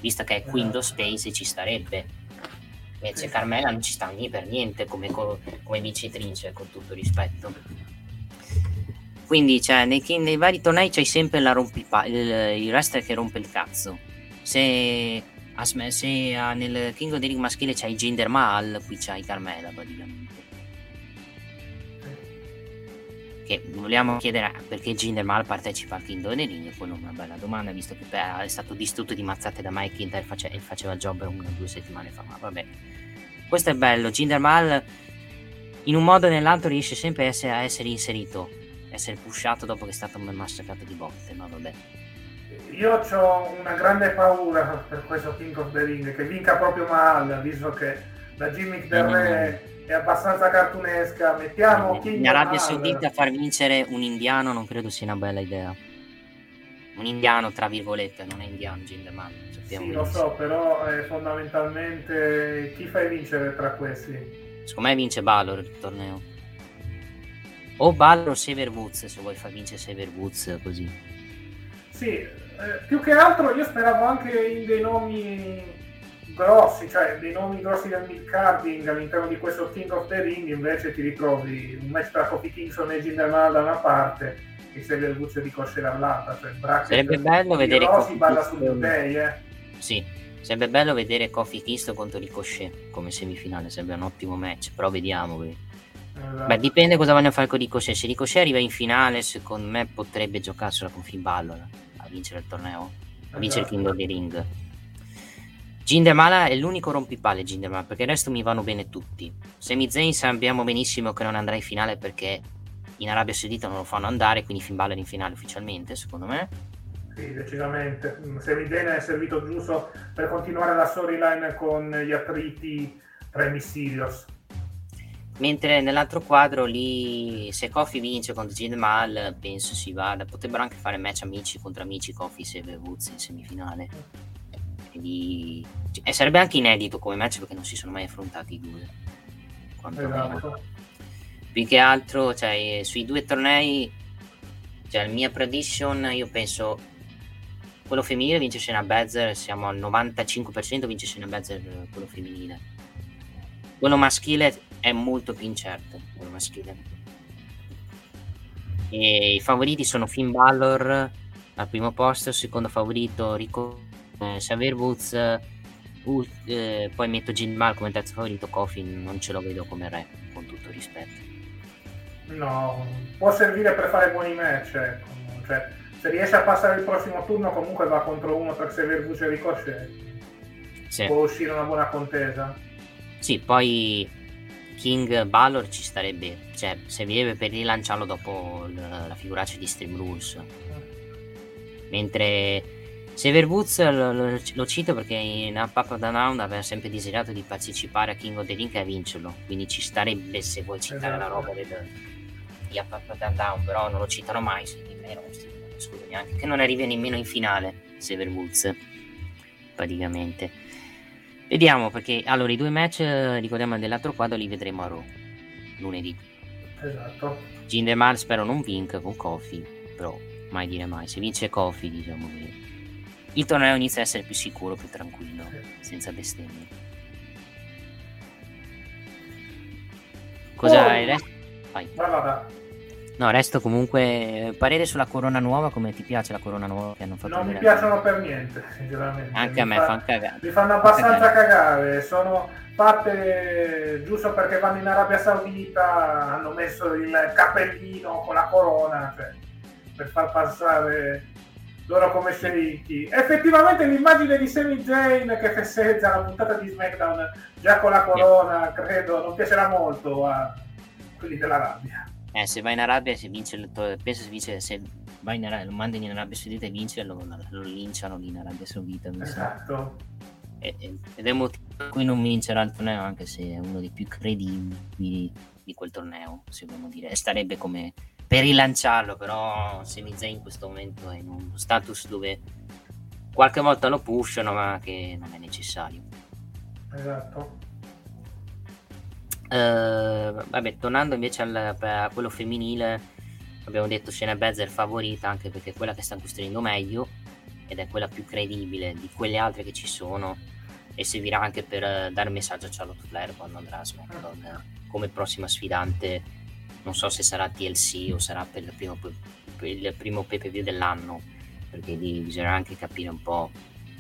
[SPEAKER 4] Visto che è Queen of Space ci starebbe. Invece Carmela non ci sta lì per niente come, co- come vincitrice, con tutto rispetto. Quindi, cioè, nei, nei vari tornei c'hai sempre la rompipa- il, il wrestler che rompe il cazzo. Se, se nel King of the Ring maschile c'hai Jinder Mahal, qui c'hai Carmela praticamente. Che vogliamo chiedere perché Jinder Mahal partecipa al King of the Ring, quella è una bella domanda, visto che è stato distrutto di mazzate da Mike Inter e face- faceva il job una o due settimane fa, ma vabbè. Questo è bello, Jinder Mahal in un modo o nell'altro riesce sempre a essere, a essere inserito, essere pushato dopo che è stato massacrato di botte, ma vabbè.
[SPEAKER 3] Io ho una grande paura per questo King of the Ring, che vinca proprio Mahal, visto che la gimmick del re è abbastanza cartunesca. Mettiamo King
[SPEAKER 4] In Arabia. Saudita far vincere un indiano non credo sia una bella idea. Un indiano, tra virgolette, non è indiano sappiamo
[SPEAKER 3] Sì, lo so, però eh, fondamentalmente chi fai vincere tra questi?
[SPEAKER 4] Secondo me vince Balor il torneo. O Balor o Sever Woods, se vuoi far vincere Sever Woods così.
[SPEAKER 3] Sì, eh, più che altro io speravo anche in dei nomi grossi, cioè dei nomi grossi del mid-carding all'interno di questo King of the Ring, invece ti ritrovi un match tra Kofi Kingston e Jinder Mahal da una parte e Xavier Woods di Cosce dall'altra, cioè
[SPEAKER 4] Sarebbe bello vedere Kofi
[SPEAKER 3] balla su
[SPEAKER 4] Kingston.
[SPEAKER 3] New Day, eh.
[SPEAKER 4] Sì, sarebbe bello vedere Kofi Kingston contro Ricochet come semifinale, sarebbe un ottimo match, però vediamo.
[SPEAKER 3] Esatto.
[SPEAKER 4] Beh, dipende cosa vogliono fare con Ricochet. Se Ricochet arriva in finale, secondo me potrebbe giocarsela con Finn Balor a vincere il torneo, a vincere il
[SPEAKER 3] Esatto.
[SPEAKER 4] King of the Ring. Jinder Mahal è l'unico rompipalle Jinder Mahal, perché il resto mi vanno bene tutti. Sami Zayn sappiamo benissimo che non andrà in finale perché in Arabia Saudita non lo fanno andare, quindi Finn Balor in finale ufficialmente, secondo me.
[SPEAKER 3] Sì, decisamente. Mm, Semidena è servito giusto per continuare la storyline con gli attriti tra i Mysterios.
[SPEAKER 4] Mentre nell'altro quadro lì, se Kofi vince contro Jinder Mahal, penso si vada. Potrebbero anche fare match amici contro amici Kofi e Woods in semifinale. Quindi e sarebbe anche inedito come match perché non si sono mai affrontati i due.
[SPEAKER 3] Esatto.
[SPEAKER 4] Più che altro, cioè, sui due tornei, cioè, la mia prediction, io penso quello femminile vince Shayna Baszler, siamo al 95% vince Shayna eh, quello femminile. Quello maschile è molto più incerto, quello maschile. E i favoriti sono Finn Balor al primo posto, secondo favorito Rico eh, Xavier Woods, ul- eh, poi metto Jim Mal come terzo favorito, Kofi non ce lo vedo come re, con tutto rispetto.
[SPEAKER 3] No, può servire per fare buoni match. ecco. Cioè, se riesce a passare il prossimo turno, comunque va contro uno per Xavier Woods e Ricochet.
[SPEAKER 4] Sì.
[SPEAKER 3] Può uscire una buona contesa.
[SPEAKER 4] Sì, poi King Balor ci starebbe, cioè servirebbe per rilanciarlo dopo la figuraccia di Stream Rules. Mentre Sever Woods lo, lo- lo cito perché in Up Up Down Down aveva sempre desiderato di partecipare a King of the Ring e vincerlo, quindi ci starebbe se vuoi citare la
[SPEAKER 3] Esatto.
[SPEAKER 4] roba del, di Up Up Down Down, però non lo citano mai, si- scusa neanche, che non arrivi nemmeno in finale Sever Woods, praticamente. Vediamo perché allora i due match, ricordiamo dell'altro quadro, li vedremo a Raw lunedì.
[SPEAKER 3] Esatto.
[SPEAKER 4] Jinder Mahal spero non vinca con Kofi, però mai dire mai. Se vince Kofi, diciamo che il torneo inizia a essere più sicuro, più tranquillo, senza bestemmie. Cosa
[SPEAKER 3] Oh.
[SPEAKER 4] hai resto? Vai. No, resto comunque parere sulla corona nuova, come ti piace la corona nuova che hanno fatto
[SPEAKER 3] Non mi piacciono per niente, sinceramente.
[SPEAKER 4] Anche a
[SPEAKER 3] Mi
[SPEAKER 4] me
[SPEAKER 3] fa-
[SPEAKER 4] fanno cagare.
[SPEAKER 3] Mi fanno abbastanza cagare, sono fatte giusto perché vanno in Arabia Saudita, hanno messo il cappellino con la corona, cioè, per far passare loro come sceicchi. Effettivamente l'immagine di Sami Zayn che festeggia la puntata di SmackDown già con la corona, credo, non piacerà molto a quelli dell'Arabia.
[SPEAKER 4] Eh, se vai in Arabia, se vince il to- penso se vince, se vai in Arabia, lo mandano in Arabia Saudita e vince, lo, lo linciano lì in Arabia Saudita.
[SPEAKER 3] Esatto.
[SPEAKER 4] E- ed è il motivo per cui non vincerà il torneo, anche se è uno dei più credibili di quel torneo, se vogliamo dire. E starebbe come per rilanciarlo, però Sami Zayn in questo momento è in uno status dove qualche volta lo pushano, ma che non è necessario.
[SPEAKER 3] Esatto.
[SPEAKER 4] Eh, vabbè, tornando invece al, a quello femminile, abbiamo detto Shayna Baszler favorita anche perché è quella che sta costruendo meglio ed è quella più credibile di quelle altre che ci sono e servirà anche per eh, dare un messaggio a Charlotte Flair quando andrà a SmackDown eh, come prossima sfidante. Non so se sarà TLC o sarà per il primo, per il primo pay-per-view dell'anno perché lì bisognerà anche capire un po'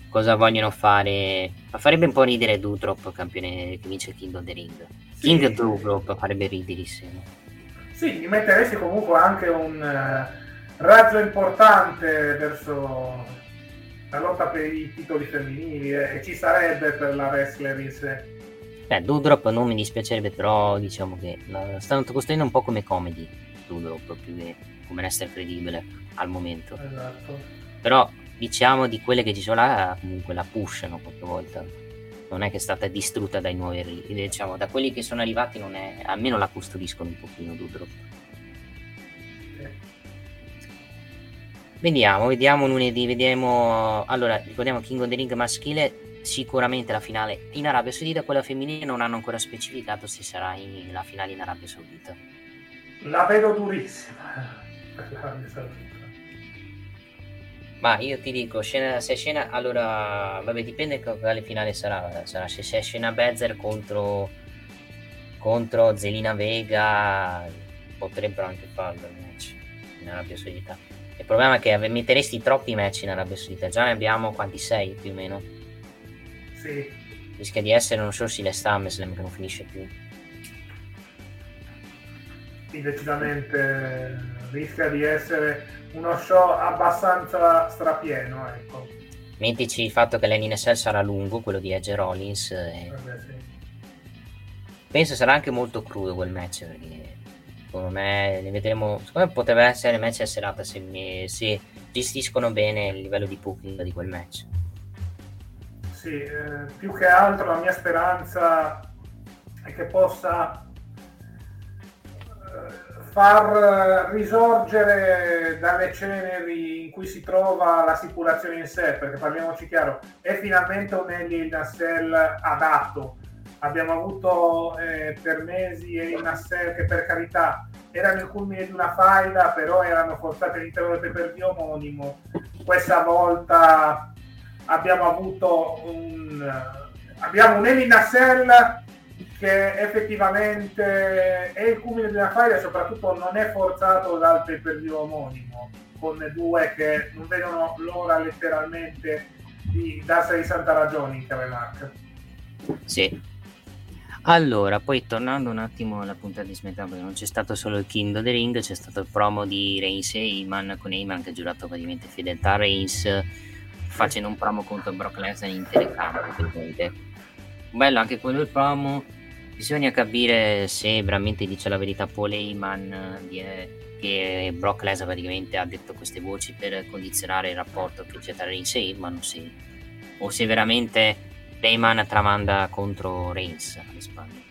[SPEAKER 4] cosa vogliono fare. Ma farebbe un po' ridere Dutrop, campione che vince il King of the Ring.
[SPEAKER 3] Sì.
[SPEAKER 4] King Dutrop farebbe riderissimo.
[SPEAKER 3] Sì, gli metteresti comunque anche un eh, razzo importante verso la lotta per i titoli femminili eh, e ci sarebbe per la wrestler in sé.
[SPEAKER 4] Beh, Dudrop non mi dispiacerebbe, però diciamo che la stanno costruendo un po' come comedy. Dudrop più che come essere credibile al momento.
[SPEAKER 3] Esatto.
[SPEAKER 4] Però diciamo di quelle che ci sono là, comunque la pushano qualche volta. Non è che è stata distrutta dai nuovi diciamo, da quelli che sono arrivati non è. almeno la custodiscono un pochino Dudrop. Vediamo, vediamo lunedì, vediamo. Allora, ricordiamo King of the Ring maschile, sicuramente la finale in Arabia Saudita, quella femminile non hanno ancora specificato se sarà in- la finale in Arabia Saudita.
[SPEAKER 3] La vedo durissima. per l'Arabia Saudita.
[SPEAKER 4] Ma io ti dico, scena, se scena, allora, vabbè, dipende quale finale sarà. sarà se c'è scena Bezer contro, contro Zelina Vega, potrebbero anche farlo il match in Arabia Saudita. Il problema è che metteresti troppi match in Arabia Saudita, già ne abbiamo quanti? Sei più o meno.
[SPEAKER 3] Sì,
[SPEAKER 4] Rischia di essere non solo Siles SummerSlam che non finisce più.
[SPEAKER 3] sì, decisamente rischia di essere uno show abbastanza strapieno, ecco.
[SPEAKER 4] Mettici il fatto che l'NSL sarà lungo, quello di Edge Rollins. e
[SPEAKER 3] Vabbè, sì.
[SPEAKER 4] penso sarà anche molto crudo quel match perché secondo me ne vedremo. Secondo me potrebbe essere match a serata se, mi- se gestiscono bene il livello di booking di quel match.
[SPEAKER 3] Sì, eh, più che altro la mia speranza è che possa eh, far risorgere dalle ceneri in cui si trova la stipulazione in sé, perché parliamoci chiaro, è finalmente un Eli Nassel adatto. Abbiamo avuto eh, per mesi Eli Nassel che per carità erano il culmine di una faida, però erano forzati all'interno del pay-per-view omonimo. Questa volta abbiamo avuto un abbiamo un Eli Nassel che effettivamente è il culmine faida e soprattutto non è forzato dal pay omonimo con due che non vedono l'ora letteralmente di darsi di santa ragione in chiave marca
[SPEAKER 4] Sì. Allora, poi tornando un attimo alla puntata di SmackDown, perché non c'è stato solo il King of the Ring, c'è stato il promo di Reigns e Heyman con Heyman che ha giurato praticamente fedeltà a Reigns facendo un promo contro Brock Lesnar in telecamera. praticamente. Bello anche quello il promo. Bisogna capire se veramente dice la verità Paul Heyman eh, che Brock Lesnar praticamente ha detto queste voci per condizionare il rapporto che c'è tra Reigns e Heyman o se, o se veramente Heyman tramanda contro Reigns alle spalle.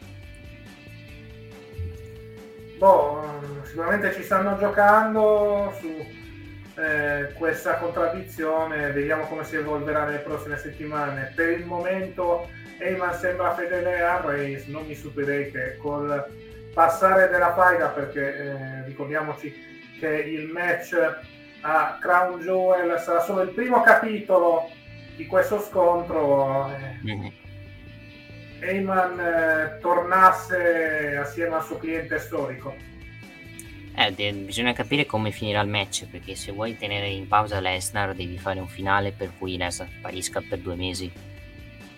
[SPEAKER 3] boh, sicuramente ci stanno giocando su eh, questa contraddizione vediamo come si evolverà nelle prossime settimane per il momento Heyman sembra fedele a Reigns non mi stupirei che col passare della faida perché eh, ricordiamoci che il match a Crown Jewel sarà solo il primo capitolo di questo scontro. Mm-hmm. Heyman eh, tornasse assieme al suo cliente storico.
[SPEAKER 4] Eh, de- bisogna capire come finirà il match, perché se vuoi tenere in pausa Lesnar devi fare un finale per cui Lesnar sparisca per due mesi,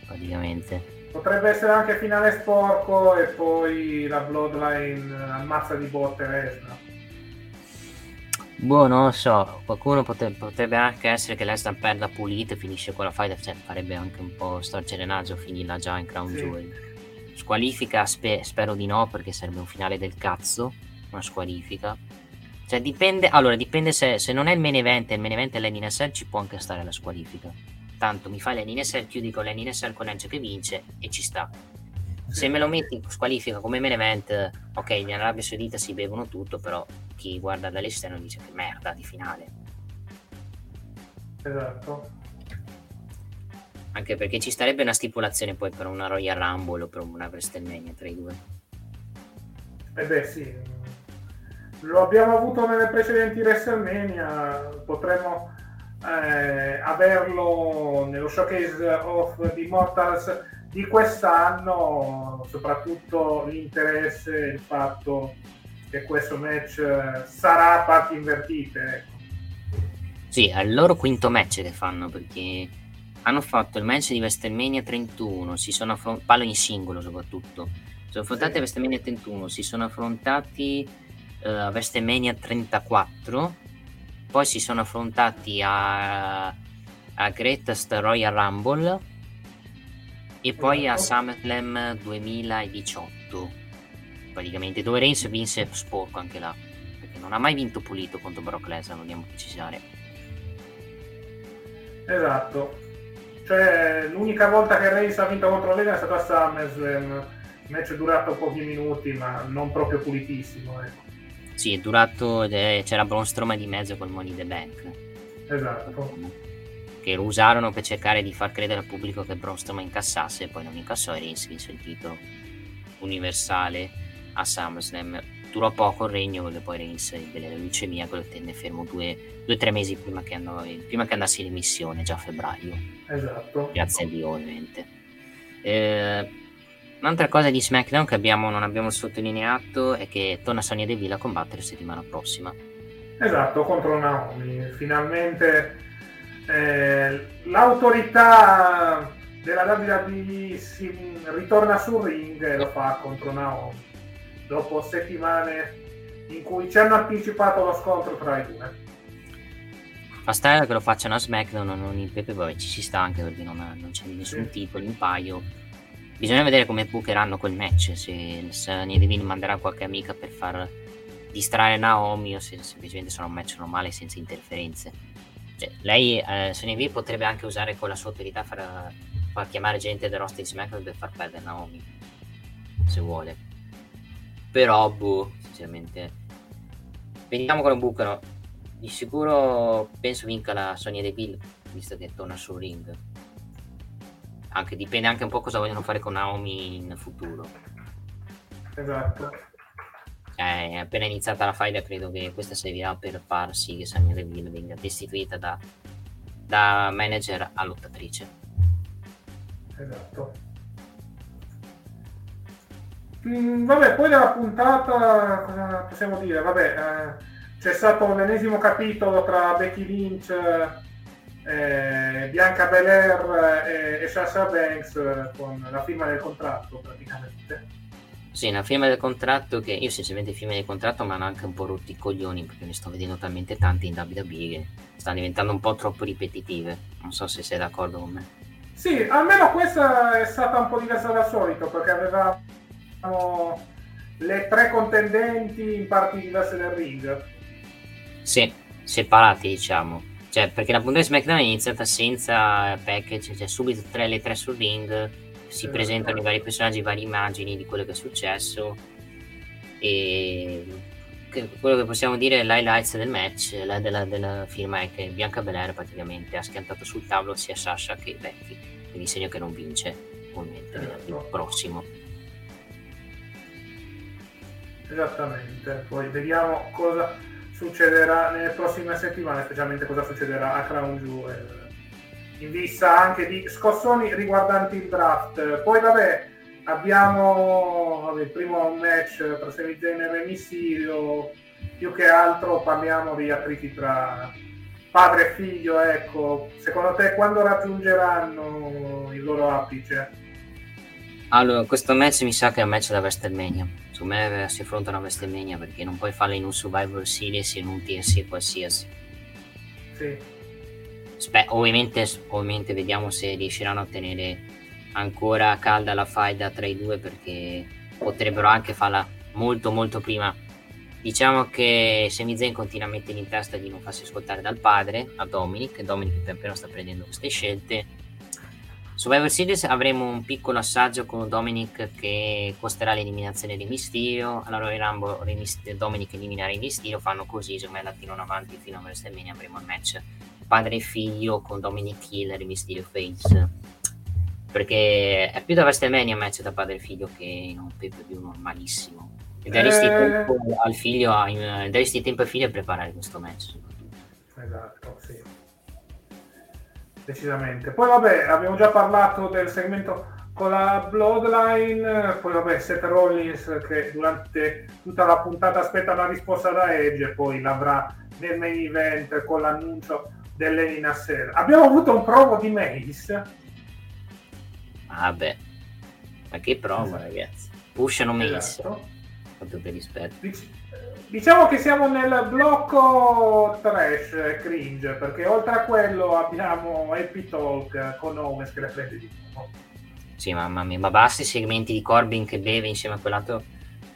[SPEAKER 4] praticamente.
[SPEAKER 3] Potrebbe essere anche finale sporco e poi la Bloodline ammazza di botte Lesnar.
[SPEAKER 4] Boh, non lo so, qualcuno potrebbe, potrebbe anche essere che Lesnar perda pulito e finisce con la fight, cioè farebbe anche un po' storcere il naso finirla già in Crown sì. Jewel. Squalifica spe- spero di no perché sarebbe un finale del cazzo, una squalifica. Cioè dipende, allora dipende se, se non è il main event e il main event è l'NSL ci può anche stare la squalifica tanto mi fai l'NSL, chiudi con l'NSL con Edge che vince e ci sta. Se me lo metti in squalifica come main event, ok, in Arabia Saudita si bevono tutto, però chi guarda dall'esterno dice che merda di finale.
[SPEAKER 3] Esatto.
[SPEAKER 4] Anche perché ci starebbe una stipulazione poi per una Royal Rumble o per una WrestleMania tra i due.
[SPEAKER 3] Eh beh sì, lo abbiamo avuto nelle precedenti WrestleMania, potremmo eh, averlo nello showcase of the Immortals di quest'anno, soprattutto l'interesse e il fatto che questo match sarà a parti invertite. Ecco.
[SPEAKER 4] Sì, è il loro quinto match che fanno perché hanno fatto il match di WrestleMania 31, si sono affrontati, parlo in singolo soprattutto, si sono affrontati sì. a WrestleMania 31, si sono affrontati uh, WrestleMania 34 poi si sono affrontati a, a Greatest Royal Rumble e poi a SummerSlam 2018 praticamente dove Reigns vinse sporco anche là perché non ha mai vinto pulito contro Brock Lesnar dobbiamo precisare.
[SPEAKER 3] Esatto. Cioè l'unica volta che Reigns ha vinto contro Lesnar è stato a SummerSlam match durato pochi minuti ma non proprio pulitissimo ecco
[SPEAKER 4] sì, è durato, è, c'era Braun Strowman di mezzo col Money the Bank.
[SPEAKER 3] Esatto.
[SPEAKER 4] Che lo usarono per cercare di far credere al pubblico che Braun Strowman incassasse e poi non incassò e Reigns vinse il titolo universale a SummerSlam. Durò poco il regno perché poi Reigns ebbe la leucemia che lo tenne fermo due o tre mesi prima che, andò, prima che andassi in emissione, già a febbraio.
[SPEAKER 3] Esatto.
[SPEAKER 4] Grazie a Dio ovviamente. Eh, Un'altra cosa di SmackDown che abbiamo, non abbiamo sottolineato è che torna Sonia Deville a combattere settimana prossima.
[SPEAKER 3] Esatto, contro Naomi. Finalmente eh, l'autorità della WWE si ritorna sul ring e lo fa contro Naomi. Dopo settimane in cui ci hanno anticipato lo scontro tra i due.
[SPEAKER 4] Fa stare che lo facciano a SmackDown, non in Pepe, poi ci si sta anche perché non, non c'è nessun sì. titolo in paio Bisogna vedere come bookeranno quel match, se Sonya Deville manderà qualche amica per far distrarre Naomi o se semplicemente sarà un match normale senza interferenze. Cioè, lei, eh, Sonya Deville potrebbe anche usare con la sua autorità far, far chiamare gente del roster SmackDown per far perdere Naomi, se vuole. Però, boh, sinceramente... Vediamo come bucano. Di sicuro penso vinca la Sonya Deville, visto che torna sul ring anche, dipende anche un po' cosa vogliono fare con Naomi in futuro.
[SPEAKER 3] Esatto.
[SPEAKER 4] Eh, è appena iniziata la faida, credo che questa servirà per far sì che Sonia Deville venga destituita da, da manager a lottatrice.
[SPEAKER 3] Esatto. Mm, vabbè, poi della puntata cosa possiamo dire? Vabbè, eh, c'è stato l'ennesimo capitolo tra Becky Lynch eh, Bianca Belair e, e Sasha Banks eh, con la firma del contratto praticamente.
[SPEAKER 4] Sì, una firma del contratto che io sinceramente firme del contratto mi hanno anche un po' rotti i coglioni perché ne sto vedendo talmente tante in WWE che stanno diventando un po' troppo ripetitive. Non so se sei d'accordo con me.
[SPEAKER 3] Sì, almeno questa è stata un po' diversa dal solito perché avevamo le tre contendenti in parti diverse del ring.
[SPEAKER 4] Sì, separati diciamo. Cioè, perché la puntata di SmackDown è iniziata senza package, cioè subito tre, le tre sul ring, si presentano i vari personaggi, varie immagini di quello che è successo. E quello che possiamo dire è l'highlights del match, la della, della firma è che Bianca Belair praticamente ha schiantato sul tavolo sia Sasha che Becky, quindi segno che non vince, ovviamente, venerdì prossimo.
[SPEAKER 3] Esattamente, poi vediamo cosa succederà nelle prossime settimane, specialmente cosa succederà a Crown Jewel in vista anche di scossoni riguardanti il draft. Poi vabbè, abbiamo vabbè, il primo match tra Zayn e Mysterio, più che altro parliamo di attriti tra padre e figlio, ecco. Secondo te quando raggiungeranno il loro apice?
[SPEAKER 4] Allora, questo match mi sa che è un match da WrestleMania. Su me si affrontano a WrestleMania perché non puoi farlo in un Survivor Series in un TNC qualsiasi.
[SPEAKER 3] Sì.
[SPEAKER 4] Spe- ovviamente, ovviamente vediamo se riusciranno a tenere ancora calda la faida tra i due perché potrebbero anche farla molto molto prima. Diciamo che Sami Zayn continua a mettere in testa di non farsi ascoltare dal padre a Dominic, Dominic pian piano sta prendendo queste scelte. Su Survivor Series avremo un piccolo assaggio con Dominic che costerà l'eliminazione di Mysterio. Allora in Rambo Dominic elimina Rey Mysterio, fanno così, secondo me la tirano avanti fino a WrestleMania avremo il match padre e figlio con Dominic Killer e Mysterio Face. Perché è più da WrestleMania match da padre e figlio che in un pay per view normalissimo e daresti eh... tempo al figlio a, daresti tempo al figlio a preparare questo match.
[SPEAKER 3] Esatto sì decisamente poi vabbè abbiamo già parlato del segmento con la Bloodline, poi vabbè Seth Rollins che durante tutta la puntata aspetta la risposta da Edge e poi l'avrà nel main event con l'annuncio delle Nasser. Abbiamo avuto un provo di Mace.
[SPEAKER 4] Vabbè, ma che provo, esatto. ragazzi? Pushano Mace.
[SPEAKER 3] Esatto.
[SPEAKER 4] Fatto per rispetto.
[SPEAKER 3] Dic- diciamo che siamo nel blocco trash e cringe, perché oltre a quello abbiamo Happy Talk con Owens che le prende di nuovo.
[SPEAKER 4] Sì, mamma mia, ma basta i segmenti di Corbin che beve insieme a quell'altro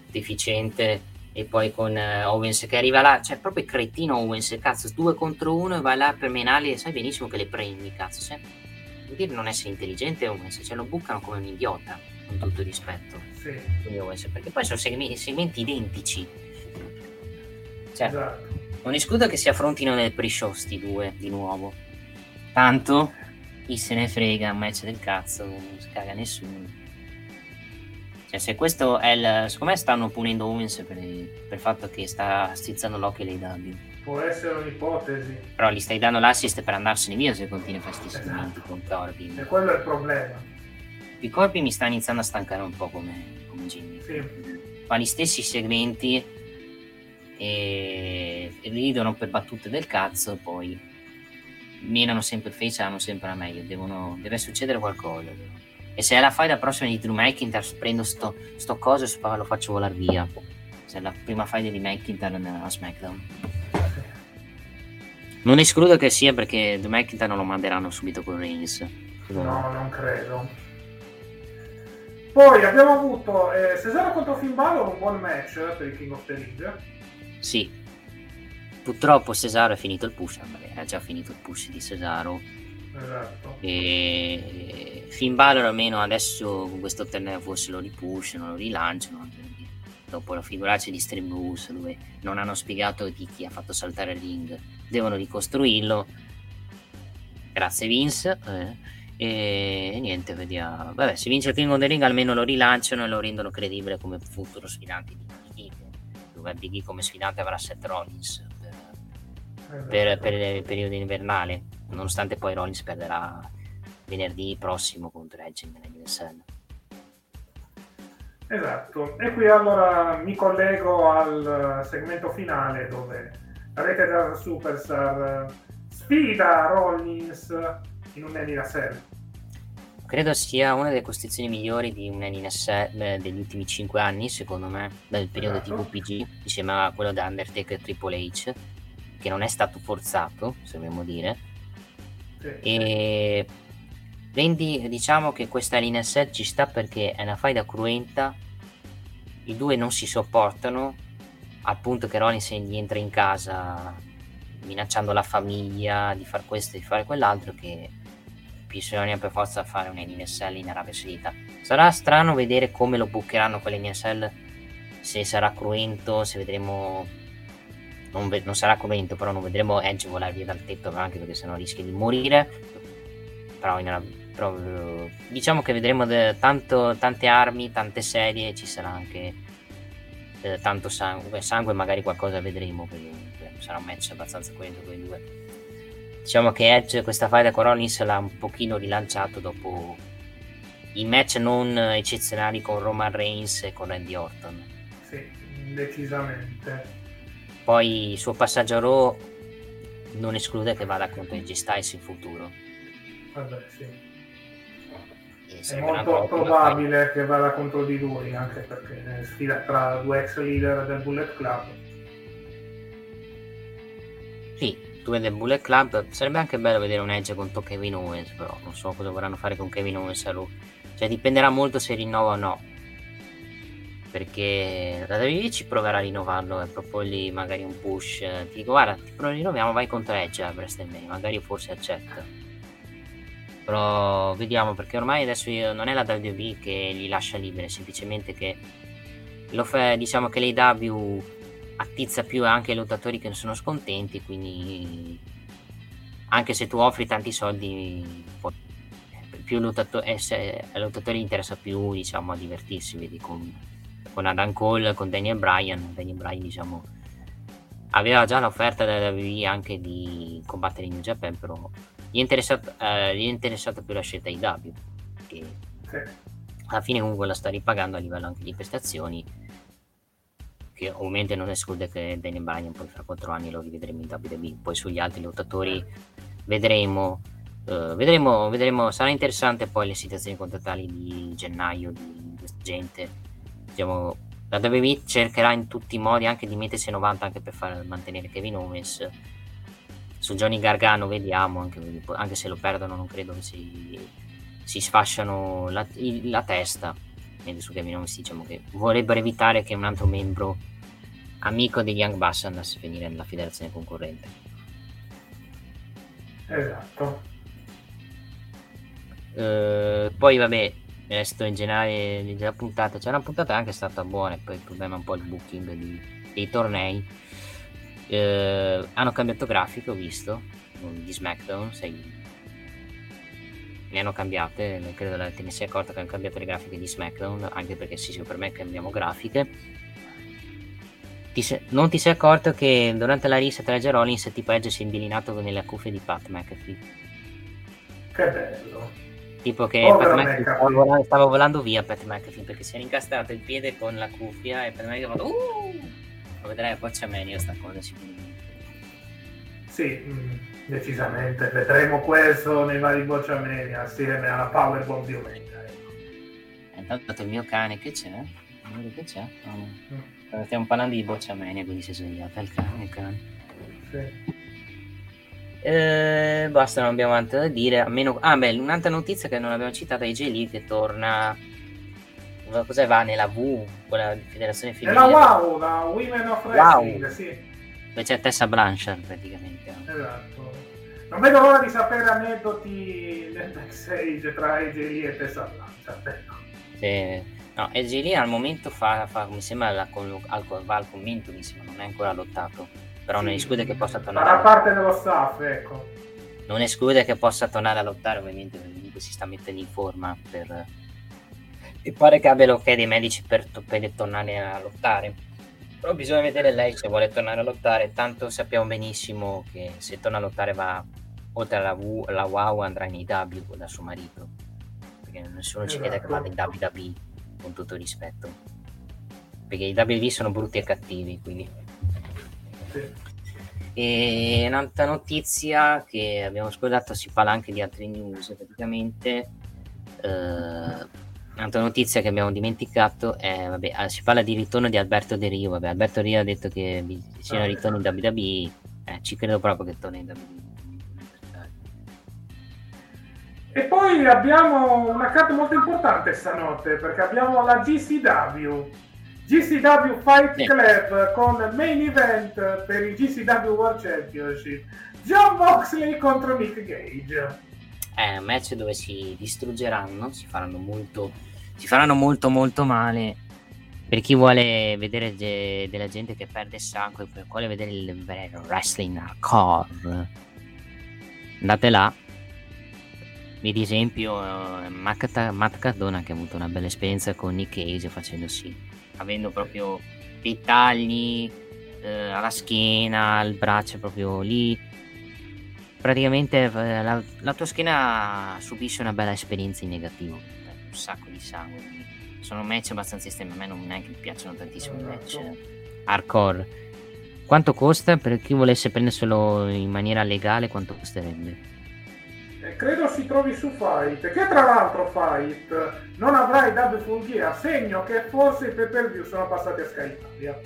[SPEAKER 4] deficiente e poi con uh, Owens che arriva là, cioè proprio cretino Owens, cazzo, due contro uno e vai là per menarli e sai benissimo che le prendi, cazzo, cioè, vuol dire non essere intelligente Owens, cioè lo bucano come un idiota, con tutto rispetto.
[SPEAKER 3] Sì.
[SPEAKER 4] Owens, perché poi sono segmenti, segmenti identici. Cioè,
[SPEAKER 3] esatto.
[SPEAKER 4] non escludo che si affrontino nel pre-show sti due di nuovo. Tanto chi se ne frega, un match del cazzo, non si caga nessuno. Cioè, se questo è il. Secondo me stanno punendo Owens per, per il fatto che sta strizzando l'occhio ai W.
[SPEAKER 3] Può essere un'ipotesi.
[SPEAKER 4] Però gli stai dando l'assist per andarsene via se continui a fare questi esatto. con Corbin.
[SPEAKER 3] E quello è il problema.
[SPEAKER 4] Il Corbin mi sta iniziando a stancare un po' come, come Jimmy.
[SPEAKER 3] Sì.
[SPEAKER 4] Fa gli stessi segmenti e ridono per battute del cazzo, poi menano sempre il face, hanno sempre la meglio. Devono, deve succedere qualcosa. E se la fight prossima di Drew McIntyre, prendo sto, sto coso e lo faccio volare via. Se è la prima fight di McIntyre a SmackDown. Non escludo che sia perché Drew McIntyre non lo manderanno subito con Reigns.
[SPEAKER 3] No, non credo. Poi abbiamo avuto eh, Cesaro contro Finn Balor, un buon match per il King of the Ring.
[SPEAKER 4] Sì. Purtroppo Cesaro è finito il push, è già finito il push di Cesaro
[SPEAKER 3] Esatto.
[SPEAKER 4] E Finn Balor almeno adesso con questo torneo forse lo ripushano, lo rilanciano. Dopo la figuraccia di Stream Bruce dove non hanno spiegato di chi ha fatto saltare il ring, devono ricostruirlo. Grazie Vince. Eh. E, niente, vediamo. Vabbè, se vince il King of the Ring almeno lo rilanciano e lo rendono credibile come futuro sfidante di E. Dove Big E come sfidante avrà Seth Rollins per, per, per il periodo invernale nonostante poi Rollins perderà venerdì prossimo contro Edge nell'NSL.
[SPEAKER 3] Esatto, e qui allora mi collego al segmento finale dove la rete della Superstar sfida Rollins in un NSL.
[SPEAKER 4] Credo sia una delle costruzioni migliori di un NSL degli ultimi 5 anni, secondo me, dal periodo esatto. TVPG, insieme a quello da Undertaker e Triple H, che non è stato forzato, se vogliamo dire, e rendi, diciamo che questa linea set ci sta perché è una faida cruenta, i due non si sopportano, al punto che Rollins gli entra in casa minacciando la famiglia di fare questo e di fare quell'altro che bisogna per forza fare un NSL in Arabia Saudita. Sarà strano vedere come lo bucheranno quell'NSL, se sarà cruento, se vedremo non, ve- non, sarà cruento, però non vedremo Edge volare via dal tetto anche perché sennò rischia di morire. Però, una, però diciamo che vedremo de- tanto, tante armi, tante serie, ci sarà anche eh, tanto sangue, sangue magari qualcosa vedremo, perché sarà un match abbastanza coerente con due. Diciamo che Edge questa faida con Rollins l'ha un pochino rilanciato dopo i match non eccezionali con Roman Reigns e con Randy Orton.
[SPEAKER 3] Sì, decisamente.
[SPEAKER 4] Poi il suo passaggio a Raw non esclude che vada contro AJ Styles in futuro.
[SPEAKER 3] Vabbè, sì. È molto probabile che vada contro di lui, anche perché è sfida tra due ex leader del Bullet Club.
[SPEAKER 4] Sì, due del Bullet Club. Sarebbe anche bello vedere un Edge contro Kevin Owens, però non so cosa vorranno fare con Kevin Owens a lui. Cioè dipenderà molto se rinnova o no. Perché la WWE ci proverà a rinnovarlo e proporgli magari un push. Ti dico, guarda, ti rinnoviamo, vai contro Edge a WrestleMania, magari forse accetta. Però vediamo, perché ormai adesso non è la WWE che li lascia liberi, semplicemente che lo fa, diciamo che l'AW attizza più anche i lottatori che non sono scontenti, quindi anche se tu offri tanti soldi più lottato- eh, ai lottatori interessa più diciamo, a divertirsi, vedi con, con Adam Cole, con Daniel Bryan, Daniel Bryan diciamo aveva già l'offerta della WWE anche di combattere in New Japan, però gli è interessato, eh, gli è interessato più la scelta IW, che alla fine comunque la sta ripagando a livello anche di prestazioni, che ovviamente non esclude che Daniel Bryan poi fra 4 anni lo rivedremo in WWE, poi sugli altri lottatori vedremo Uh, vedremo, vedremo, sarà interessante poi le situazioni contrattuali di gennaio di questa gente. Diciamo, la WWE cercherà in tutti i modi anche di mettersi a 90 anche per far mantenere Kevin Owens. Su Johnny Gargano vediamo, anche, anche se lo perdono non credo che si, si sfasciano la, la, testa. Su Kevin Owens diciamo che vorrebbero evitare che un altro membro amico degli Young Bucks andasse a finire nella federazione concorrente.
[SPEAKER 3] Esatto.
[SPEAKER 4] Uh, poi vabbè, resto in generale della puntata, c'è una puntata anche stata buona, poi il problema è un po' il booking di, dei tornei. Uh, hanno cambiato grafiche, ho visto, di SmackDown, sei... ne hanno cambiate, credo che te ne sia accorta che hanno cambiato le grafiche di SmackDown, anche perché sì, sì per me cambiamo grafiche. Ti se... non ti sei accorto che durante la risa tra Rollins tipo Edge si è indilinato nelle cuffie di Pat McAfee?
[SPEAKER 3] Che bello!
[SPEAKER 4] Tipo che oh, Pat McAfee stava volando, stava volando, via Pat McAfee perché si era incastrato il piede con la cuffia e Pat McAfee ha fatto uh! Lo vedrai a Bocciamania sta cosa sicuramente.
[SPEAKER 3] Sì, mm, decisamente. Vedremo questo nei vari Bocciamania assieme alla Powerbomb di Omega. Ecco.
[SPEAKER 4] Intanto il mio cane che c'è? Che c'è? Oh, no. mm. Stiamo parlando di Bocciamania, quindi si è svegliata il cane. Il cane. Sì. Eh, basta, non abbiamo altro da dire. A meno... Ah, beh, un'altra notizia che non abbiamo citato è J che torna. Cos'è va nella V, quella federazione femminile?
[SPEAKER 3] Nella WOW, la Women of Wrestling, wow. sì.
[SPEAKER 4] Dove c'è Tessa Blanchard praticamente.
[SPEAKER 3] Esatto. Non vedo l'ora di sapere aneddoti nel backstage tra AJ Lee e Tessa Blanchard. Ecco.
[SPEAKER 4] Sì. No, AJ Lee al momento fa, fa mi sembra, la, al, va al commento, mi sembra, non è ancora lottato però non esclude che possa tornare.
[SPEAKER 3] Farà parte dello staff, ecco.
[SPEAKER 4] Non esclude che possa tornare a lottare, ovviamente, perché si sta mettendo in forma per... E pare che abbia l'ok dei medici per, per tornare a lottare. Però bisogna vedere lei se vuole tornare a lottare, tanto sappiamo benissimo che se torna a lottare va oltre alla, w, alla WOW andrà in IW da suo marito. Perché nessuno ci chiede che vada in WWE, con tutto rispetto. Perché i WWE sono brutti e cattivi, quindi e un'altra notizia che abbiamo scordato, si parla anche di altre news praticamente. Eh, un'altra notizia che abbiamo dimenticato è, vabbè, ah, si parla di ritorno di Alberto De Rio. Vabbè, Alberto De Rio ha detto che bisogna ritorno in WWE, eh, ci credo proprio che torni in WWE.
[SPEAKER 3] E poi abbiamo una carta molto importante stanotte perché abbiamo la GCW GCW Fight sì. Club con main event per il GCW World Championship. John Moxley contro Nick Gage.
[SPEAKER 4] È un match dove si distruggeranno, si faranno molto, si faranno molto molto male. Per chi vuole vedere de- della gente che perde sangue, per vuole vedere il vero wrestling hardcore, andate là. Ad esempio, uh, Matt Cardona che ha avuto una bella esperienza con Nick Cage facendo sì avendo proprio dei tagli eh, alla schiena, al braccio, proprio lì. Praticamente eh, la, la, tua schiena subisce una bella esperienza in negativo, un sacco di sangue. Sono match abbastanza estremi, a me non neanche mi piacciono tantissimo i match hardcore. Quanto costa per chi volesse prenderselo in maniera legale? Quanto costerebbe?
[SPEAKER 3] Eh, credo si trovi su Fight, che tra l'altro Fight non avrai dato full gear, segno che forse i pay per view sono passati a Sky Italia.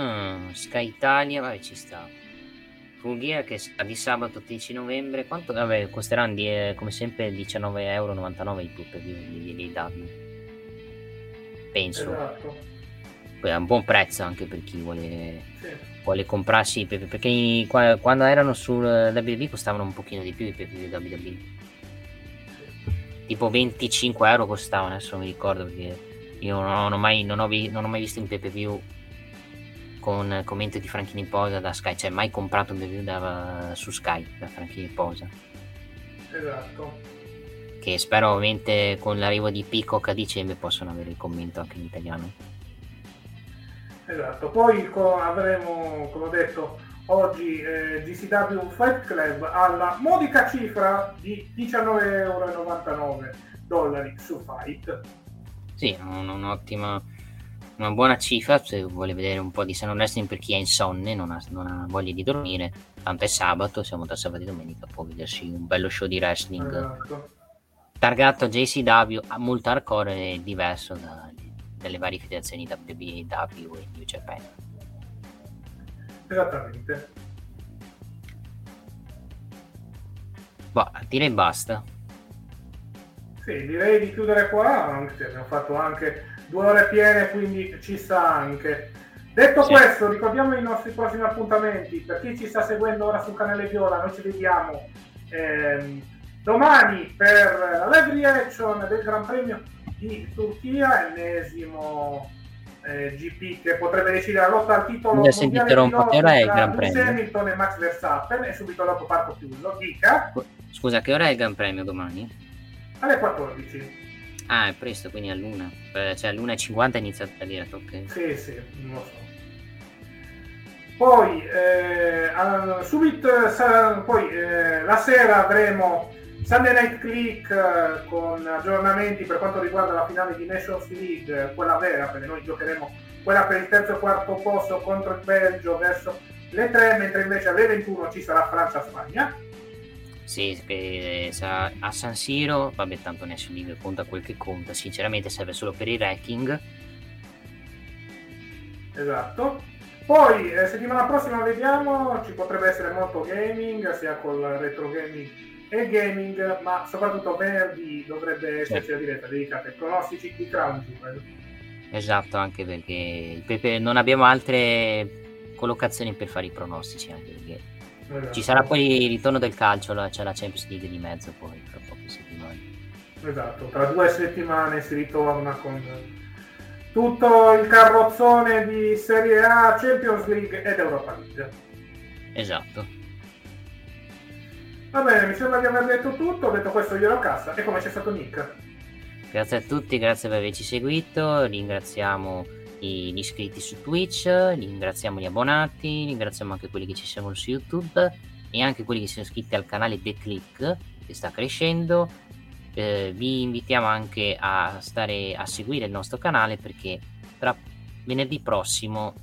[SPEAKER 4] Mm, Sky Italia, vai ci sta. Full gear che sta di sabato 10 novembre, quanto vabbè, costeranno di, eh, come sempre 19,99 euro i view di, di AW. Penso.
[SPEAKER 3] Esatto.
[SPEAKER 4] È un buon prezzo anche per chi vuole sì vuole comprarsi perché quando erano sul WWE costavano un pochino di più i PPV WWE tipo 25 euro costavano adesso mi ricordo perché io non ho mai, non ho, non ho mai visto un PPV con commento di Franchini Posa da Sky. Cioè mai comprato un PPV da, su Sky da Franchini Posa.
[SPEAKER 3] Esatto.
[SPEAKER 4] Che spero ovviamente con l'arrivo di Peacock a dicembre possano avere il commento anche in italiano.
[SPEAKER 3] Esatto, poi avremo, come ho detto, oggi eh, GCW Fight Club alla modica cifra di 19,99 dollari su Fight.
[SPEAKER 4] Sì, un'ottima, una buona cifra se vuole vedere un po' di Sano Wrestling per chi è insonne, non ha, non ha, voglia di dormire. Tanto è sabato, siamo da sabato e domenica, può vedersi un bello show di wrestling. Esatto. Targato JCW, molto hardcore e diverso da, delle varie federazioni WBW e New Japan.
[SPEAKER 3] Esattamente.
[SPEAKER 4] Boh, direi basta.
[SPEAKER 3] Sì, direi di chiudere qua, anche abbiamo fatto anche due ore piene, quindi ci sta anche. Detto sì. questo, ricordiamo i nostri prossimi appuntamenti. Per chi ci sta seguendo ora sul canale Viola, noi ci vediamo ehm, domani per la live reaction del Gran Premio di Turchia, ennesimo eh, GP che potrebbe decidere la lotta al titolo
[SPEAKER 4] mondiale sentito un po' è il Gran Premio
[SPEAKER 3] Hamilton e Max Verstappen e subito dopo parco chiuso dica
[SPEAKER 4] scusa che ora è il Gran Premio domani?
[SPEAKER 3] alle 14
[SPEAKER 4] ah è presto quindi a luna eh, cioè all'1.50 inizia a dire ok.
[SPEAKER 3] Sì sì non lo so. Poi, eh, subito, poi eh, la sera avremo Sunday Night Click eh, con aggiornamenti per quanto riguarda la finale di Nations League, quella vera, perché noi giocheremo quella per il terzo e quarto posto contro il Belgio verso le 3, mentre invece alle 21 ci sarà Francia-Spagna.
[SPEAKER 4] Sì, a San Siro, vabbè tanto Nations League conta quel che conta, sinceramente serve solo per i ranking.
[SPEAKER 3] Esatto. Poi eh, settimana prossima vediamo, ci potrebbe essere molto gaming, sia col retro gaming e gaming, ma soprattutto venerdì dovrebbe esserci la diretta dedicata ai pronostici di Jewel.
[SPEAKER 4] Esatto, anche perché non abbiamo altre collocazioni per fare i pronostici, anche perché esatto. ci sarà poi il ritorno del calcio, c'è la Champions League di mezzo poi tra poche settimane.
[SPEAKER 3] Esatto, tra due settimane si ritorna con tutto il carrozzone di Serie A, Champions League ed Europa League.
[SPEAKER 4] Esatto.
[SPEAKER 3] Va bene, mi sembra di aver detto tutto. Detto questo, io cassa. E come c'è stato Nick?
[SPEAKER 4] Grazie a tutti, grazie per averci seguito. Ringraziamo gli iscritti su Twitch, ringraziamo gli abbonati, ringraziamo anche quelli che ci seguono su YouTube e anche quelli che sono iscritti al canale The Click che sta crescendo. Eh, vi invitiamo anche a stare a seguire il nostro canale perché tra venerdì prossimo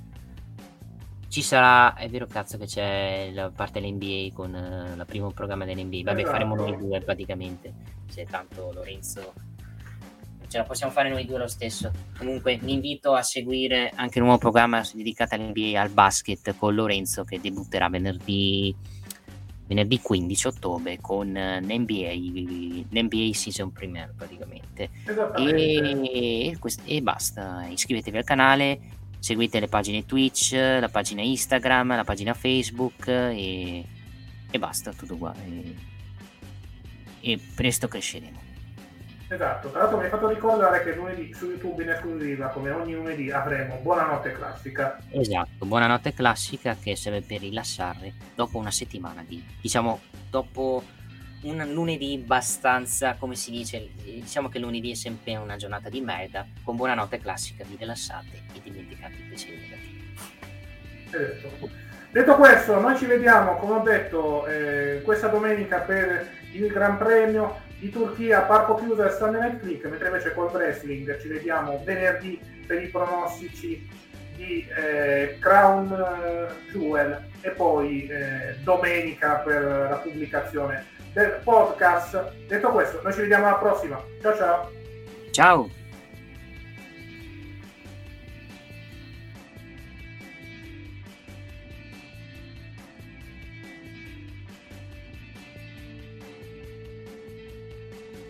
[SPEAKER 4] ci sarà, è vero cazzo che c'è la parte dell'NBA con uh, la primo programma dell'NBA, vabbè esatto. faremo noi due praticamente, se tanto Lorenzo ce la possiamo fare noi due lo stesso. Comunque vi invito a seguire anche il nuovo programma dedicato all'NBA al basket con Lorenzo che debutterà venerdì, venerdì 15 ottobre con l'NBA, l'NBA Season Premiere praticamente. E, e, e basta, iscrivetevi al canale seguite le pagine Twitch, la pagina Instagram, la pagina Facebook e, e basta, tutto qua. E, e, presto cresceremo.
[SPEAKER 3] Esatto, tra l'altro mi hai fatto ricordare che lunedì su YouTube in esclusiva, come ogni lunedì, avremo Buonanotte Classica.
[SPEAKER 4] Esatto, Buonanotte Classica che serve per rilassare dopo una settimana di, diciamo, dopo un lunedì abbastanza, come si dice, diciamo che lunedì è sempre una giornata di merda, con buonanotte classica, vi rilassate e dimenticate i pensieri negativi.
[SPEAKER 3] Detto. detto questo, noi ci vediamo, come ho detto, eh, questa domenica per il Gran Premio di Turchia, Parco Chiuso e Sunday Night Click, mentre invece col wrestling ci vediamo venerdì per i pronostici di eh, Crown eh, Jewel e poi eh, domenica per la pubblicazione del podcast. Detto questo, noi ci vediamo alla prossima. Ciao ciao.
[SPEAKER 4] Ciao.